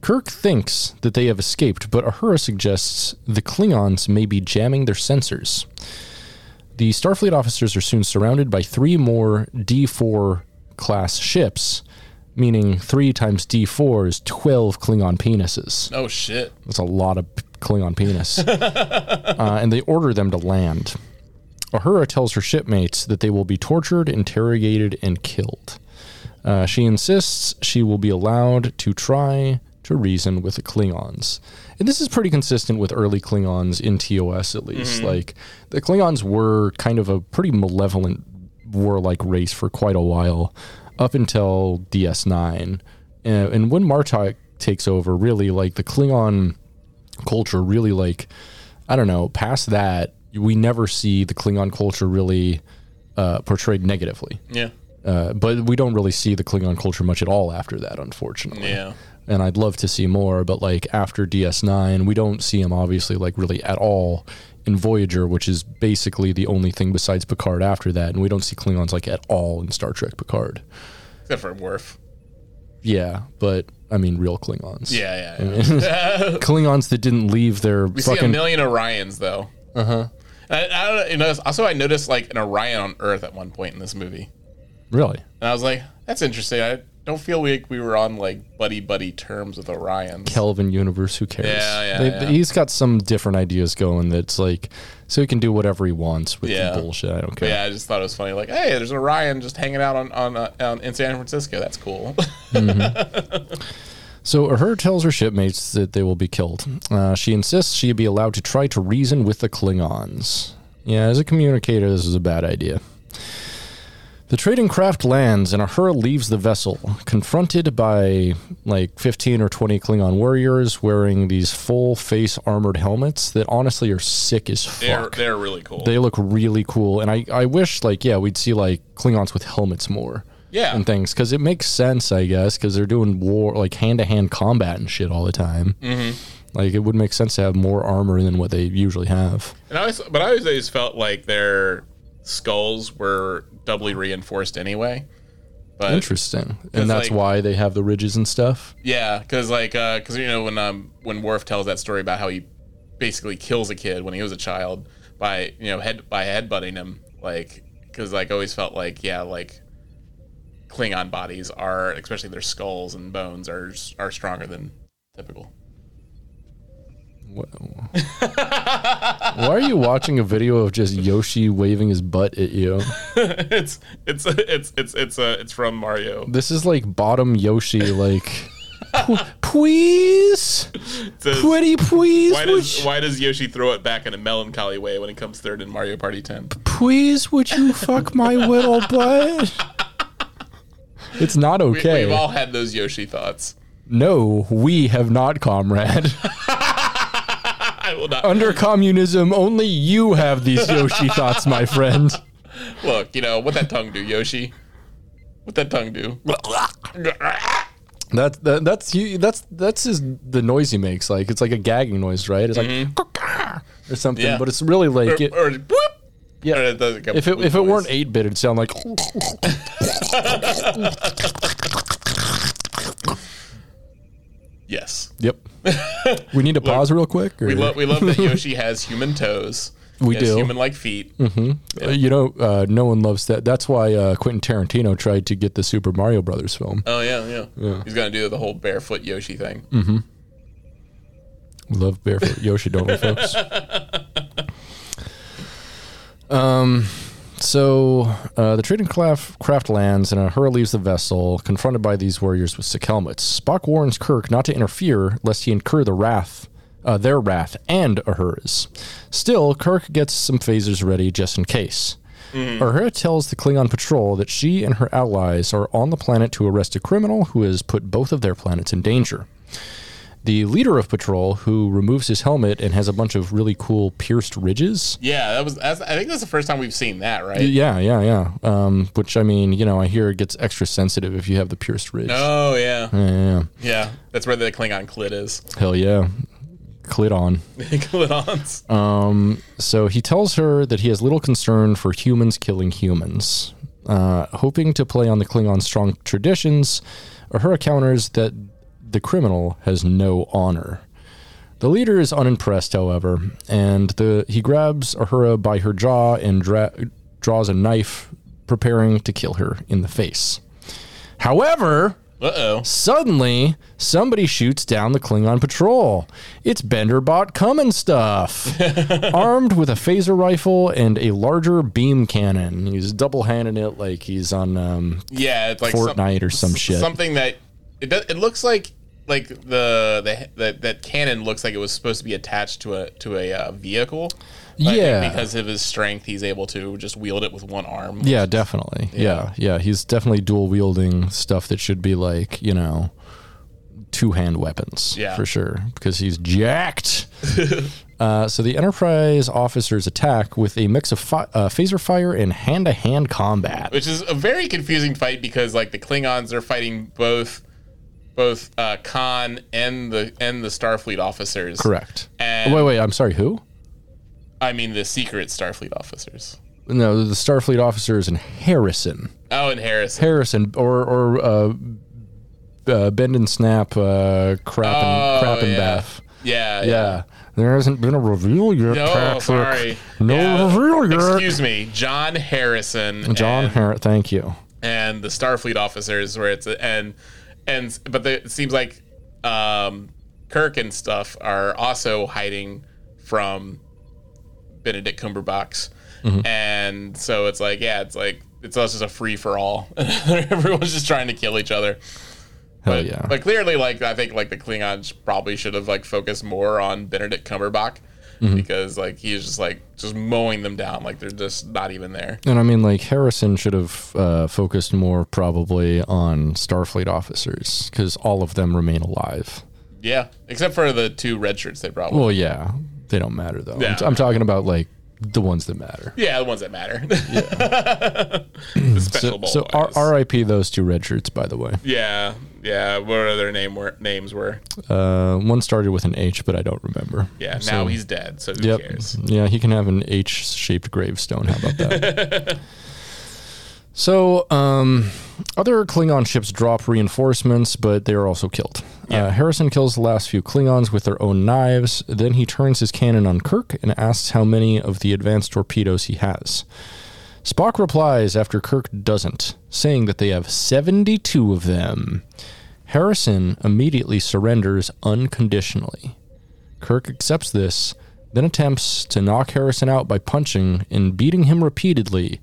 Kirk thinks that they have escaped, but Uhura suggests the Klingons may be jamming their sensors. The Starfleet officers are soon surrounded by three more D4 class ships, meaning three times D4 is 12 Klingon penises. Oh shit. That's a lot of Klingon penis. uh, and they order them to land. Uhura tells her shipmates that they will be tortured, interrogated, and killed. Uh, she insists she will be allowed to try to reason with the Klingons. And this is pretty consistent with early Klingons in TOS, at least. Like, the Klingons were kind of a pretty malevolent, warlike race for quite a while, up until DS9. And, and when Martok takes over, really, like, the Klingon culture really like I don't know, past that, we never see the Klingon culture really uh, portrayed negatively. Yeah. Uh, but we don't really see the Klingon culture much at all after that, unfortunately. Yeah. And I'd love to see more, but like after DS9, we don't see him obviously like really at all in Voyager, which is basically the only thing besides Picard after that. And we don't see Klingons like at all in Star Trek Picard. Except for Worf. Yeah, but I mean real Klingons. Yeah, yeah. yeah. Klingons that didn't leave their We see a million Orions though. Uh huh. I, I don't know, you know. Also, I noticed like an Orion on Earth at one point in this movie, really. and I was like, "That's interesting." I don't feel like we were on like buddy buddy terms with Orion. Kelvin universe, who cares? Yeah, yeah, They- yeah. He's got some different ideas going that's like, so he can do whatever he wants with Yeah. the bullshit. I don't But care. yeah, I just thought it was funny. Like, hey, there's an Orion just hanging out on on, uh, on in San Francisco. That's cool. So Uhura tells her shipmates that they will be killed. Uh, she insists she be allowed to try to reason with the Klingons. Yeah, as a communicator, this is a bad idea. The trading craft lands and Uhura leaves the vessel, confronted by like 15 or 20 Klingon warriors wearing these full face armored helmets that honestly are sick as fuck. they're they're really cool. They look really cool, and I, I wish like yeah we'd see like Klingons with helmets more. Yeah. and things because it makes sense, I guess, because they're doing war like hand to hand combat and shit all the time. Mm-hmm. Like it would make sense to have more armor than what they usually have. And I always, but I always, felt like their skulls were doubly reinforced anyway. But Interesting, and that's like- why they have the ridges and stuff. yeah, because like because you know when um when Worf tells that story about how he basically kills a kid when he was a child by you know head by headbutting him like because like always felt like yeah like Klingon bodies are especially their skulls and bones are are stronger than typical. Why are you watching a video of just Yoshi waving his butt at you? it's it's it's it's it's uh, it's from Mario. This is like bottom Yoshi, like. Please, says, pretty please, Why does why does Yoshi throw it back in a melancholy way when it comes third in Mario Party 10? please, would you fuck my little butt? It's not We, okay. We've all had those Yoshi thoughts. no, we have not, comrade. Will not. Under communism, only you have these Yoshi thoughts, my friend. Look, you know what that tongue do, Yoshi? What that tongue do? That, that that's he, that's that's his the noise he makes. Like it's like a gagging noise, right? It's like or something, Mm-hmm. Yeah. but it's really like it, or, or boop. yeah. Or it doesn't come if it if it noise. weren't eight bit, it'd sound like. yes, Yep. we need to pause real quick. Or? we love we love that Yoshi has human toes. We do. human-like feet. Uh, You know, uh, no one loves that. That's why uh, Quentin Tarantino tried to get the Super Mario Brothers film. Oh yeah, yeah, He's gonna do the whole barefoot Yoshi thing. Mm. We love barefoot Yoshi, don't we, folks? Um, so uh, the trading craft, craft lands, and Uhura leaves the vessel, confronted by these warriors with sick helmets. Spock warns Kirk not to interfere, lest he incur the wrath, uh, their wrath, and Uhura's. Still, Kirk gets some phasers ready just in case. Uhura tells the Klingon patrol that she and her allies are on the planet to arrest a criminal who has put both of their planets in danger. The leader of patrol, who removes his helmet and has a bunch of really cool pierced ridges. Yeah, that was. That's, I think that's the first time we've seen that, right? Yeah, yeah, yeah. Um, which I mean, you know, I hear it gets extra sensitive if you have the pierced ridge. Oh yeah, Yeah, yeah, yeah. That's where the Klingon clit is. Hell yeah. Clit on. Klingons. Um, so he tells her that he has little concern for humans killing humans. Uh, hoping to play on the Klingon strong traditions, Uhura counters that the criminal has no honor. The leader is unimpressed, however, and the he grabs Uhura by her jaw and dra- draws a knife, preparing to kill her in the face. However, Uh oh. Suddenly, somebody shoots down the Klingon patrol. It's Benderbot Cummins stuff. Armed with a phaser rifle and a larger beam cannon. He's double handing it like he's on um, Yeah, it's like Fortnite or some shit. Something that it does, it looks like like the the that that cannon looks like it was supposed to be attached to a to a uh, vehicle. But I think Yeah. because of his strength, he's able to just wield it with one arm. Yeah, definitely. Yeah. yeah, He's definitely dual wielding stuff that should be like, you know, two hand weapons. Yeah. For sure. Because he's jacked. uh, so the Enterprise officers attack with a mix of fi- uh, phaser fire and hand to hand combat. which is a very confusing fight because like the Klingons are fighting both both uh, Khan and the and the Starfleet officers. Correct. And wait, wait. I'm sorry. Who? I mean the secret Starfleet officers. No, the Starfleet officers and Harrison. Oh, and Harrison. Harrison or or uh, uh, Bend and Snap, uh, Crap and Oh, Crap and yeah. Bath. yeah, Yeah. There hasn't been a reveal yet, No, Patrick. sorry. No Yeah, reveal yet. Excuse me, John Harrison. John Harrison. Thank you. and the Starfleet officers, where it's and and but the, it seems like um, Kirk and stuff are also hiding from Benedict Cumberbatch, Mm-hmm. and so it's like yeah, it's like it's just a free for all. Everyone's just trying to kill each other. Hell But, yeah. but clearly, like I think, like the Klingons probably should have like focused more on Benedict Cumberbatch Mm-hmm. because like he's just like just mowing them down, like they're just not even there. and I mean, like Harrison should have uh, focused more probably on Starfleet officers because all of them remain alive. Yeah, except for the two red shirts they brought. Well, yeah, they don't matter though. Yeah. I'm, I'm talking about like the ones that matter. Yeah, the ones that matter. the So, so. R- R.I.P. those two red shirts, by the way. yeah, yeah. What are their name were names were? Uh, one started with an H, but I don't remember. Yeah. So- now he's dead, so who Yep. cares? Yeah, he can have an H-shaped gravestone. How about that? so, um, other Klingon ships drop reinforcements, but they are also killed. Uh, Harrison kills the last few Klingons with their own knives. Then he turns his cannon on Kirk and asks how many of the advanced torpedoes he has. Spock replies after Kirk doesn't, saying that they have 72 of them. Harrison immediately surrenders unconditionally. Kirk accepts this, then attempts to knock Harrison out by punching and beating him repeatedly,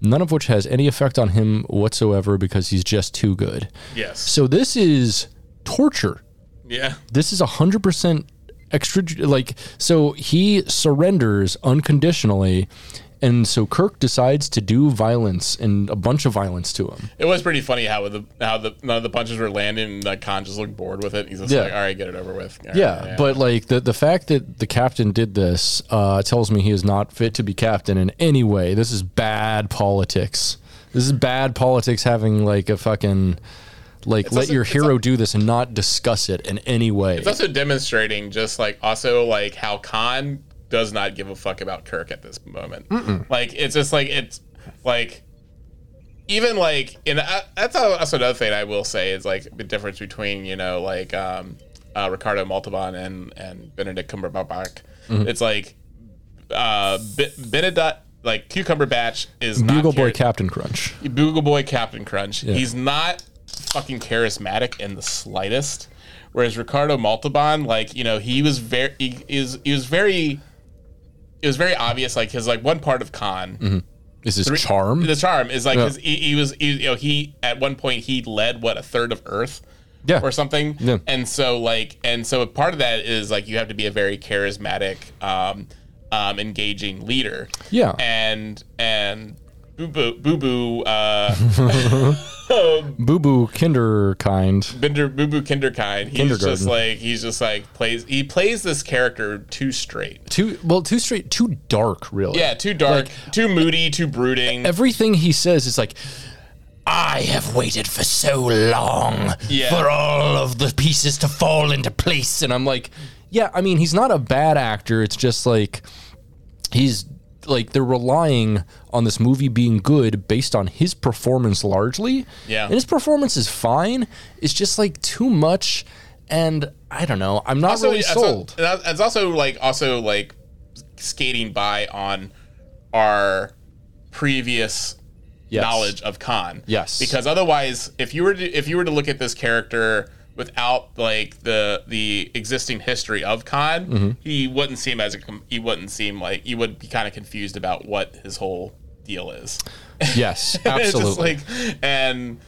none of which has any effect on him whatsoever because he's just too good. Yes. So this is torture. Yeah. This is 100% extra like so he surrenders unconditionally And so Kirk decides to do violence and a bunch of violence to him. It was pretty funny how the how the none of the punches were landing and like Khan just looked bored with it. He's just Yeah. like, all right, get it over with. Right, Yeah, but like the the fact that the captain did this uh, tells me he is not fit to be captain in any way. This is bad politics. This is bad politics. Having like a fucking like let also- your it's hero do this and not discuss it in any way. It's also demonstrating just like also like how Khan does not give a fuck about Kirk at this moment. Like it's just like it's like even like and I, that's also another thing I will say is like the difference between you know like um, uh, Ricardo Montalban and and Benedict Cumberbatch. It's like uh, Be- Benedict like Cucumber Batch is not Bugle Boy Captain Crunch. Bugle Boy Captain Crunch. He's not fucking charismatic in the slightest. Whereas Ricardo Montalban, like you know, he was very he is he was very it was very obvious. Like his like one part of Khan, Is his charm? the charm is like Yeah. his, he, he was he, you know he at one point he led what a third of Earth. Yeah. Or something, Yeah. and so like, and so a part of that is like you have to be a very charismatic, um, um, engaging leader. Yeah. and and Boo Boo Boo Boo uh, Um, Boo Boo Kinder kind. Bender Boo Boo Kinderkind. He's just like he's just like plays he plays this character too straight. Too well, too straight, too dark. Really. Yeah, too dark, too moody, too brooding. everything he says is like, I have waited for so long Yeah. for all of the pieces to fall into place. And I'm like, yeah, I mean, he's not a bad actor. It's just like, he's like, they're relying on this movie being good based on his performance largely. Yeah. And his performance is fine. It's just like too much. And I don't know. I'm not also, really sold. It's also like also like skating by on our previous Yes. knowledge of Khan. Yes. Because otherwise, if you were to if you were to look at this character without like the the existing history of Khan, Mm-hmm. he wouldn't seem as a he wouldn't seem like you would be kind of confused about what his whole deal is. yes, absolutely. like and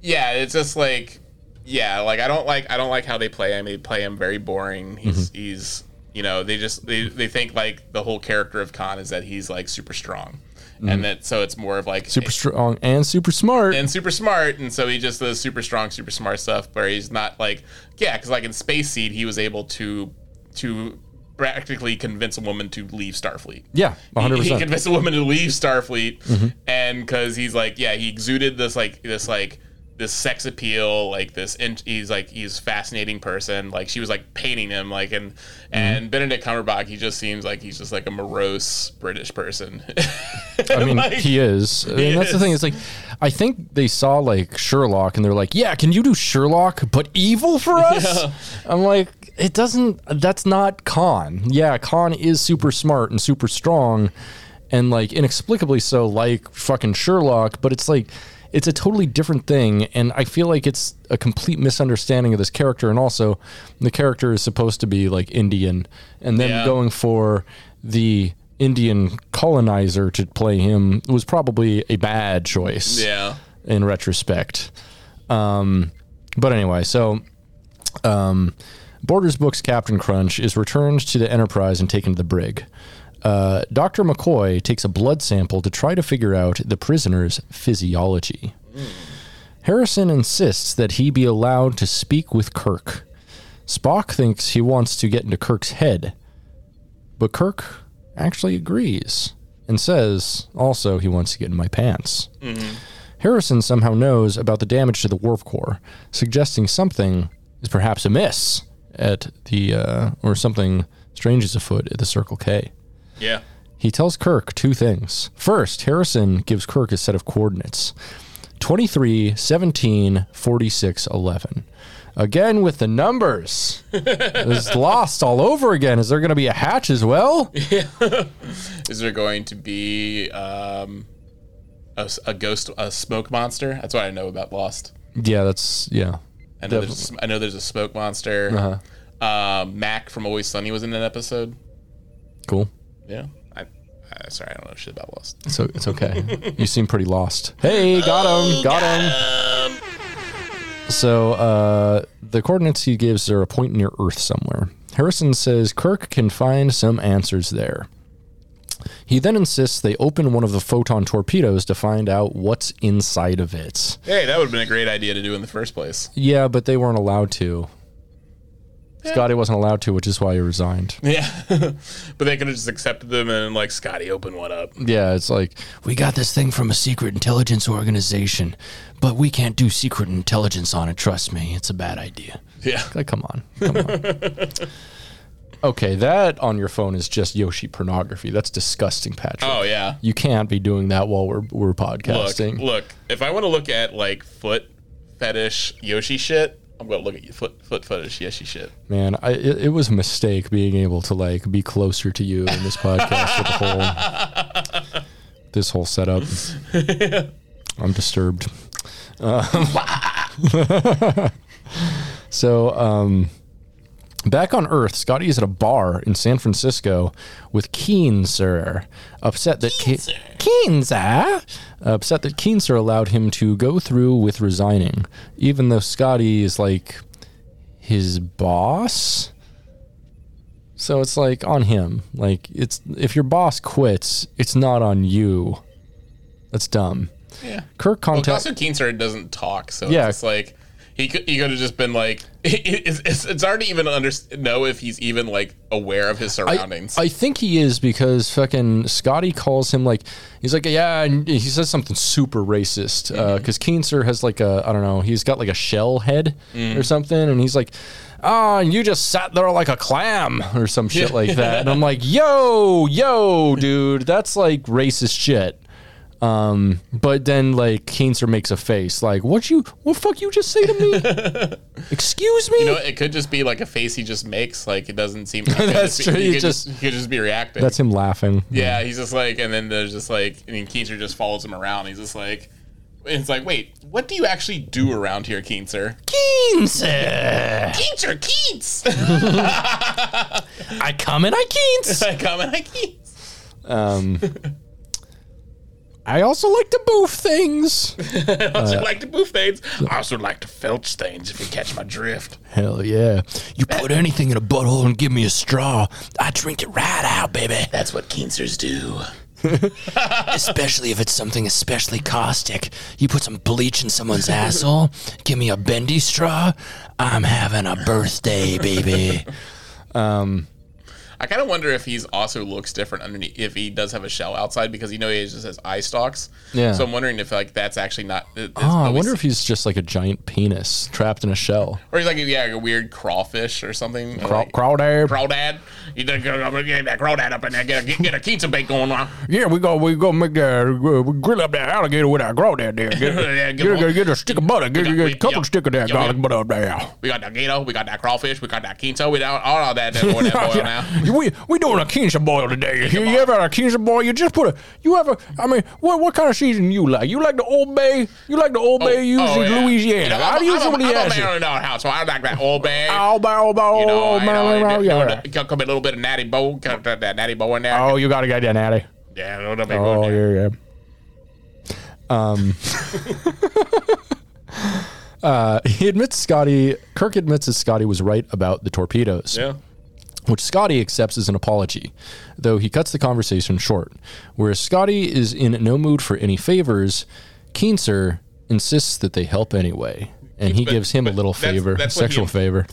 yeah, it's just like yeah, like I don't like I don't like how they play him. They play him very boring. He's Mm-hmm. he's you know they just they, they think like the whole character of Khan is that he's like super strong, and that so it's more of like Mm-hmm. super strong and super smart. and super smart, and so he just does super strong, super smart stuff. Where he's not like yeah, because like in Space Seed, he was able to to practically convince a woman to leave Starfleet. yeah, 100%. He, he convinced a woman to leave Starfleet, Mm-hmm. and because he's like, yeah, he exuded this like this like this sex appeal, like this. In, he's like he's a fascinating person. Like she was like painting him, like and Mm-hmm. and Benedict Cumberbatch, he just seems like he's just like a morose British person. I mean, Like, he is. I mean, that's the thing. It's like, I think they saw like Sherlock, and they're like, "Yeah, can you do Sherlock, but evil for us?" I'm like, it doesn't. That's not Khan. Yeah, Khan is super smart and super strong, and like inexplicably so, like fucking Sherlock. But it's like, it's a totally different thing, and I feel like it's a complete misunderstanding of this character. And also, the character is supposed to be like Indian, and then Yeah. going for the Indian colonizer to play him was probably a bad choice yeah, in retrospect. Um, but anyway, so um, Borders Books Captain Crunch is returned to the Enterprise and taken to the brig. Uh, Dr. McCoy takes a blood sample to try to figure out the prisoner's physiology. Harrison insists that he be allowed to speak with Kirk. Spock thinks he wants to get into Kirk's head, but Kirk actually agrees and says also he wants to get in my pants. Harrison somehow knows about the damage to the warp core, suggesting something is perhaps amiss at the uh, or something strange is afoot at the Circle K. yeah. He tells Kirk two things. First, Harrison gives Kirk a set of coordinates 23, 17, 46, 11. Again with the numbers. it's lost all over again. Is there going to be a hatch as well? Yeah. Is there going to be um, a, a ghost, a smoke monster? That's what I know about Lost. Yeah, that's, yeah. I know, there's a, I know there's a smoke monster. Uh-huh. Um, Mac from Always Sunny was in an episode. Cool. Yeah. I, I sorry, I don't know shit about Lost. So it's okay. you seem pretty lost. Hey, got him, got him. So uh, the coordinates he gives are a point near Earth somewhere. Harrison says Kirk can find some answers there. He then insists they open one of the photon torpedoes to find out what's inside of it. Hey, that would have been a great idea to do in the first place. Yeah, but they weren't allowed to. Scotty wasn't allowed to, which is why he resigned. Yeah, but they could have just accepted them and like Scotty open one up. Yeah, it's like we got this thing from a secret intelligence organization, but we can't do secret intelligence on it. Trust me, it's a bad idea. Yeah, Like, come on, come on. okay, that on your phone is just Yoshi pornography. That's disgusting, Patrick. Oh yeah. You can't be doing that while we're we're Look, podcasting. look. If I want to look at like foot fetish Yoshi shit, I'm gonna look at your foot foot fetish Yoshi shit. Man, I, it, it was a mistake being able to like be closer to you in this podcast with the whole this whole setup. I'm disturbed. Um, so, um, back on Earth, Scotty is at a bar in San Francisco with Keenser, upset that Keenser, Keenser upset that Keenser allowed him to go through with resigning, even though Scotty is like his boss. So it's like on him. Like it's if your boss quits, it's not on you. That's dumb. Yeah. Kirk Well, contact. also Keenser doesn't talk, so Yeah. it's just like he could he could have just been like it's, it's, hard to even under, know if he's even like aware of his surroundings. I think he is because fucking Scotty calls him like he's like yeah and he says something super racist uh, mm-hmm. because Keenser has like a I don't know he's got like a shell head mm. or something and he's like ah and you just sat there like a clam or some shit like that and I'm like yo yo dude that's like racist shit um but then like Keenser makes a face like what you what fuck you just say to me excuse me you know, it could just be like a face he just makes. Like it doesn't seem. he could That's just be- true, He he could just- just, he could just be reacting. that's him laughing Yeah, he's just like, and then there's just like, I mean, Keenser just follows him around. He's just like, it's like, wait, what do you actually do around here, Keenser? Keenser Keenser, Keens! I come and I Keens I come and I Keens. I also uh, like to boof things. I also like to boof things. I also like to filch things if you catch my drift. Hell yeah. You put anything in a butthole and give me a straw, I drink it right out, baby. That's what Keensers do. Especially if it's something especially caustic. You put some bleach in someone's asshole, give me a bendy straw, I'm having a birthday, baby. Um, I kind of wonder if he's also looks different underneath if he does have a shell outside because you know he just has eye stalks. Yeah. So I'm wondering if like that's actually not. Oh, I wonder if he's just like a giant penis trapped in a shell. or he's like yeah like a weird crawfish or something. Craw- like, Crawdad. crawdad. You just go get that crawdad up in there. Get a get, get a Keens bake going on. Yeah, we go we go make that uh, we grill up that alligator with that crawdad there. Get, Yeah, get, get get, a stick of butter. Get, got- get a couple yeah. stick of that Yeah, garlic we- butter up there. We got that gator. We got that crawfish. We got that quinto. We got all of that. that boil, that boil now. We we doing a quince boil today. You, you ever had a quince boil? You just put a you ever? I mean, what what kind of season you like? You like the Old Bay? You like the Old Bay used oh, in yeah. Louisiana? You know, I I'm, usually I'm, a- I'm a ask in our house, so I like that Old Bay. Old Bay, Old Bay, you know, Old know, Bay, you know, got got a little bit of Natty Boh, that, Natty Boh in there. Oh, you gotta get that natty. yeah, a little bit Oh yeah, yeah. Um. uh, he admits Scotty. Kirk admits that Scotty was right about the torpedoes. Yeah. Which Scotty accepts as an apology, though he cuts the conversation short. Whereas Scotty is in no mood for any favors, Keenser insists that they help anyway, and he But- gives him a little that's- favor, that's he sexual im- favor.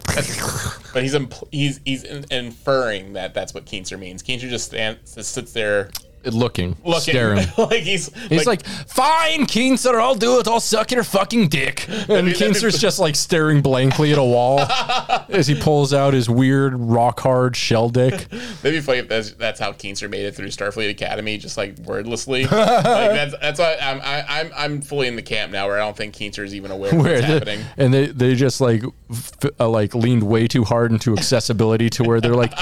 But he's impl- he's he's inferring that that's what Keenser means. Keenser just stands, just sits there Looking, looking staring. like he's He's like, fine, Keenser, I'll do it. I'll suck your fucking dick. And be- just like staring blankly at a wall as he pulls out his weird rock hard shell dick. Maybe funny if that's, that's how Keenser made it through Starfleet Academy, just like wordlessly. like that's that's why I'm I, I'm I'm fully in the camp now, where I don't think Keenser is even aware of what's the- happening. and they they just like f- uh, like leaned way too hard into accessibility to where they're like,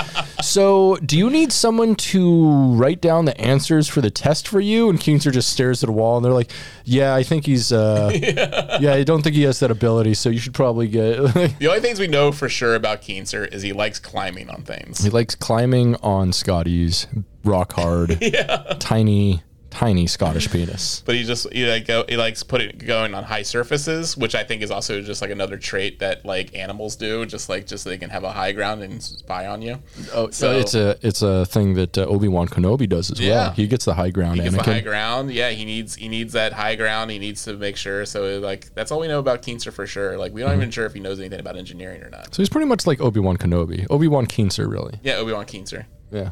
so do you need someone to write down the answers for the test for you? And Keenser just stares at a wall, and they're like, yeah, I think he's uh, yeah. I don't think he has that ability, so you should probably get. The only things we know for sure about Keenser is he likes climbing on things. he likes climbing on Scotty's rock hard, tiny. Tiny Scottish penis. but he just he like go, he likes putting going on high surfaces, which I think is also just like another trait that like animals do, just like just so they can have a high ground and spy on you. Oh, so it's a it's a thing that uh, Obi Wan Kenobi does as Yeah. well. He gets the high ground. He gets Anakin. the high ground. Yeah, he needs he needs that high ground. He needs to make sure. So like that's all we know about Keenser for sure. Like we Mm-hmm. don't even sure if he knows anything about engineering or not. So he's pretty much like Obi Wan Kenobi. Obi Wan Keenser, really. Yeah, Obi Wan Keenser. Yeah.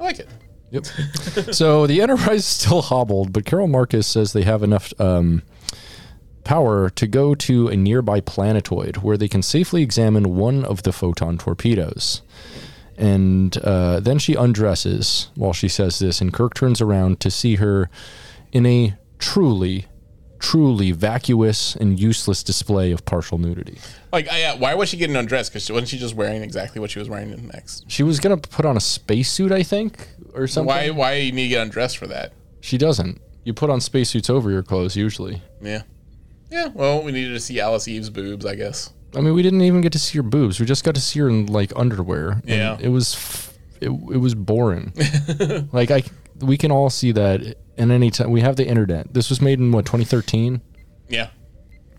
I like it. Yep. so the Enterprise is still hobbled, but Carol Marcus says they have enough um, power to go to a nearby planetoid where they can safely examine one of the photon torpedoes. And uh, then she undresses while she says this, and Kirk turns around to see her in a truly, truly vacuous and useless display of partial nudity. Like, I, yeah, why was she getting undressed? Because wasn't she just wearing exactly what she was wearing in next? She was gonna put on a spacesuit, I think, or something. Why why you need to get undressed for that? She doesn't. You put on spacesuits over your clothes usually. Yeah. Yeah, well, we needed to see Alice Eve's boobs, I guess. I mean, we didn't even get to see her boobs. We just got to see her in like underwear. and Yeah. it was f- it, it was boring. like I, we can all see that in any time. We have the internet. This was made in what 2013. Yeah.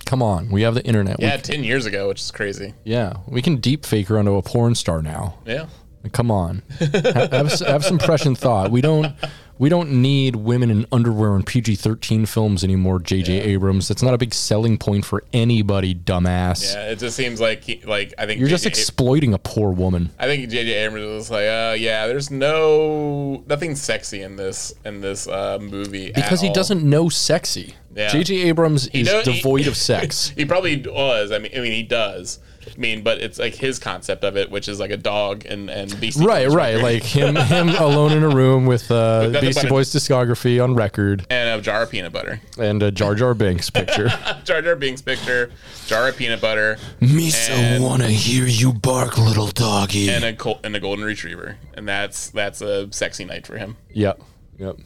Come on, we have the internet. We Yeah, c- 10 years ago, which is crazy. yeah, we can deep fake her onto a porn star now. Yeah. Come on, have, have, have some prescient thought. We don't. We don't need women in underwear in PG thirteen films anymore, J.J. Abrams. That's not a big selling point for anybody, dumbass. Yeah, it just seems like, he, like I think You're just JJ exploiting a poor woman. I think J.J. Abrams was like, uh, yeah, there's no nothing sexy in this in this uh, movie Because he all. doesn't know sexy. Yeah. J.J. Abrams is know- he- devoid of sex. He probably was. I mean, I mean, he does. Mean, but it's like his concept of it, which is like a dog and and Beastie right, Boys right. record Like him, him alone in a room with uh, nothing Beastie but Boys discography on record and a jar of peanut butter, and a Jar Jar Binks picture. Jar Jar Binks picture, jar of peanut butter, Me And- wanna hear you bark, little doggy. and a col- and a golden retriever, and that's that's a sexy night for him. Yep. Yep.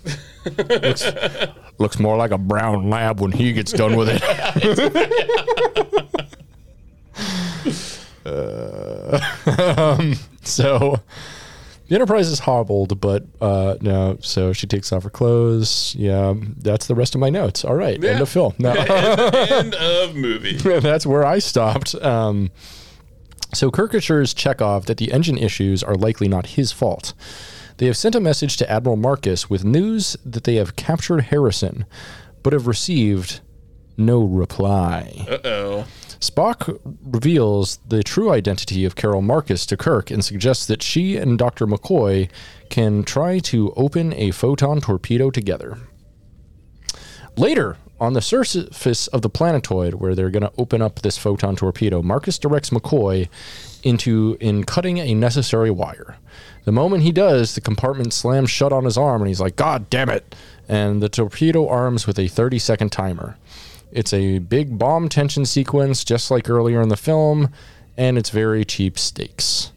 looks, looks more like a brown lab when he gets done with it. Uh, um, so the Enterprise is hobbled, but uh, no. So she takes off her clothes. Yeah, that's the rest of my notes. All right, end of film. No. End of movie. that's where I stopped. Um, so Kirk assures Chekov that the engine issues are likely not his fault. They have sent a message to Admiral Marcus with news that they have captured Harrison, but have received no reply. Uh oh. Spock reveals the true identity of Carol Marcus to Kirk and suggests that she and Dr. McCoy can try to open a photon torpedo together. Later, on the surface of the planetoid where they're going to open up this photon torpedo, Marcus directs McCoy into in cutting a necessary wire. The moment he does, the compartment slams shut on his arm and he's like, "God damn it." And the torpedo arms with a 30-second timer. It's a big bomb tension sequence just like earlier in the film and it's very cheap stakes.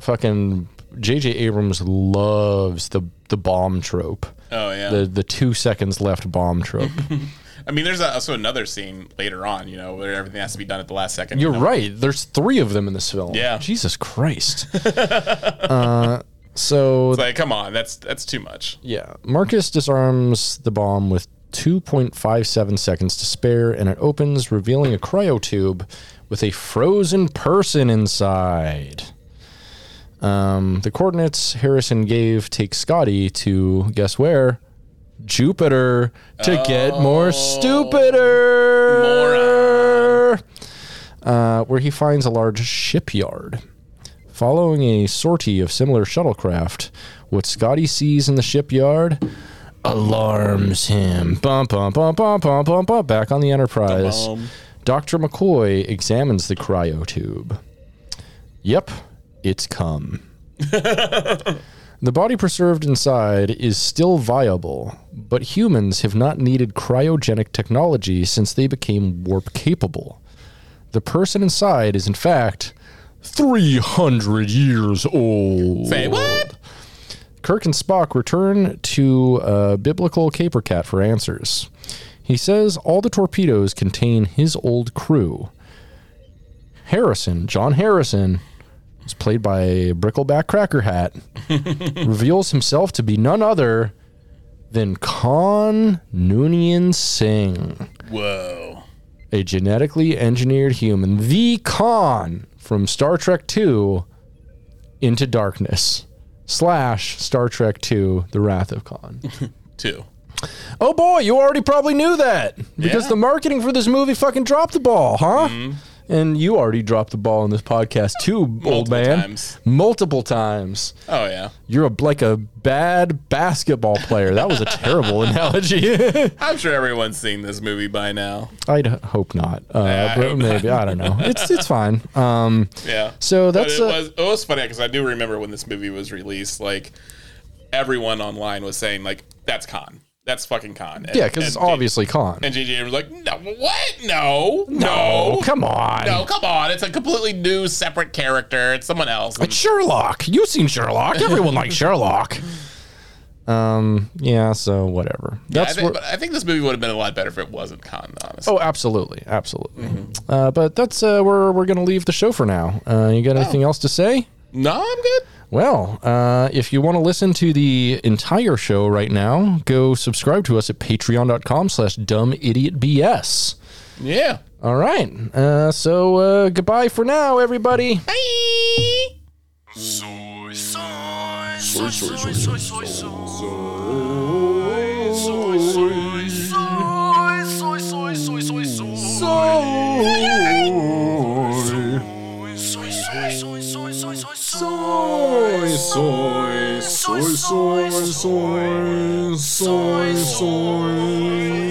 Fucking JJ Abrams loves the the bomb trope Oh yeah. the the two seconds left bomb trope. I mean, there's also another scene later on, you know, where everything has to be done at the last second. You're you know? right. There's three of them in this film. Yeah. Jesus Christ. uh, so It's like, come on, that's that's too much. yeah, Marcus disarms the bomb with 2.57 seconds to spare, and it opens, revealing a cryo tube with a frozen person inside. Um, the coordinates Harrison gave take Scotty to guess where? Jupiter to get more stupider. Uh, where he finds a large shipyard. Following a sortie of similar shuttlecraft, what Scotty sees in the shipyard alarms him. Bum bum bum bum bum bum bum. Back on the Enterprise. Doctor McCoy examines the cryo tube. Yep, it's come. The body preserved inside is still viable, but humans have not needed cryogenic technology since they became warp capable. The person inside is, in fact, 300 years old. Say what? Kirk and Spock return to uh, biblical Caper Cat for answers. He says all the torpedoes contain his old crew. Harrison, John Harrison, is played by Brickleback Cracker Hat, reveals himself to be none other than Khan Noonien Singh, Whoa. a genetically engineered human, the Khan from Star Trek II Into Darkness slash Star Trek II The Wrath of Khan. Two. oh boy, you already probably knew that because Yeah. the marketing for this movie fucking dropped the ball, huh? Mm-hmm. And you already dropped the ball in this podcast too, old man. times. Multiple times. Oh yeah. You're a, like a bad basketball player. That was a terrible analogy. I'm sure everyone's seen this movie by now. I'd h- hope not. Uh, I but hope maybe I don't know. It's it's fine. Um, Yeah. So But that's, it was it was funny because I do remember when this movie was released, like everyone online was saying like that's Khan, that's fucking Khan. And, yeah, because it's J- obviously Khan. And JJ was like, no, what? No, no, come on. no, come on! It's a completely new, separate character. It's someone else. And- It's Sherlock. You've seen Sherlock. Everyone likes Sherlock. Um. Yeah. So whatever. Yeah, I That's think, what. but I think this movie would have been a lot better if it wasn't Khan. Honestly. Oh, absolutely, absolutely. Uh, but that's uh, where we're gonna leave the show for now. Uh, you got anything else to say? no, I'm good. Well, uh, if you want to listen to the entire show right now, go subscribe to us at patreon.com slash dumbidiotbs. Yeah. All right. Uh, so uh, goodbye for now, everybody. Bye. Soy, soy, soy, soy, soy.